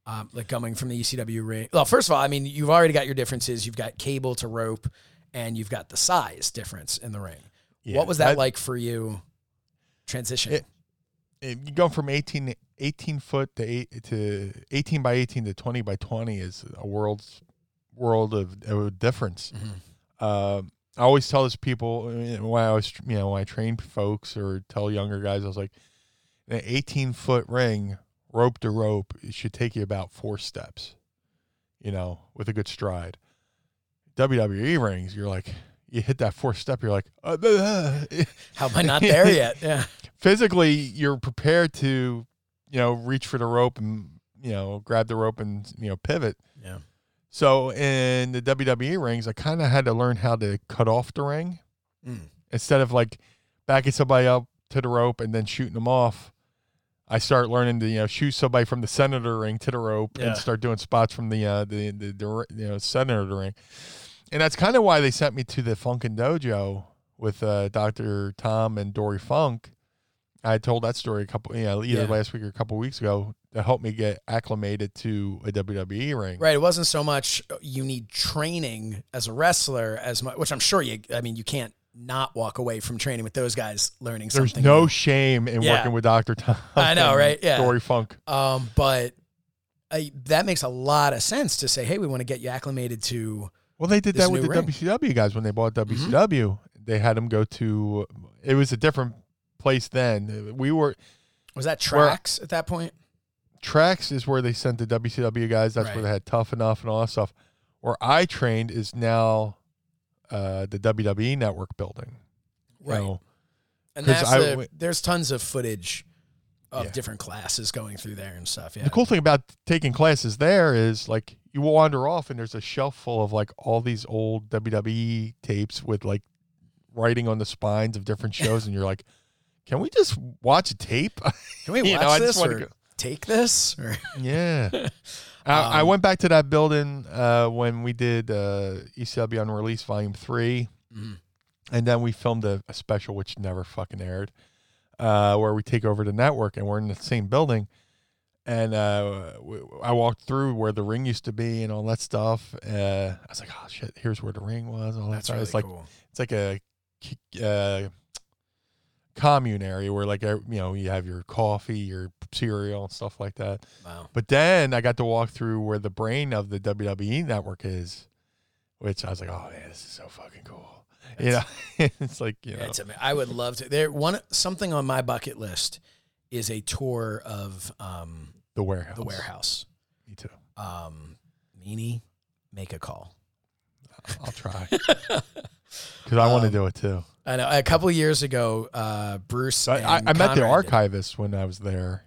Um, like coming from the ECW ring. Well, first of all, I mean, you've already got your differences. You've got cable to rope, and you've got the size difference in the ring. yeah. What was that like for you transitioning? It- it- you go from 18, 18 foot to eight to eighteen by eighteen to twenty by twenty is a world's world of, of difference. Mhm. Um, I always tell this people uh, when I was you know when I train folks or tell younger guys, I was like, an eighteen foot ring, rope to rope, it should take you about four steps, you know, with a good stride. WWE rings, you're like, you hit that fourth step, you're like, uh, uh, (laughs) How am I not there yet? (laughs) Yeah. Physically you're prepared to, you know, reach for the rope and you know grab the rope and you know pivot. Yeah. So in the WWE rings, I kind of had to learn how to cut off the ring Mm. instead of like backing somebody up to the rope and then shooting them off. I start learning to you know shoot somebody from the the ring to the rope Yeah. and start doing spots from the uh, the, the the you know center of the ring, and that's kind of why they sent me to the Funkin' Dojo with uh, Doctor Tom and Dory Funk. I told that story a couple yeah, either Yeah. last week or a couple weeks ago to help me get acclimated to a WWE ring. Right. It wasn't so much uh, you need training as a wrestler as much, which I'm sure you. I mean, you can't not walk away from training with those guys learning There's something. There's no new. shame in Yeah. working with Doctor Tom. (laughs) I know, right? Yeah. Dory Funk. Um, but I, that makes a lot of sense to say, hey, we want to get you acclimated to. Well, they did that with the ring. WCW guys when they bought WCW. They had them go to. It was a different place then. We were Was that Where- tracks at that point? tracks is where they sent the WCW guys. That's Right. where they had Tough Enough and all that stuff. Where I trained is now uh, the WWE Network building. Right. And that's I the, there's tons of footage of Yeah. different classes going through there and stuff. Yeah. The cool thing about taking classes there is like you wander off and there's a shelf full of like all these old WWE tapes with like writing on the spines of different shows, and you're like, can we just watch a tape? (laughs) Can we You watch know, this or take this? Or (laughs) Yeah. (laughs) I, I Um, went back to that building uh, when we did uh, ECW Unreleased Volume 3. Mhm. And then we filmed a, a special, which never fucking aired, uh, where we take over the network and we're in the same building. And uh, w- I walked through where the ring used to be and all that stuff. Uh, I was like, oh, shit, here's where the ring was. All that that's stuff. really it's like it's like a uh, commune area where like you know you have your coffee, your cereal, and stuff like that. Wow. But then I got to walk through where the brain of the WWE network is, which I was like, oh man, this is so fucking cool. You know, (laughs) it's like you know, it's ama- I would love to. There, one something on my bucket list is a tour of um, the warehouse. the warehouse. Me too. Um, Meanie, make a call. I'll try (laughs) because I want to Um, do it too. I know. A couple years ago, uh, Bruce. I, I, I met the did. archivist when I was there.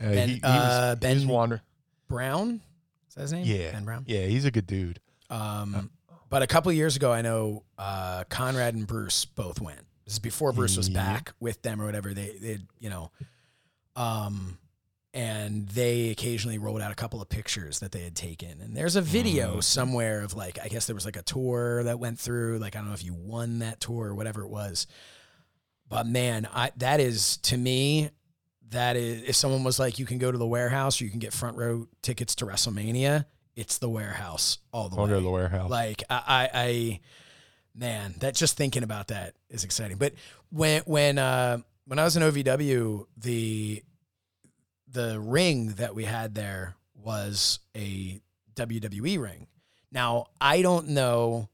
Uh, Ben- he, he uh, was, he was wander- Brown. Is that his name? Yeah, Ben Brown. yeah, he's a good dude. Um, but a couple years ago, I know uh, Conrad and Bruce both went. This is before Bruce was Yeah. back with them or whatever. They, they, you know, um, and they occasionally rolled out a couple of pictures that they had taken. And there's a video Mm. somewhere of like, I guess there was like a tour that went through. Like, I don't know if you won that tour or whatever it was. But man, I that is to me, that is if someone was like, you can go to the warehouse or you can get front row tickets to WrestleMania, it's the warehouse all the I'll way. go to the warehouse. Like I, I, I, man, that just thinking about that is exciting. But when when uh, when I was in OVW, the the ring that we had there was a WWE ring. Now I don't know.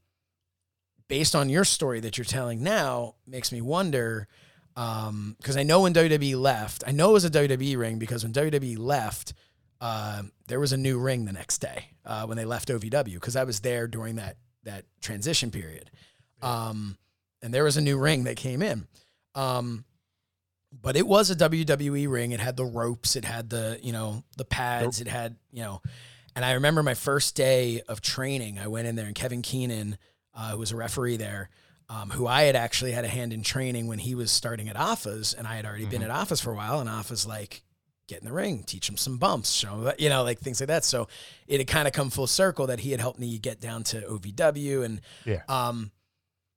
Based on your story that you're telling now, makes me wonder. Because I know when WWE left, I know it was a WWE ring because when WWE left, uh, there was a new ring the next day uh, when they left OVW because I was there during that that transition period, um, and there was a new ring that came in, um, but it was a WWE ring. It had the ropes, it had the you know the pads, it had you know, and I remember my first day of training. I went in there and Kevin Keenan, uh, who was a referee there. Um, who I had actually had a hand in training when he was starting at AFA's, and I had already been at AFA's for a while. And AFA's like, get in the ring, teach him some bumps, show him, you know, like things like that. So it had kind of come full circle that he had helped me get down to OVW. And Yeah. um,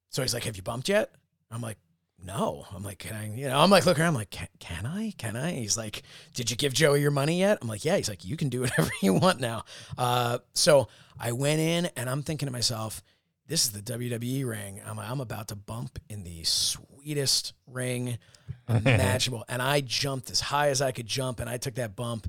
so he's like, have you bumped yet? I'm like, no. I'm like, can I, you know, I'm like, look around. I'm like, can, can I? Can I? He's like, did you give Joey your money yet? I'm like, yeah. He's like, you can do (laughs) whatever you want now. Uh, so I went in and I'm thinking to myself, this is the WWE ring. I'm, I'm about to bump in the sweetest ring (laughs) imaginable. and I jumped as high as I could jump and I took that bump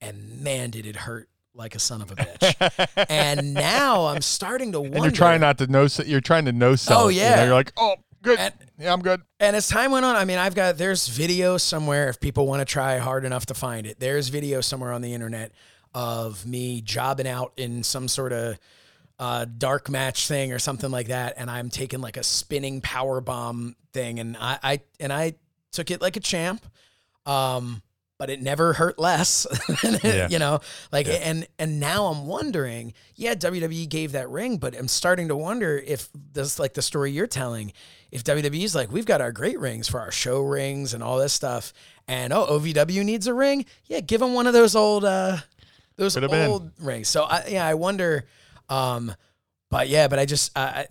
and man, did it hurt like a son of a bitch. (laughs) and now I'm starting to wonder. and you're trying not to know. You're trying to know self. Oh, you know? yeah. You're like, oh, good. And- yeah, I'm good. And as time went on, I mean, I've got there's video somewhere if people want to try hard enough to find it. There's video somewhere on the internet of me jobbing out in some sort of uh, dark match thing or something like that, and I'm taking like a spinning power bomb thing, and I, I and I took it like a champ. Um, but it never hurt less. (laughs) Yeah. You know, like Yeah. and and now I'm wondering, yeah, WWE gave that ring, but I'm starting to wonder if this like the story you're telling, if WWE's like, we've got our great rings for our show rings and all this stuff, and oh, OVW needs a ring, yeah, give them one of those old uh those have been. old rings. So I yeah, I wonder um but yeah, but I just I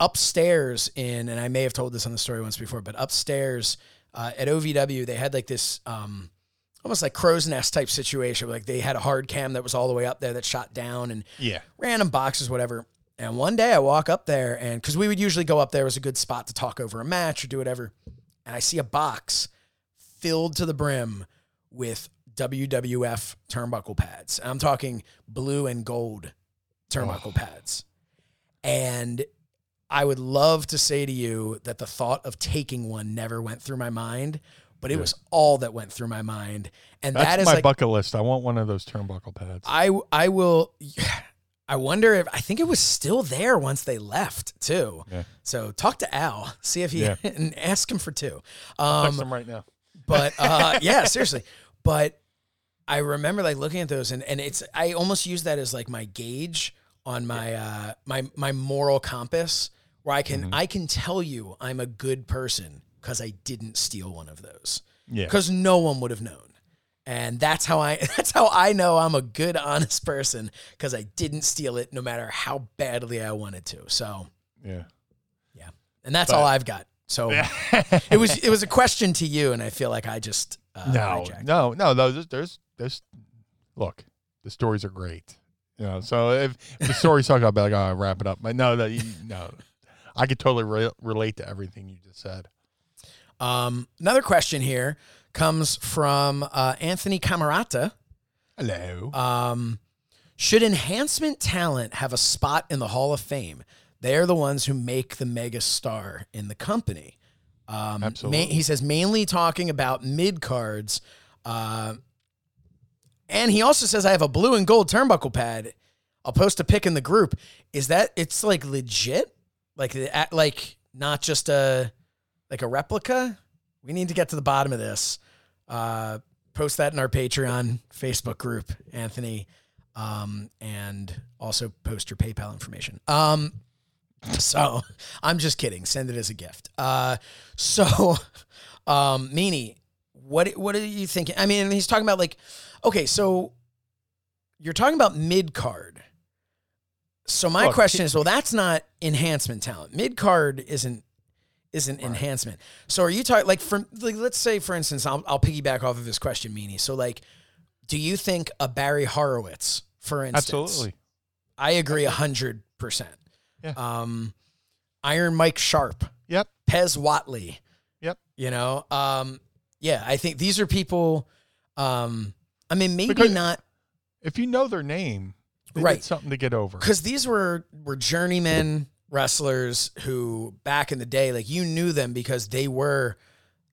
upstairs in, and I may have told this on the story once before, but upstairs uh, at OVW, they had like this um, almost like crow's nest type situation. Like they had a hard cam that was all the way up there that shot down and Yeah. random boxes, whatever. And one day I walk up there, and because we would usually go up there, was a good spot to talk over a match or do whatever. And I see a box filled to the brim with WWF turnbuckle pads. And I'm talking blue and gold turnbuckle oh. pads. And I would love to say to you that the thought of taking one never went through my mind, but it was all that went through my mind. And That's that is my like bucket list. I want one of those turnbuckle pads. I I will. I wonder if I think it was still there once they left too. Yeah. So talk to Al, (laughs) see if he Yeah. (laughs) and ask him for two. Text Um, them right now. but uh, (laughs) yeah, seriously. But I remember like looking at those and and it's I almost use that as like my gauge on my uh my my moral compass where I Mm-hmm. can I can tell you I'm a good person because I didn't steal one of those Yeah. because no one would have known. And that's how I (laughs) that's how I know I'm a good honest person because I didn't steal it no matter how badly I wanted to. So Yeah. yeah. And that's But- all I've got. So (laughs) it was it was a question to you and I feel like I just uh, no, no, no, no. There's, there's, there's, look, the stories are great. You know, so if, if the stories talk, I'll be like, oh, wrap it up. But no, no, you, no. I could totally re- relate to everything you just said. Um, another question here comes from uh, Anthony Camerata. Hello. Um, should enhancement talent have a spot in the Hall of Fame? They are the ones who make the mega star in the company. Um, ma- Absolutely. he says mainly talking about mid cards. Uh, and he also says I have a blue and gold turnbuckle pad. I'll post a pic in the group. Is that it's like legit? Like like not just a like a replica? We need to get to the bottom of this. Uh, post that in our Patreon Facebook group, Anthony, um, and also post your PayPal information. Um, so I'm just kidding. Send it as a gift. Uh, so, (laughs) um, Meanie, what what are you thinking? I mean, he's talking about like, okay, so you're talking about mid card. So my question is, well, that's not enhancement talent. Mid card isn't isn't enhancement. So are you talking like from like let's say for instance, I'll I'll piggyback off of this question, Meanie. So like, do you think a Barry Horowitz, for instance, Absolutely. I agree a hundred percent. Yeah. Um, Iron Mike Sharpe, Yep. Pez Whatley. Yep. You know, um, yeah, I think these are people. Um, I mean, maybe Because- not If you know their name, Right. something to get over. because these were were journeyman wrestlers who back in the day, like you knew them because they were,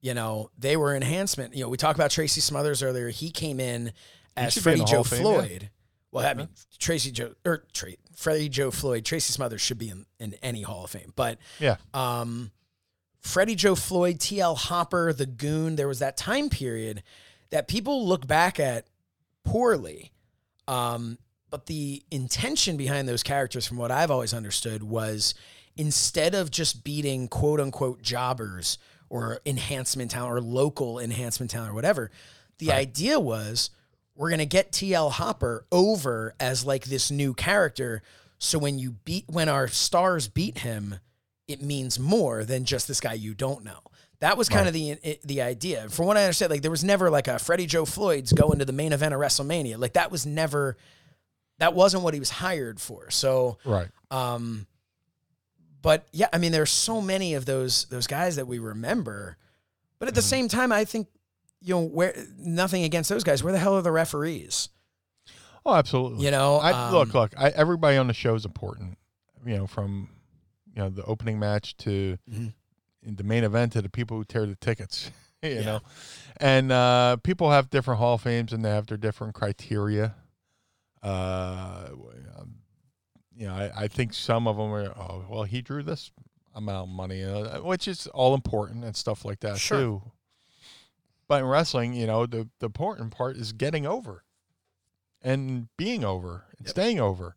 you know, they were enhancement. You know, we talked about Tracy Smothers earlier. He came in as should be in Freddie Joe Fame, yeah. Floyd. Well, I mean, Tracy Joe or Tra- Freddie Joe Floyd, Tracy Smothers should be in, in any Hall of Fame, but Yeah. um, Freddie Joe Floyd, TL Hopper, The Goon. There was that time period that people look back at poorly. Um, but the intention behind those characters, from what I've always understood, was instead of just beating quote unquote jobbers or enhancement talent or local enhancement talent or whatever, the idea was we're going to get TL Hopper over as like this new character. So when you beat, when our stars beat him, it means more than just this guy you don't know. That was kind of the the idea. From what I understand, like there was never like a Freddie Joe Floyd's going to the main event of WrestleMania. Like that was never that wasn't what he was hired for. So Right. um but yeah, I mean there's so many of those those guys that we remember. But at the same time, I think you know where nothing against those guys. Where the hell are the referees? Oh, absolutely. You know, I, um, look, look. I, everybody on the show is important. You know, from you know the opening match to Mhm. the main event to the people who tear the tickets. (laughs) You Yeah. know, and uh, people have different Hall of Fames and they have their different criteria. Uh, you know, I, I think some of them are. Oh, well, he drew this amount of money, uh, which is all important and stuff like that Sure. too. But in wrestling, you know, the, the important part is getting over and being over and staying over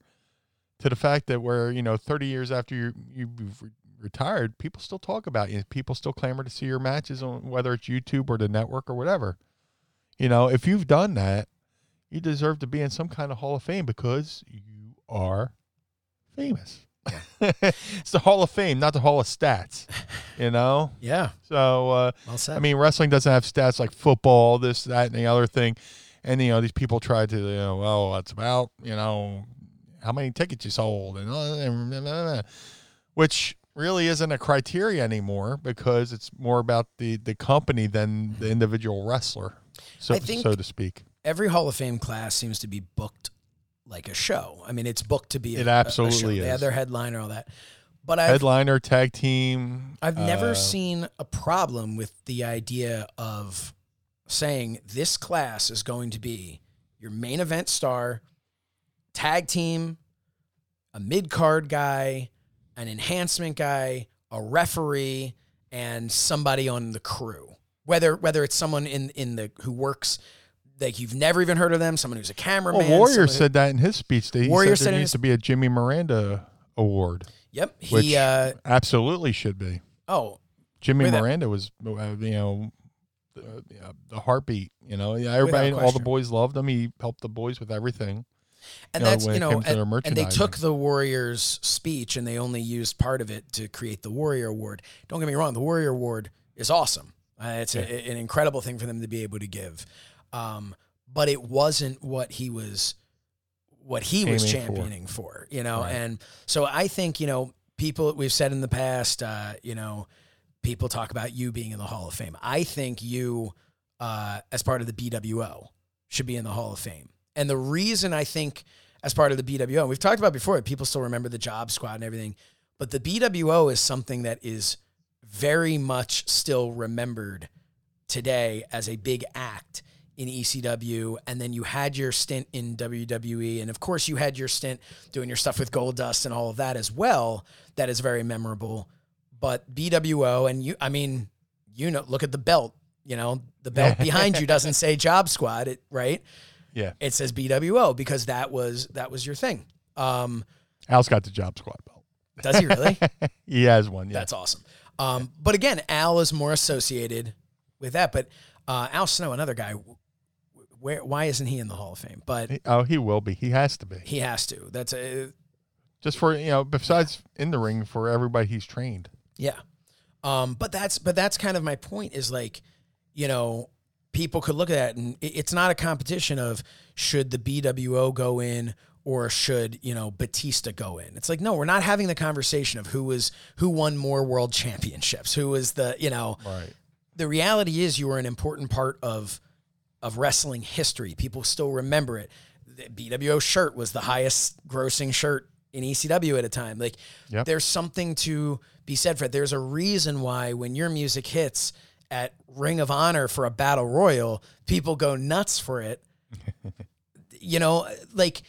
to the fact that where, you know, 30 years after you, you've re- retired, people still talk about you. People still clamor to see your matches on whether it's YouTube or the network or whatever. You know, if you've done that, you deserve to be in some kind of Hall of Fame because you are famous. (laughs) it's the Hall of Fame, not the Hall of Stats. You know? (laughs) Yeah. So, uh, Well. I mean, wrestling doesn't have stats like football, this, that, and the other thing. And, you know, these people try to, you know, well, it's about, you know, how many tickets you sold, and, uh, which really isn't a criteria anymore because it's more about the, the company than the individual wrestler, so, think- so to speak. Every Hall of Fame class seems to be booked like a show. I mean, it's booked to be. A, It a- a absolutely show. They have their headliner, all that. But I've Headliner, tag team. I've never uh, seen a problem with the idea of saying this class is going to be your main event star, tag team, a mid card guy, an enhancement guy, a referee, and somebody on the crew. Whether whether it's someone in in the who works like you've never even heard of them, someone who's a cameraman. Well, Warrior said that in his speech. That he Warrior said said there needs his- to be a Jimmy Miranda award, "Yep, he uh absolutely should be. oh Jimmy Wait, that- Miranda was, uh, you know, the, yeah, the heartbeat. You know, yeah, everybody, all the boys loved him. He helped the boys with everything. And you that's when you know, and, and they took the Warriors' speech and they only used part of it to create the Warrior Award. Don't get me wrong, the Warrior Award is awesome. Uh, it's a, an incredible thing for them to be able to give, um, but it wasn't what he was, what he was Aiming for. championing for. You know, Right. and so I think you know people we've said in the past, uh, you know, people talk about you being in the Hall of Fame. I think you, uh, as part of the BWO, should be in the Hall of Fame. And the reason I think, as part of the BWO, and we've talked about before, people still remember the Job Squad and everything, but the BWO is something that is very much still remembered today as a big act in ECW. And then you had your stint in WWE. And of course, you had your stint doing your stuff with Goldust and all of that as well. That is very memorable. But BWO, and you, I mean, you know, look at the belt. You know, the belt (laughs) behind you doesn't say Job Squad, it, right? Yeah, It says BWO because that was that was your thing. Um, Al's got the job squad belt. does he really? (laughs) He has one. Yeah, That's awesome. Um, but again, Al is more associated with that. But uh, Al Snow, another guy, where why isn't he in the Hall of Fame? But He- oh, he will be. He has to be. he has to. That's a Just for you know, besides in the ring for everybody he's trained. yeah. Um, but that's but that's kind of my point. Is like, you know, people could look at that and it- it's not a competition of should the BWO go in or should you know Batista go in. It's like no, we're not having the conversation of who was who won more world (laughs) championships, who was the you know Right. the reality is you were an important part of of wrestling history. People still remember it. The BWO shirt was the highest grossing shirt in ECW at a time. Like Yep. there's something to be said for it. There's a reason why when your music hits at Ring of Honor for a battle royal, people go nuts for it. (laughs) you know, like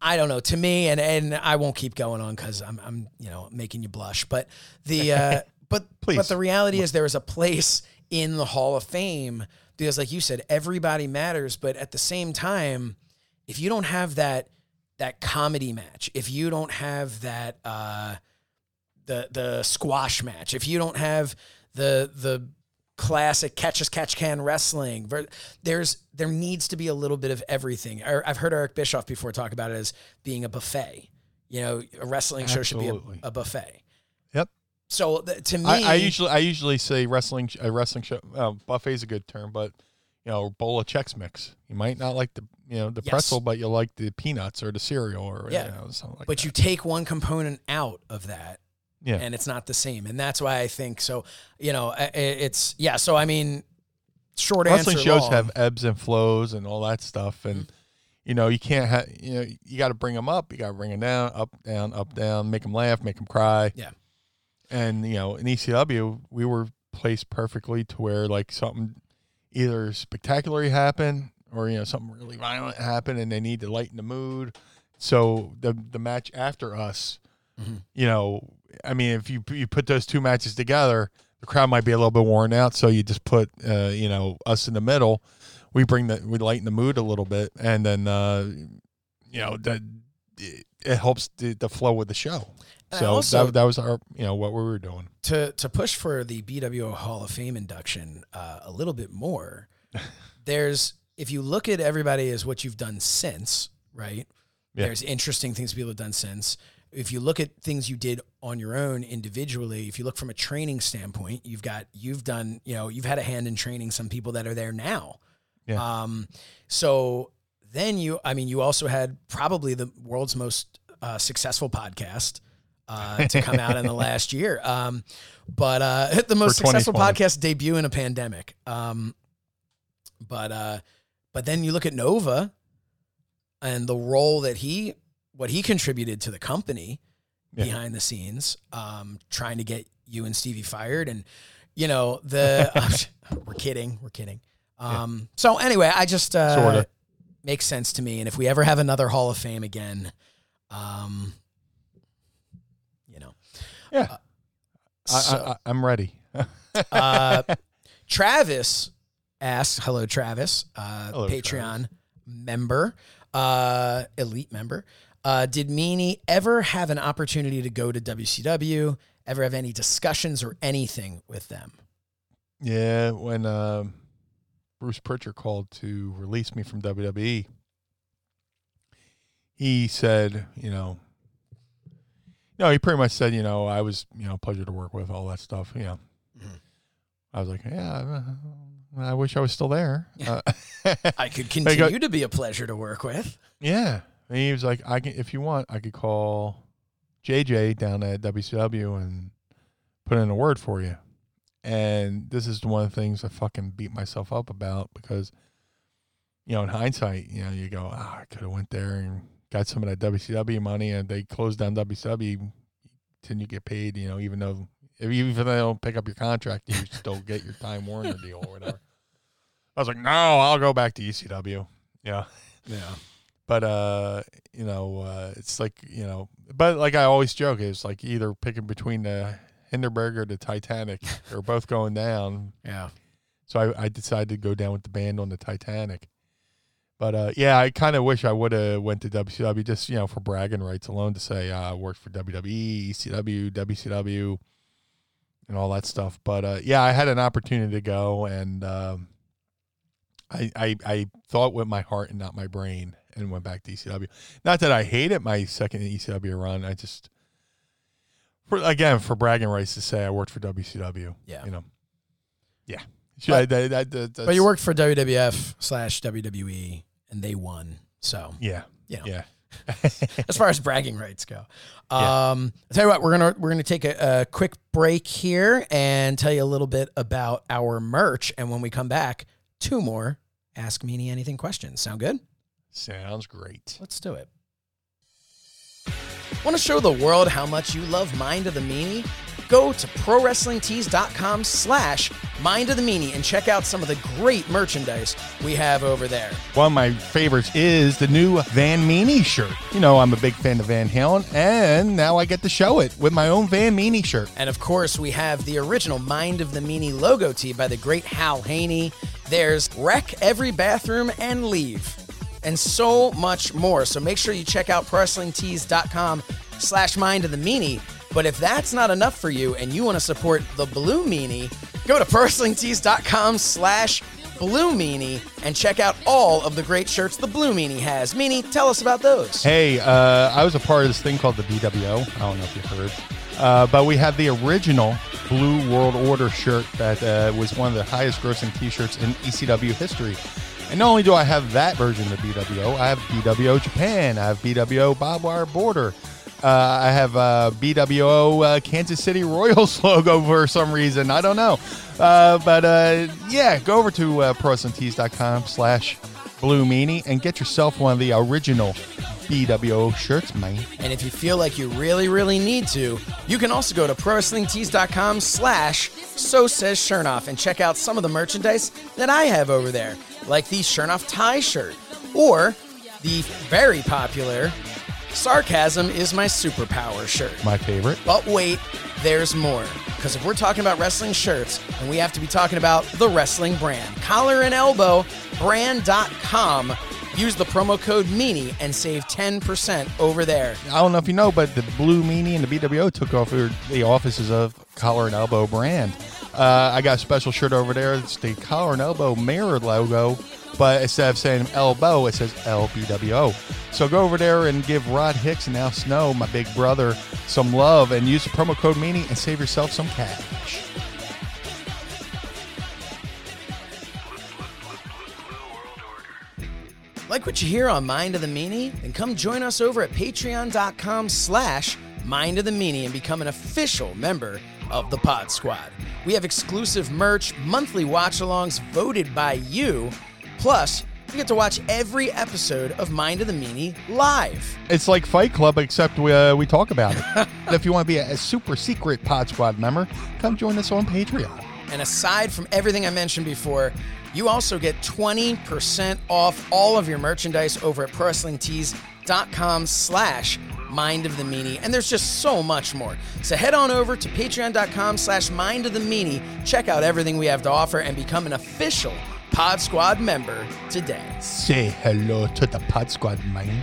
I don't know. To me, and and I won't keep going on because I'm I'm you know making you blush. But the uh, (laughs) but Please. but the reality is there is a place in the Hall of Fame because, like you said, everybody matters. But at the same time, if you don't have that that comedy match, if you don't have that uh, the the squash match, if you don't have the the classic catch as catch can wrestling, there's there needs to be a little bit of everything. I- I've heard Eric Bischoff before talk about it as being a buffet. You know, a wrestling show should be a, a buffet. So th- to me, I, I usually I usually say wrestling a wrestling show. Uh, buffet is a good term, but you know, bowl of Chex Mix. You might not like the you know the Yes. pretzel, but you like the peanuts or the cereal or Yeah. you know, something like but that. you take one component out of that yeah. and it's not the same and that's why i think so you know it's yeah so i mean short wrestling answer shows long. have ebbs and flows and all that stuff and Mm-hmm. you know you can't have you know you got to bring them up you got to bring them down up down up down make them laugh make them cry Yeah. And you know in ECW we were placed perfectly to where like something either spectacularly happened or you know something really violent happened and they need to lighten the mood so the the match after us Mhm. you know I mean if you you put those two matches together the crowd might be a little bit worn out, so you just put uh, you know us in the middle. We bring the we lighten the mood a little bit, and then uh, you know that it, it helps the, the flow of the show. And So also- that, that was our you know what we were doing. to to push for the BWO Hall of Fame induction uh, a little bit more, (laughs) there's if you look at everybody as what you've done since, right? Yeah. There's interesting things people have done since. If you look at things you did on your own individually, if you look from a training standpoint, you've got you've done, you know, you've had a hand in training some people that are there now. Yeah. Um, so then you, I mean, you also had probably the world's most uh, successful podcast uh, to come out in the (laughs) last year. Um, but uh, (laughs) the most successful podcast debut in a pandemic. Um, but uh, but then you look at Nova and the role that he, what he contributed to the company Yeah. behind the scenes, um, trying to get you and Stevie fired, and you know the (laughs) we're kidding, we're kidding. Um, So anyway, I just uh, Sorta. makes sense to me, and if we ever have another Hall of Fame again, um, Yeah, I, so- I, I'm ready. (laughs) uh, Travis asks, "Hello, Travis, uh, Hello, Patreon member, uh, elite member. Uh, did Meanie ever have an opportunity to go to WCW? Ever have any discussions or anything with them? Yeah, when um Bruce Pritchard called to release me from WWE, he said, you know, no, he pretty much said, you know, I was, you know, a pleasure to work with, all that stuff. Yeah. Mhm. I was like, yeah, I wish I was still there. Uh, (laughs) I could continue go- to be a pleasure to work with. yeah, and he was like, I can, if you want, I could call JJ down at WCW and put in a word for you. And this is one of the things I fucking beat myself up about because, you know, in hindsight, you know, you go, ah, I could have went there and got some of that WCW money, and they closed down WCW, then you get paid, you know, even though if even if they don't pick up your contract, you (laughs) still get your Time Warner deal or whatever. I was like, no, I'll go back to ECW. Yeah Yeah. but uh you know uh it's like you know but like i always joke it's like either picking between the hindenburg or the titanic (laughs) they're both going down Yeah. so I, I decided to go down with the band on the titanic but uh yeah i kind of wish i would have went to wcw just you know for bragging rights alone to say uh, i worked for wwe ecw wcw and all that stuff but uh yeah i had an opportunity to go and um I, I I thought with my heart and not my brain and went back to ECW. Not that I hated my second ECW run. I just for again for bragging rights to say I worked for WCW. Yeah. You know. Yeah. Should I, that, that, But you worked for WWF slash WWE, and they won. So Yeah. you know, Yeah. (laughs) as far as bragging rights go. Um, I'll tell you what, we're gonna we're gonna take a, a quick break here and tell you a little bit about our merch, and when we come back, two more Ask Meanie Anything questions. Sound good? Sounds great. Let's do it. Want to show the world how much you love Mind of the Meanie? Go to ProWrestlingTees.com slash Mind of the Meanie and check out some of the great merchandise we have over there. One of my favorites is the new Van Meanie shirt. You know, I'm a big fan of Van Halen, and now I get to show it with my own Van Meanie shirt. And of course, we have the original Mind of the Meanie logo tee by the great Hal Haney. There's Wreck Every Bathroom and Leave. And so much more. So make sure you check out ProWrestlingTees.com slash Mind of the Meanie. But if that's not enough for you and you want to support the Blue Meanie, go to ProWrestlingTees.com slash Blue Meanie and check out all of the great shirts the Blue Meanie has. Meanie, tell us about those. Hey, uh, I was a part of this thing called the BWO. I don't know if you heard. Uh, but we have the original Blue World Order shirt that uh, was one of the highest grossing t shirts in ECW history. And not only do I have that version of the BWO, I have BWO Japan, I have BWO Barbed Wire Border, I have uh, BWO uh, Kansas City Royals (laughs) logo for some reason. I don't know. Uh, but uh, yeah, go over to uh, ProWrestlingTees.com slash Blue Meanie and get yourself one of the original BWO shirts, man. And if you feel like you really, really need to, you can also go to ProWrestlingTees.com slash So Says Shernoff and check out some of the merchandise that I have over there, like the Shernoff tie shirt or the very popular Sarcasm is my superpower shirt. My favorite. But wait, there's more. Because if we're talking about wrestling shirts, then we have to be talking about the wrestling brand. Collar and Elbow brand.com. Use the promo code MEANIE and save 10% over there. I don't know if you know, but the Blue Meanie and the BWO took over the offices of Collar and Elbow brand. Uh, I got a special shirt over there. It's the Collar and Elbow mirror logo, but instead of saying elbow, it says LBWO. So go over there and give Rod Hicks and Al Snow, my big brother, some love and use the promo code MEANIE and save yourself some cash. Like what you hear on Mind of the Meanie? Then come join us over at patreon.com slash Mind of the Meanie and become an official member of the Pod Squad. We have exclusive merch, monthly watch-alongs voted by you, plus you get to watch every episode of Mind of the Meanie live. It's like Fight Club, except we, uh, we talk about it. (laughs) If you want to be a, a super secret Pod Squad member, come join us on Patreon. And aside from everything I mentioned before, you also get 20% off all of your merchandise over at ProWrestlingTees.com slash Mind of the Meanie. And there's just so much more. So head on over to Patreon.com slash Mind of the Meanie. Check out everything we have to offer and become an official Pod Squad member today. Say hello to the Pod Squad, man.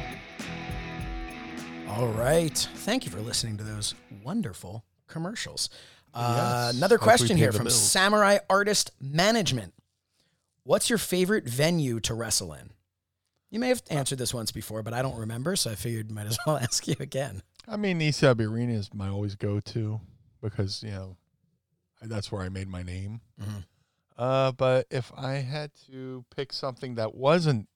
All right. Thank you for listening to those wonderful commercials. Uh, Yes. another question here from. Samurai Artist Management. What's your favorite venue to wrestle in? You may have answered this once before, but I don't remember, so I figured might as (laughs) well ask you again. I mean, Sub Arena is my always go to because, you know, that's where I made my name. Mhm. Uh, but if I had to pick something that wasn't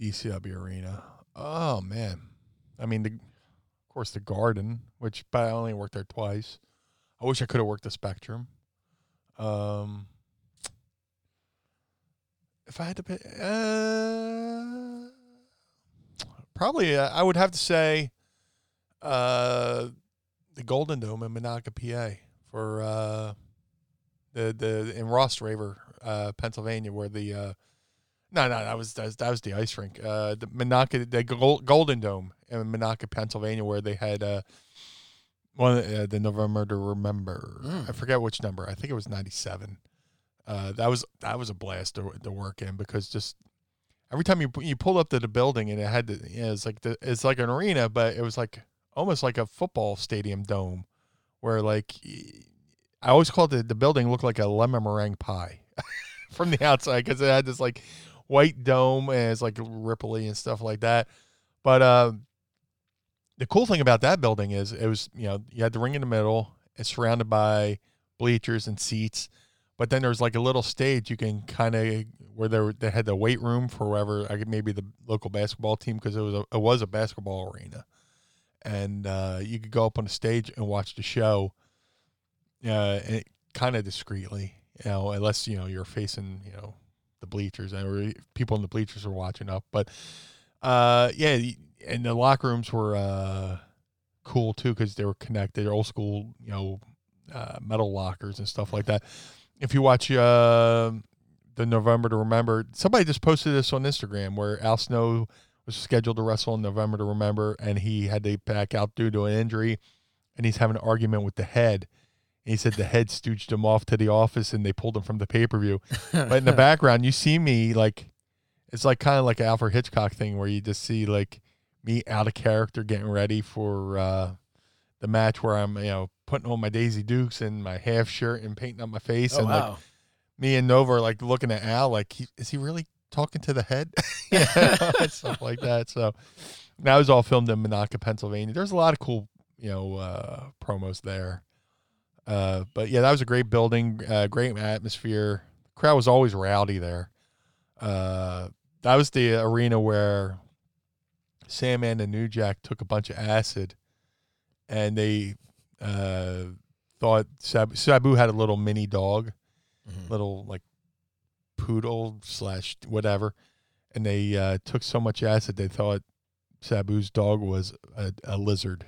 ECW Arena, oh man, I mean, the, of course, the Garden, which but I only worked there twice. I wish I could have worked the Spectrum. Um, if I had to pick, uh, probably uh, I would have to say, uh, the Golden Dome in Monaca, PA, for uh, the the in Rostraver, uh, Pennsylvania, where the uh, no no that was that was, that was the ice rink, uh, the Monaca the Gol- Golden Dome in Monaca, Pennsylvania, where they had uh, one uh, the November to Remember. Mm. I forget which number. I think it was ninety seven. Uh, that was that was a blast to, to work in because just every time you you pulled up to the building and it had the you know, it's like the it's like an arena, but it was like almost like a football stadium dome, where like I always called the the building looked like a lemon meringue pie (laughs) from the outside because it had this like white dome and it's like ripply and stuff like that. But uh, the cool thing about that building is it was you know you had the ring in the middle, it's surrounded by bleachers and seats. But then there's like a little stage you can kind of where they they had the weight room for whoever I could maybe the local basketball team because it was a, it was a basketball arena, and uh, you could go up on the stage and watch the show, uh, kind of discreetly, you know, unless you know you're facing you know the bleachers and people in the bleachers are watching up. But uh, yeah, and the locker rooms were uh, cool too because they were connected, old school, you know, uh, metal lockers and stuff like that. If you watch uh, the November to Remember, somebody just posted this on Instagram where Al Snow was scheduled to wrestle in November to Remember, and he had to back out due to an injury, and he's having an argument with the head. And he said the head stooged him off to the office, and they pulled him from the pay per view. but in the (laughs) background, you see me like it's like kind of like an Alfred Hitchcock thing where you just see like me out of character getting ready for uh, the match where I'm you know putting on my Daisy Dukes and my half shirt and painting up my face Oh, and like me and Nova are like looking at Al like he, is he really talking to the head? (laughs) Yeah (laughs) stuff like that. So that was all filmed in Monaca Pennsylvania. There's a lot of cool you know uh, promos there. Uh, but yeah that was a great building uh, great atmosphere. Crowd was always rowdy there. Uh, that was the arena where Sandman and the New Jack took a bunch of acid and they uh, thought Sab- Sabu had a little mini dog Mhm. little like poodle slash whatever, and they uh, took so much acid they thought Sabu's dog was a, a lizard.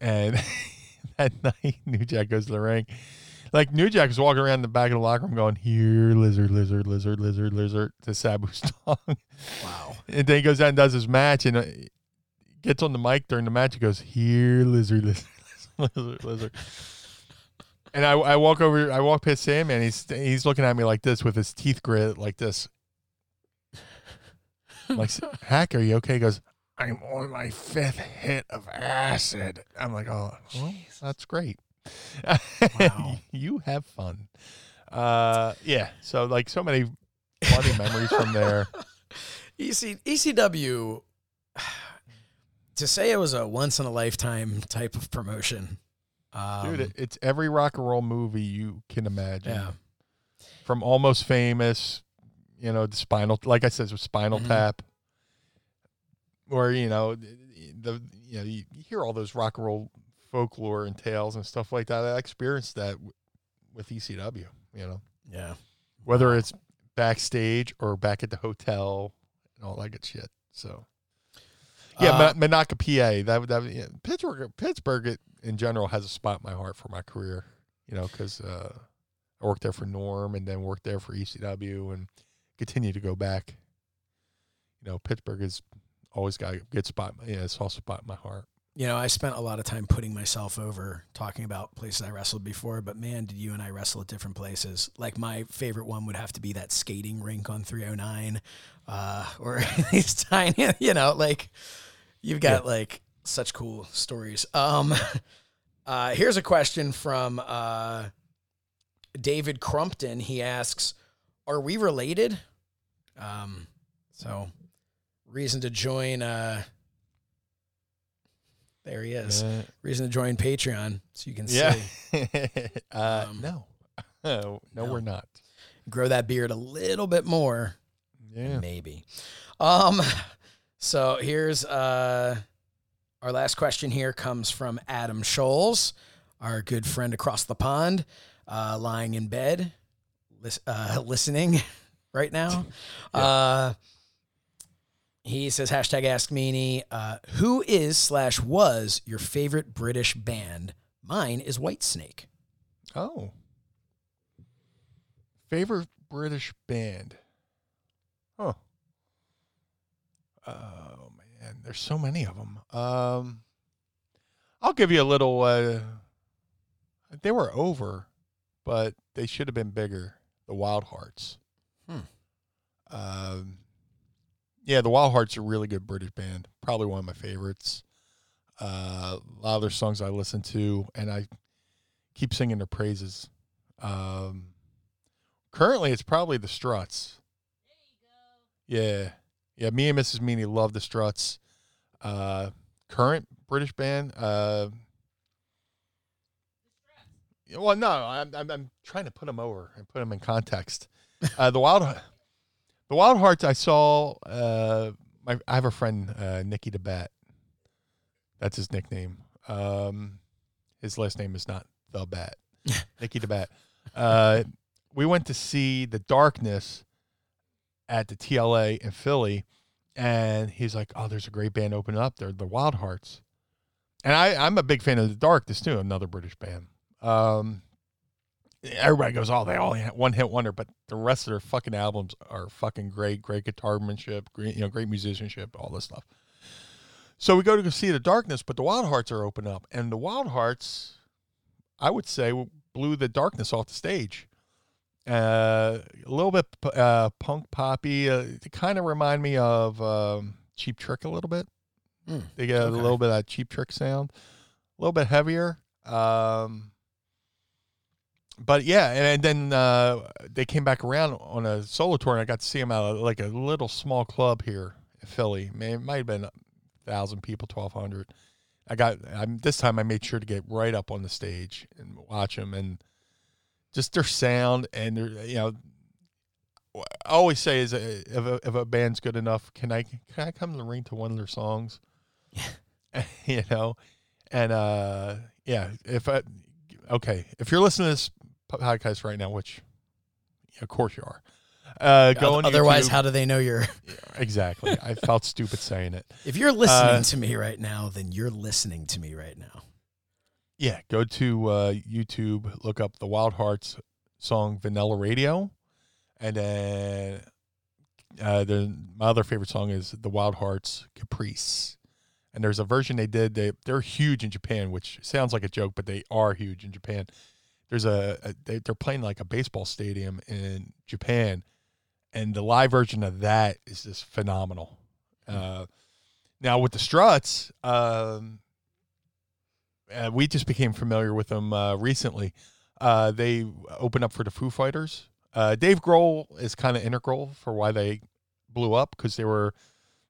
And (laughs) that night, New Jack goes to the ring. Like New Jack was walking around the back of the locker room going, "Here, lizard, lizard, lizard, lizard, lizard," to Sabu's (laughs) song. Wow. and then he goes out and does his match and uh, gets on the mic during the match. He goes, "Here, lizard, lizard, (laughs) lizard, lizard." And I, I walk over, I walk past Sam, and he's he's looking at me like this with his teeth grit like this. I'm like, (laughs) Hack, are you okay? He goes, I'm on my fifth hit of acid. I'm like, oh, well, that's great. Wow. (laughs) you have fun. Uh, yeah. So like so many funny memories from there. EC, ECW, to say it was a once in a lifetime type of promotion. Um, Dude, it's every rock and roll movie you can imagine. yeah. From Almost Famous, you know, the Spinal, like I said, Spinal Mhm. Tap, or you know, the you know you hear all those rock and roll folklore and tales and stuff like that. I experienced that w- with ECW. You know, Yeah. whether it's backstage or back at the hotel and all that good shit. So. Yeah, Uh, Monaca, PA. That that yeah, Pittsburgh. Pittsburgh in general has a spot in my heart for my career. You know, because uh, I worked there for Norm and then worked there for ECW and continue to go back. You know, Pittsburgh has always got a good spot. Yeah, it's also spot in my heart. You know, I spent a lot of time putting myself over talking about places I wrestled before, but man, did you and I wrestle at different places. Like my favorite one would have to be that skating rink on 309, uh, (laughs) or these tiny, you know, like you've got like such cool stories. Um, (laughs) uh, here's a question from uh, David Crumpton. He asks, "Are we related?" Um, so reason to join. Uh, there he is. Uh, Reason to join Patreon so you can yeah. see. (laughs) uh, Um, no. (laughs) no, no, no. we're not. Grow that beard a little bit more. Yeah. Maybe. Um so here's uh our last question here comes from Adam Scholes, our good friend across the pond, uh lying in bed, lis- uh (laughs) listening (laughs) right now. Uh he says hashtag ask meanie, uh, who is slash was your favorite British band? Mine is Whitesnake. Oh. Favorite British band? Huh. Oh man, there's so many of them. Um, I'll give you a little. Uh, they were over, but they should have been bigger. The Wild Hearts. Hmm. Um, yeah, the Wild Hearts are a really good British band. Probably one of my favorites. Uh, a lot of their songs I listen to, and I keep singing their praises. Um, currently, it's probably the Struts. Yeah, yeah. Me and Mrs. Meanie love the Struts. Uh, current British band. Uh, well, no, I'm, I'm I'm trying to put them over and put them in context. (laughs) Uh, the Wild, the Wild Hearts. I saw. Uh, my I have a friend, uh, Nicky DeBat. That's his nickname. Um, his last name is not the Bat. (laughs) Nicky DeBat. Uh, we went to see the Darkness at the TLA in Philly, and he's like, "Oh, there's a great band opening up there, the Wild Hearts." And I, I'm a big fan of the Darkness too, another British band. Um, everybody goes, "Oh, they all one hit wonder," but the rest of their fucking albums are fucking great. Great guitarmanship, great you know, great musicianship, all this stuff. So we go to see the Darkness, but the Wild Hearts are open up, and the Wild Hearts, I would say, blew the Darkness off the stage. Uh, a little bit uh, punk poppy. Uh, they kind of remind me of um, Cheap Trick a little bit. Hmm, They get a little bit of that Cheap Trick sound, a little bit heavier. Um, but yeah, and, and then uh, they came back around on a solo tour, and I got to see them at like a little small club here in Philly. Man, it might have been a thousand people, twelve hundred. I got I'm, this time. I made sure to get right up on the stage and watch them, and just their sound and their you know. I always say is uh, if a, if a band's good enough, can I can I come to the ring to one of their songs? Yeah. (laughs) you know, and uh, yeah, if I okay, if you're listening to this podcast right now, which of course you are, uh, go Otherwise, YouTube. how do they know you're? (laughs) exactly? I felt stupid saying it. If you're listening Uh, to me right now, then you're listening to me right now. Yeah, go to uh, YouTube, look up the Wild Hearts song "Vanilla Radio," and then uh, the my other favorite song is the Wild Hearts "Caprice." And there's a version they did. They they're huge in Japan, which sounds like a joke, but they are huge in Japan. There's a, a they, they're playing like a baseball stadium in Japan, and the live version of that is just phenomenal. Uh, now with the Struts, um, uh, we just became familiar with them uh, recently. Uh, they opened up for the Foo Fighters. Uh, Dave Grohl is kind of integral for why they blew up because they were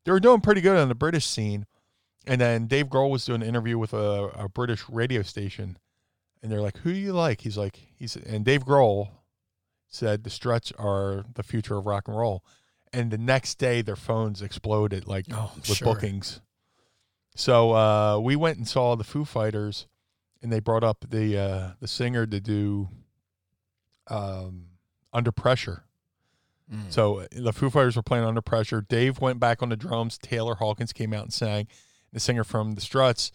they were doing pretty good on the British scene, and then Dave Grohl was doing an interview with a, a British radio station, and they're like, "Who do you like?" He's like, "He's," and Dave Grohl said the Struts are the future of rock and roll, and the next day their phones exploded like Oh, with sure. bookings. So uh, we went and saw the Foo Fighters, and they brought up the uh, the singer to do um, "Under Pressure." Mm. So uh, the Foo Fighters were playing "Under Pressure." Dave went back on the drums. Taylor Hawkins came out and sang. The singer from the Struts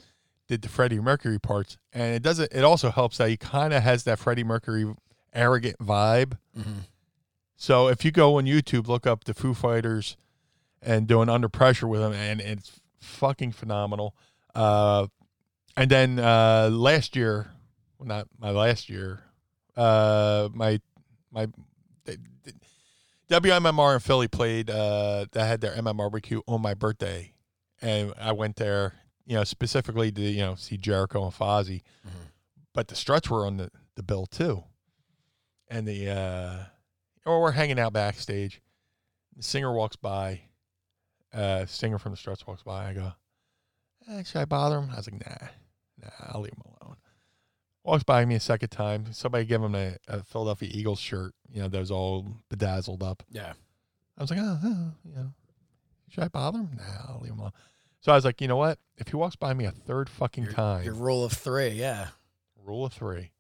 did the Freddie Mercury parts, and it doesn't. It also helps that he kind of has that Freddie Mercury arrogant vibe. Mhm. So if you go on YouTube, look up the Foo Fighters and doing Under Pressure with them, and it's fucking phenomenal. Uh, and then uh, last year, well, not my last year, uh, my my th- th- WMMR in Philly played. Uh, they had their MM barbecue on my birthday, and I went there, you know, specifically to you know see Jericho and Fozzy, but the Struts were on the the bill too, and the uh, or we're hanging out backstage. The singer walks by. Uh, singer from the Struts walks by. I go, eh, should I bother him? I was like, nah, nah, I'll leave him alone. Walks by me a second time. Somebody give him a, a Philadelphia Eagles shirt, you know, that was all bedazzled up. Yeah. I was like, oh, oh, you know, should I bother him? Nah, I'll leave him alone. So I was like, you know what? If he walks by me a third fucking Your, time, your rule of three, yeah. rule of three,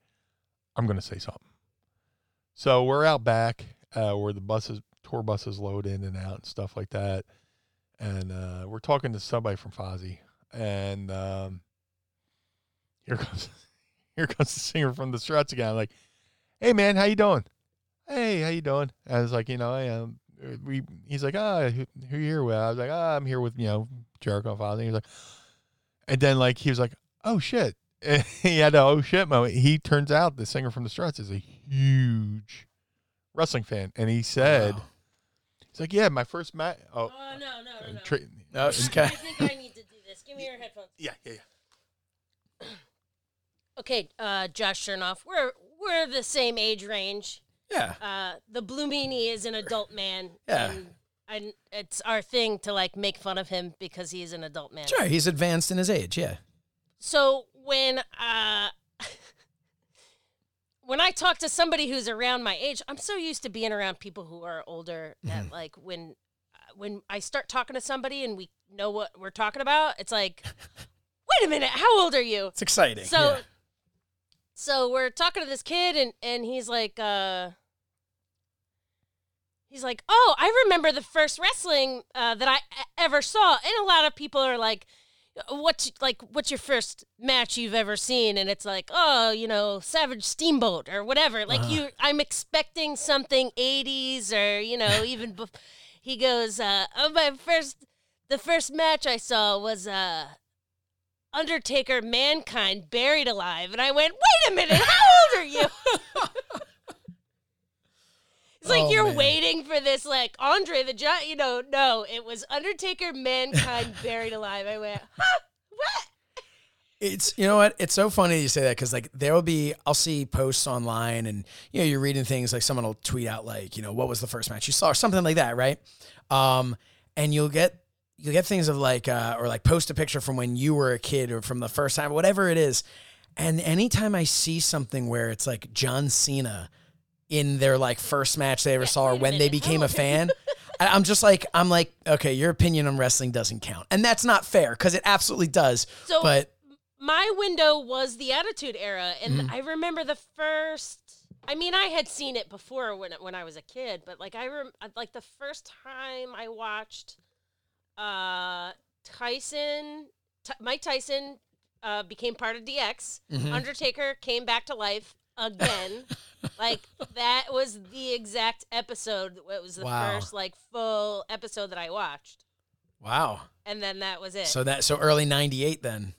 I'm going to say something. So we're out back uh, where the buses, tour buses load in and out and stuff like that. And uh, we're talking to somebody from Fozzy. And um, here comes (laughs) here comes the singer from the Struts again. I'm like, hey, man, how you doing? Hey, how you doing? I was like, you know, I am. We, he's like, ah, who, who you here with? I was like, ah, I'm here with, you know, Jericho and Fozzy. He's like, and then like, he was like, oh shit. (laughs) he had a oh shit moment. He turns out the singer from the Struts is a huge wrestling fan, and he said, Wow. He's like, yeah, my first match. Oh, Oh no no no no! tra- No, she's I think I need to do this. Give me your headphones. yeah, yeah, yeah. (clears throat) Okay, uh, Josh Shernoff, we're we're the same age range. yeah. Uh, the Blue Meanie is an adult man. Yeah. And, and it's our thing to like make fun of him because he's an adult man. Sure, he's advanced in his age, yeah. So when uh when I talk to somebody who's around my age, I'm so used to being around people who are older that like when uh, when I start talking to somebody and we know what we're talking about, it's like, (laughs) wait a minute, how old are you? It's exciting. So yeah. so we're talking to this kid and and he's like uh he's like, "Oh, I remember the first wrestling uh, that I ever saw." And a lot of people are like, "What's like what's your first match you've ever seen?" And it's like, "Oh, you know, Savage Steamboat or whatever." Like you I'm expecting something 80s or, you know, (laughs) even bef- he goes, uh, "Oh, my first the first match I saw was uh Undertaker Mankind buried alive. And I went, wait a minute, how old are you? (laughs) it's like Oh, you're man. waiting for this, like Andre the Giant. You know, no, it was Undertaker Mankind (laughs) buried alive. I went, huh? What? It's you know what? It's so funny you say that because like there will be I'll see posts online and you know you're reading things like someone will tweet out like you know what was the first match you saw or something like that, right? Um, and you'll get you'll get things of like uh, or like post a picture from when you were a kid or from the first time, whatever it is. And anytime I see something where it's like John Cena in their like first match they ever saw or when they minute, how became a fan. I- I'm just like I'm like okay, your opinion on wrestling doesn't count, and that's not fair because it absolutely does. So but my window was the Attitude Era, and Mm-hmm. I remember the first. I mean, I had seen it before when when I was a kid, but like I rem- like the first time I watched uh Tyson, T- Mike Tyson uh, became part of DX. Mhm. Undertaker came back to life again. like that was the exact episode. It was the Wow. first like full episode that I watched, Wow. and then that was it. So that so early '98 then.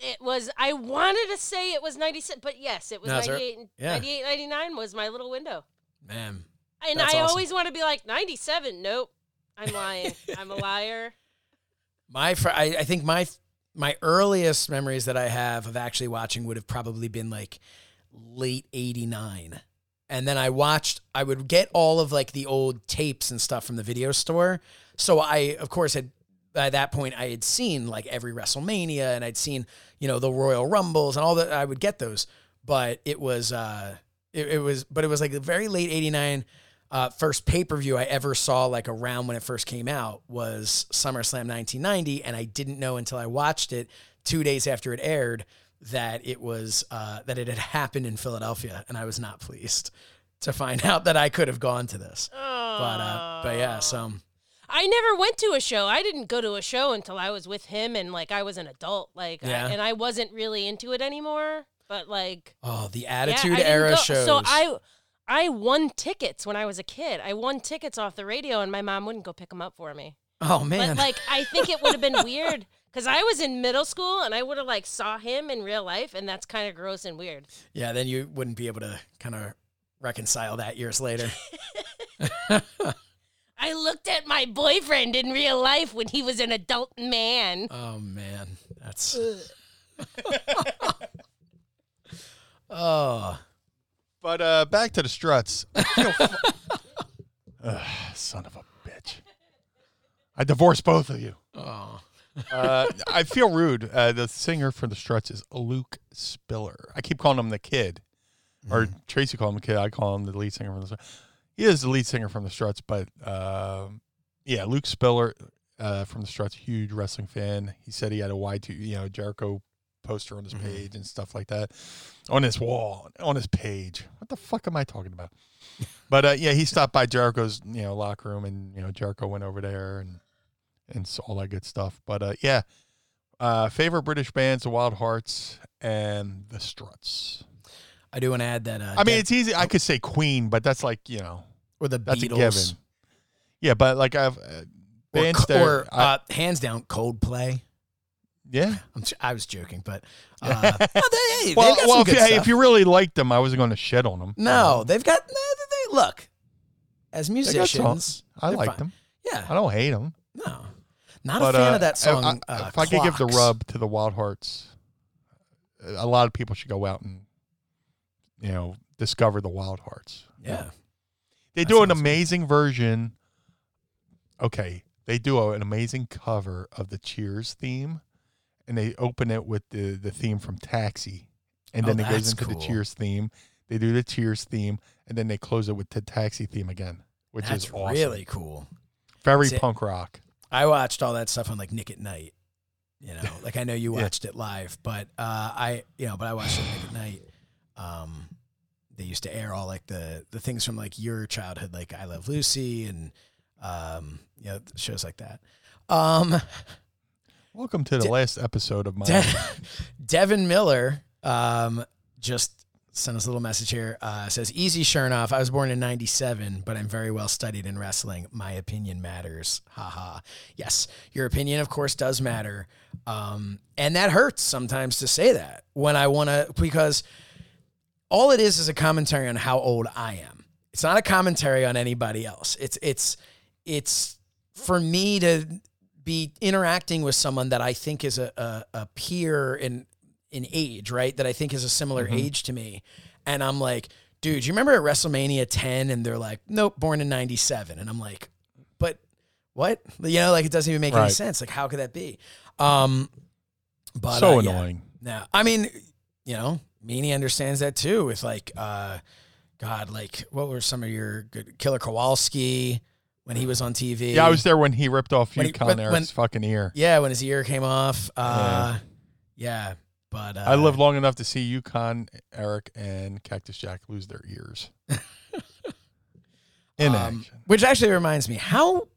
it was. I wanted to say it was ninety six, but yes, it was No, 98, and- yeah. 98, 99 was my little window. Man. And I awesome. always want to be like ninety seven. Nope, I'm lying. (laughs) I'm a liar. My fr- I, I think my my earliest memories that I have of actually watching would have probably been like late 89. And then I watched I would get all of like the old tapes and stuff from the video store. So I of course had by that point I had seen like every WrestleMania and I'd seen, you know, the Royal Rumbles and all that I would get those. But it was uh it, it was but it was like the very late 89 uh, first pay per view I ever saw, like around when it first came out, was SummerSlam 1990, and I didn't know until I watched it two days after it aired that it was uh, that it had happened in Philadelphia, and I was not pleased to find (laughs) out that I could have gone to this. But uh, but yeah, so I never went to a show. I didn't go to a show until I was with him and like I was an adult. Like, I- and I wasn't really into it anymore. But like, oh, the Attitude didn't Era go- shows. So I, I won tickets when I was a kid. I won tickets off the radio, and my mom wouldn't go pick them up for me. oh man, But like, I think it would have been (laughs) weird because I was in middle school and I would have like saw him in real life, and that's kind of gross and weird. yeah, then you wouldn't be able to kind of reconcile that years later. (laughs) I looked at my boyfriend in real life when he was an adult man. Oh man, that's. (laughs) oh, But uh, back to the struts. Fu- (laughs) Ugh, son of a bitch. I divorced both of you. oh, Uh, I feel rude. Uh, the singer for the Struts is Luke Spiller. I keep calling him the kid, or Tracy called him the kid. I call him the lead singer from the Struts. He is the lead singer from the Struts, but um yeah, Luke Spiller uh, from the Struts, huge wrestling fan. He said he had a Y two, you know, Jericho poster on his Mhm. page and stuff like that on his wall, on his page. What the fuck am I talking about? (laughs) But uh, yeah, he stopped by Jericho's, you know, locker room, and you know, Jericho went over there and and all that good stuff. But uh, yeah, uh, favorite British bands: the Wild Hearts and the Struts. I do want to add that. Uh, I mean, Dev- it's easy. I could say Queen, but that's like you know, or the that's Beatles, a given. Yeah, but like I've uh, bands co- that or I- uh, hands down Coldplay. yeah. I'm, I was joking, but (laughs) uh, oh, they, Well, well, if you, hey, if you really liked them, I wasn't going to shit on them. no, they've got no, they, look as musicians. I like fine. them. Yeah, I don't hate them. no, not but a fan uh, of that song. I, uh, if I could give the rub to the Wild Hearts, a lot of people should go out and you know discover the Wild Hearts. yeah, They That do an good. amazing version. Okay, they do a- an amazing cover of the Cheers theme, and they open it with the the theme from Taxi, and Oh, then it goes into the. Cheers theme. They do the Cheers theme, and then they close it with the Taxi theme again, which that's is awesome. really cool. very See- punk rock. I watched all that stuff on like Nick at Nite. You know, (laughs) like I know you Yeah. watched it live, but uh, I, you know, but I watched it Nick at Nite. Um, they used to air all like the the things from like your childhood, like I Love Lucy and um, you know, shows like that. Um, Welcome to the De- last episode of my. De- (laughs) Devin Miller um, just sent us a little message here. Uh, says, Easy Shernoff. I was born in 97, but I'm very well studied in wrestling. My opinion matters. Haha. Yes, your opinion, of course, does matter. Um, and that hurts sometimes to say that when I want to, because all it is is a commentary on how old I am. It's not a commentary on anybody else. It's, it's, it's for me to be interacting with someone that I think is a, a, a peer in in age, right? That I think is a similar Mhm. age to me. And I'm like, dude, you remember at WrestleMania 10? And they're like, nope, born in 97. And I'm like, but what? You know, like it doesn't even make any sense. Like, how could that be? Um, but so uh, yeah. annoying. No, I mean, you know, Meanie understands that too. With like, uh, God, like, what were some of your good Killer Kowalski when he was on TV? Yeah, I was there when he ripped off Yukon Eric's fucking ear. Yeah, when his ear came off. Uh, yeah. But uh, I lived long enough to see Yukon Eric and Cactus Jack lose their ears. (laughs) In Um, action. Which actually reminds me, how,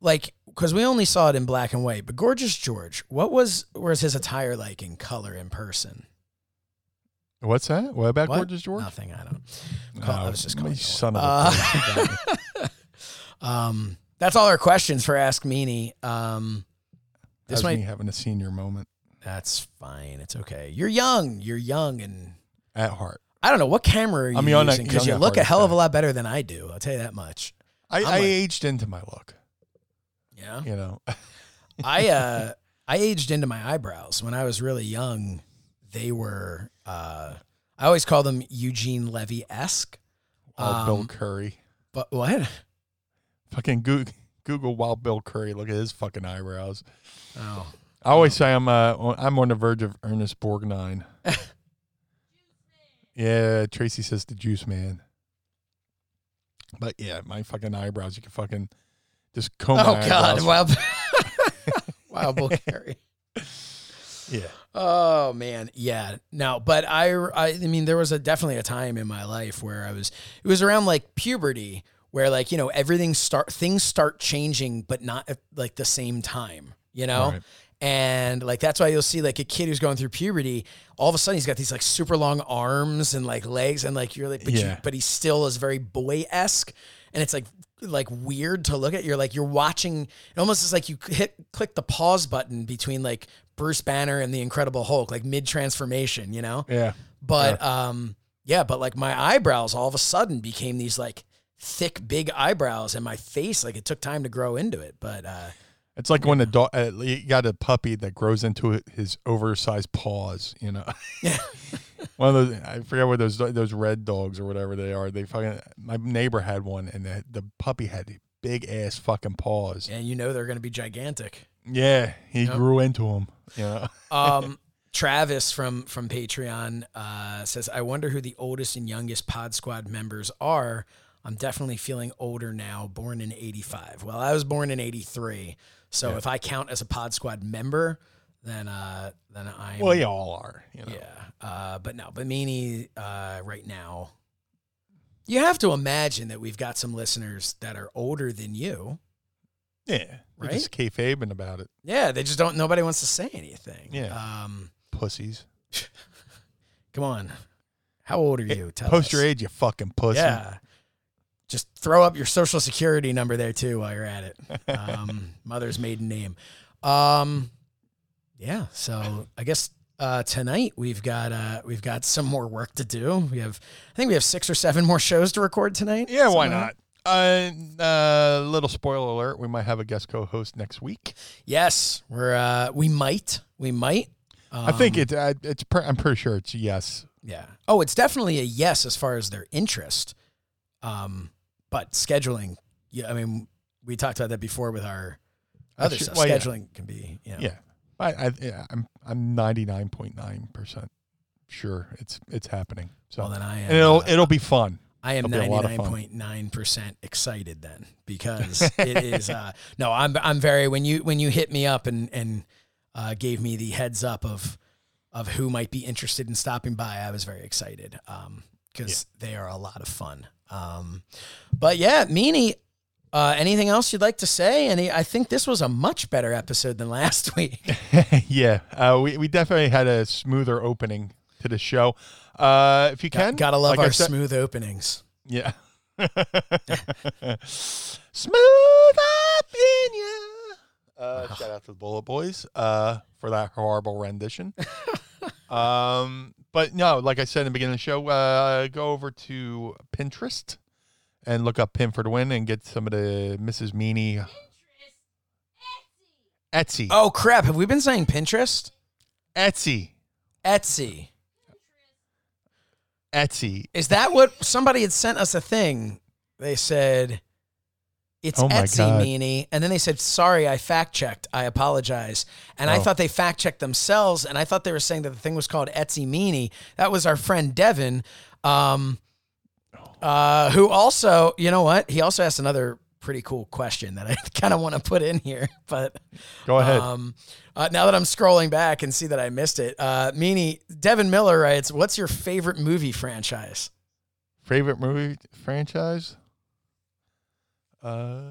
like, because we only saw it in black and white. But Gorgeous George, what was was his attire like in color in person? What's that? What about What? Gorgeous George? Nothing. I don't. Call, I Oh, was just calling. son of a (laughs) um, that's all our questions for Ask Meanie. Um, this That's might. me having a senior moment That's fine. It's okay. You're young. You're young, and at heart. I don't know what camera are you I'm young- using because you young at look a heart, hell of a yeah. lot better than I do. I'll tell you that much. I, I'm I like- aged into my look. Yeah. You know, (laughs) I uh I aged into my eyebrows when I was really young. They were uh I always call them Eugene Levy esque. Wild Bill Um, Curry. But what? Fucking Google, Google Wild Bill Curry. Look at his fucking eyebrows. Oh. I always say I'm uh on- I'm on the verge of Ernest Borgnine. (laughs) yeah, Tracy says the Juice Man. But yeah, my fucking eyebrows. You can fucking just comb Oh God! Wild, (laughs) (laughs) Wild Carey. Yeah. Oh man, yeah. No, but I, I, I mean, there was a definitely a time in my life where I was. It was around like puberty, where like you know everything start things start changing, but not at like the same time. You know. Right. And like that's why you'll see like a kid who's going through puberty, all of a sudden he's got these like super long arms and like legs, and like you're like, but, you, but he still is very boy esque, and it's like like weird to look at. You're like you're watching. It almost is like you hit click the pause button between like Bruce Banner and the Incredible Hulk, like mid transformation, you know. Yeah. But um, yeah, but like my eyebrows all of a sudden became these like thick, big eyebrows, and my face like it took time to grow into it. But uh, It's like when the dog uh, you got a puppy that grows into his oversized paws. You know. Yeah. (laughs) One of those I forget what those those red dogs or whatever they are. They fucking my neighbor had one, and the, the puppy had big ass fucking paws. and you know they're going to be gigantic. Yeah, he Yep. grew into them. You know. (laughs) Um, Travis from from Patreon uh, says, "I wonder who the oldest and youngest Pod Squad members are. I'm definitely feeling older now. Born in '85. Well, I was born in '83, so Yeah. if I count as a Pod Squad member, then uh, then I'm Well, you all are. You know. yeah. Uh, but no, but Meanie, uh, right now, you have to imagine that we've got some listeners that are older than you. Yeah. Right? just kayfabing about it. Yeah, they just don't. Nobody wants to say anything. Yeah. Um, Pussies. (laughs) come on. How old are you? Tell Post us. your age, you fucking pussy. Yeah. Just throw up your social security number there too while you're at it. Um, (laughs) mother's maiden name. Um, yeah. So I guess uh, tonight we've got uh, we've got some more work to do. We have I think we have six or seven more shows to record tonight. Yeah, why not? Uh, uh, little spoiler alert: we might have a guest co-host next week. Yes, we're uh, we might we might. I think Um, it's uh, it's. Pre- I'm pretty sure it's yes. Yeah. Oh, it's definitely a yes as far as their interest. Um, but scheduling, yeah, I mean, we talked about that before with our other stuff. well, yeah. scheduling can be, you know, Yeah, I, I yeah, I'm I'm 99.9 percent sure it's it's happening. So Well, then I am. and it'll uh, it'll be fun. I am it'll be a ninety lot of nine fun. point nine percent excited then because (laughs) it is. Uh, no, I'm I'm very when you when you hit me up and and uh, gave me the heads up of of who might be interested in stopping by, I was very excited because they are a lot of fun. Um, but yeah, Meanie. Uh, anything else you'd like to say? Any? I think this was a much better episode than last (laughs) week. (laughs) yeah, uh, we we definitely had a smoother opening to the show. Uh, if you can, Gotta love like our said- smooth openings. Yeah. (laughs) Smooth ya. Uh, shout out to the Bullet Boys uh, for that horrible rendition. um, but no, like I said in the beginning of the show, uh, go over to Pinterest and look up Pin for the Win and get some of the Mrs. Meanie Etsy. Oh crap! Have we been saying Pinterest? Etsy. Etsy. Etsy. Is that what somebody had sent us a thing? They said it's Oh Etsy God. meanie, and then they said, "Sorry, I fact checked. I apologize." And I Oh. thought they fact checked themselves, and I thought they were saying that the thing was called Etsy meanie. That was our friend Devin, um, uh, who also, you know what? He also asked another pretty cool question that I (laughs) kind of want to put in here, (laughs) but Go ahead. um, uh, now that I'm scrolling back and see that I missed it, uh, Meanie Devin Miller writes, "What's your favorite movie franchise?" Favorite movie franchise? Uh,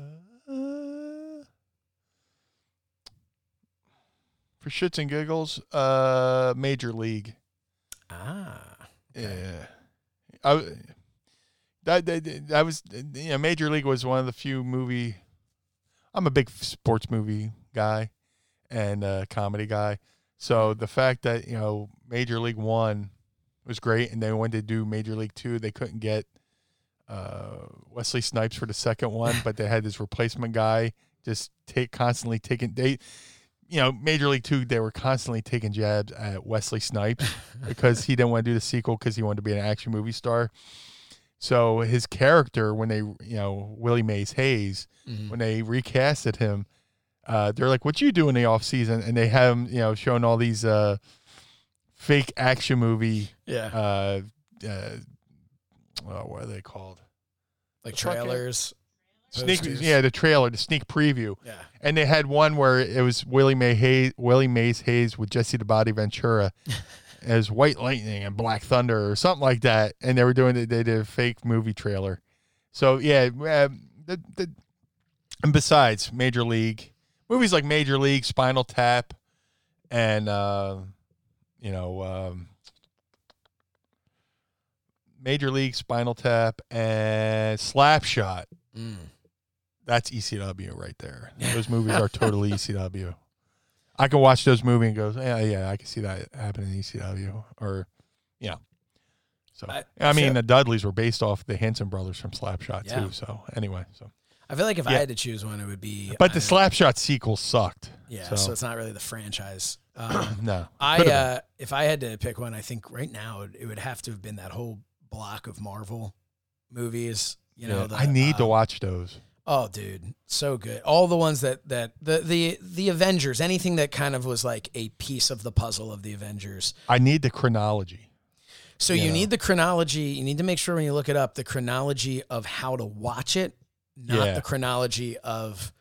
for shits and giggles, uh, Major League. Ah. Yeah, I that, that that was you know Major League was one of the few movie. I'm a big sports movie guy and uh, comedy guy, so the fact that you know Major League One was great, and then when they do Major League Two, they couldn't get uh, Wesley Snipes for the second one, but they had this replacement guy just take constantly taking they you know, Major League Two, they were constantly taking jabs at Wesley Snipes (laughs) because he didn't want to do the sequel because he wanted to be an action movie star. So his character, when they, you know, Willie Mays Hayes, Mhm. when they recasted him, uh, they're like, "What you do in the off season?" And they have him, you know, showing all these uh, fake action movie, Yeah. uh, uh, oh, what are they called? like the trailers. Sneak, posters. yeah, the trailer, the sneak preview. Yeah. And they had one where it was Willie May Hayes, Willie Mays Hayes with Jesse the Body Ventura (laughs) as White Lightning and Black Thunder or something like that. And they were doing it. They did a fake movie trailer. So yeah, uh, the, the, and besides Major League movies like Major League, Spinal Tap, and uh, you know um, Major League, Spinal Tap, and Slapshot Mm. that's ECW right there. (laughs) Those movies are totally ECW. I can watch those movies and go, yeah, yeah, I can see that happening in ECW. Or, yeah. So, I- I, mean, so- the Dudleys were based off the Hanson brothers from Slapshot Yeah. too. So, anyway, so I feel like if I had to choose one, it would be. but the uh, Slapshot sequel sucked. Yeah, so, so, it's not really the franchise. (clears throat) Um, no, I uh, if I had to pick one, I think right now it would have to have been that whole block of Marvel movies. You know, Yeah, the, I need to uh, watch those. Oh, dude, so good. All the ones that that the the the Avengers, anything that kind of was like a piece of the puzzle of the Avengers. I need the chronology. So You you know. need the chronology. You need to make sure when you look it up, the chronology of how to watch it, not Yeah. the chronology of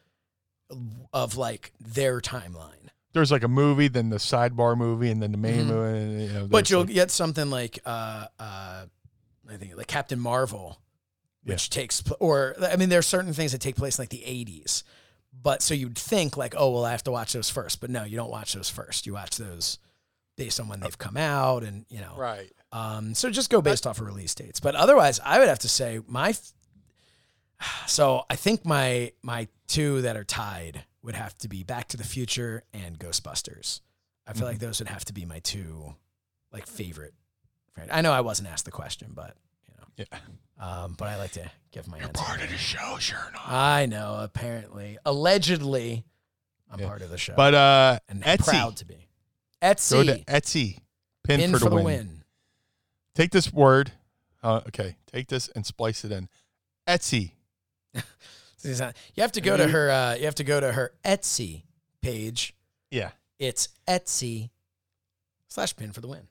of like their timeline. There's like a movie, then the sidebar movie, and then the main Mhm. movie. You know, But you'll like- get something like uh uh I think like Captain Marvel, which takes pl- or I mean there are certain things that take place in like the 80s. But so you'd think like, oh well I have to watch those first. But no, you don't watch those first. You watch those based on when they've come out and you know. right. Um, so just go based off of release dates. But otherwise, I would have to say my. (sighs) So I think my my two that are tied would have to be Back to the Future and Ghostbusters. I feel like those would have to be my two, like favorite. Fran- I know I wasn't asked the question, but you know, Yeah. um, but I like to give my answer. Part of the show, sure enough. I know. Apparently, allegedly, I'm Yeah. part of the show, But uh, and Etsy, proud to be. Etsy. go Etsy, to Etsy, pin, in for, the, win. win. Take this word. Uh, okay, take this and splice it in. Etsy. (laughs) Not- You have to go to her. Uh, you have to go to her Etsy page. Yeah. It's Etsy slash pin for the win,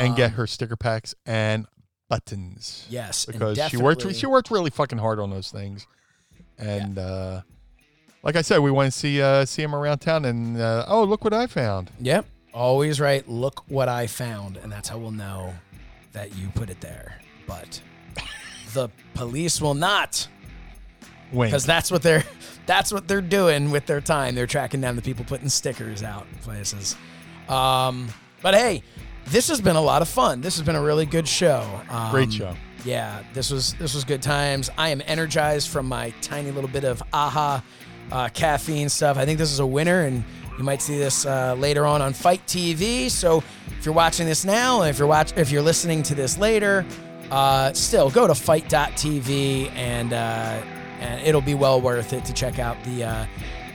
and get Um, her sticker packs and buttons. yes and Because she worked definitely- she worked really fucking hard on those things. And uh like I said, we want to see uh see him around town and uh, oh look what I found. Yep, always right. Look what I found, and that's how we'll know that you put it there. But (laughs) the police will not, Wink. because that's what they're that's what they're doing with their time. They're tracking down the people putting stickers out in places. Um, but hey, this has been a lot of fun. This has been a really good show. Um, Great show. Yeah, this was this was good times. I am energized from my tiny little bit of aha uh, caffeine stuff. I think this is a winner, and you might see this uh, later on on FITE TV. So if you're watching this now, and if you're watch if you're listening to this later, uh, still go to fite.tv and uh, and it'll be well worth it to check out the uh,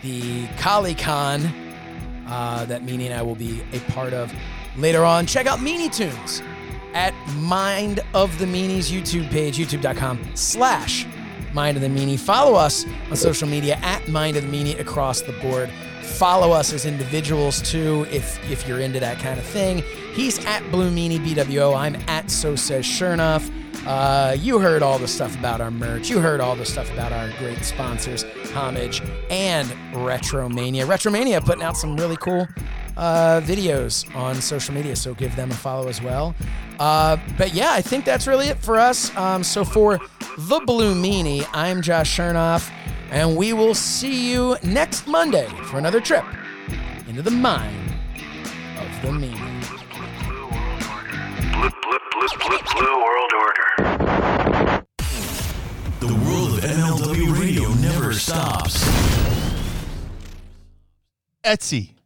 the ColleCon uh, that Meanie and I will be a part of later on. Check out Meanie Toons at Mind of the Meanies YouTube page, youtube.com slash Mind of the Meanie. Follow us on social media at Mind of the Meanie across the board. Follow us as individuals too, if if you're into that kind of thing. He's at Blue Meanie BWO. I'm at So Says Shernoff. Uh, you heard all the stuff about our merch. You heard all the stuff about our great sponsors, Homage and Retromania. Retromania putting out some really cool uh, videos on social media, so give them a follow as well. Uh, but yeah, I think that's really it for us. Um, so for the Blue Meanie, I'm Josh Shernoff, and we will see you next Monday for another trip into the mind of the Order. The world of MLW radio never stops. Etsy.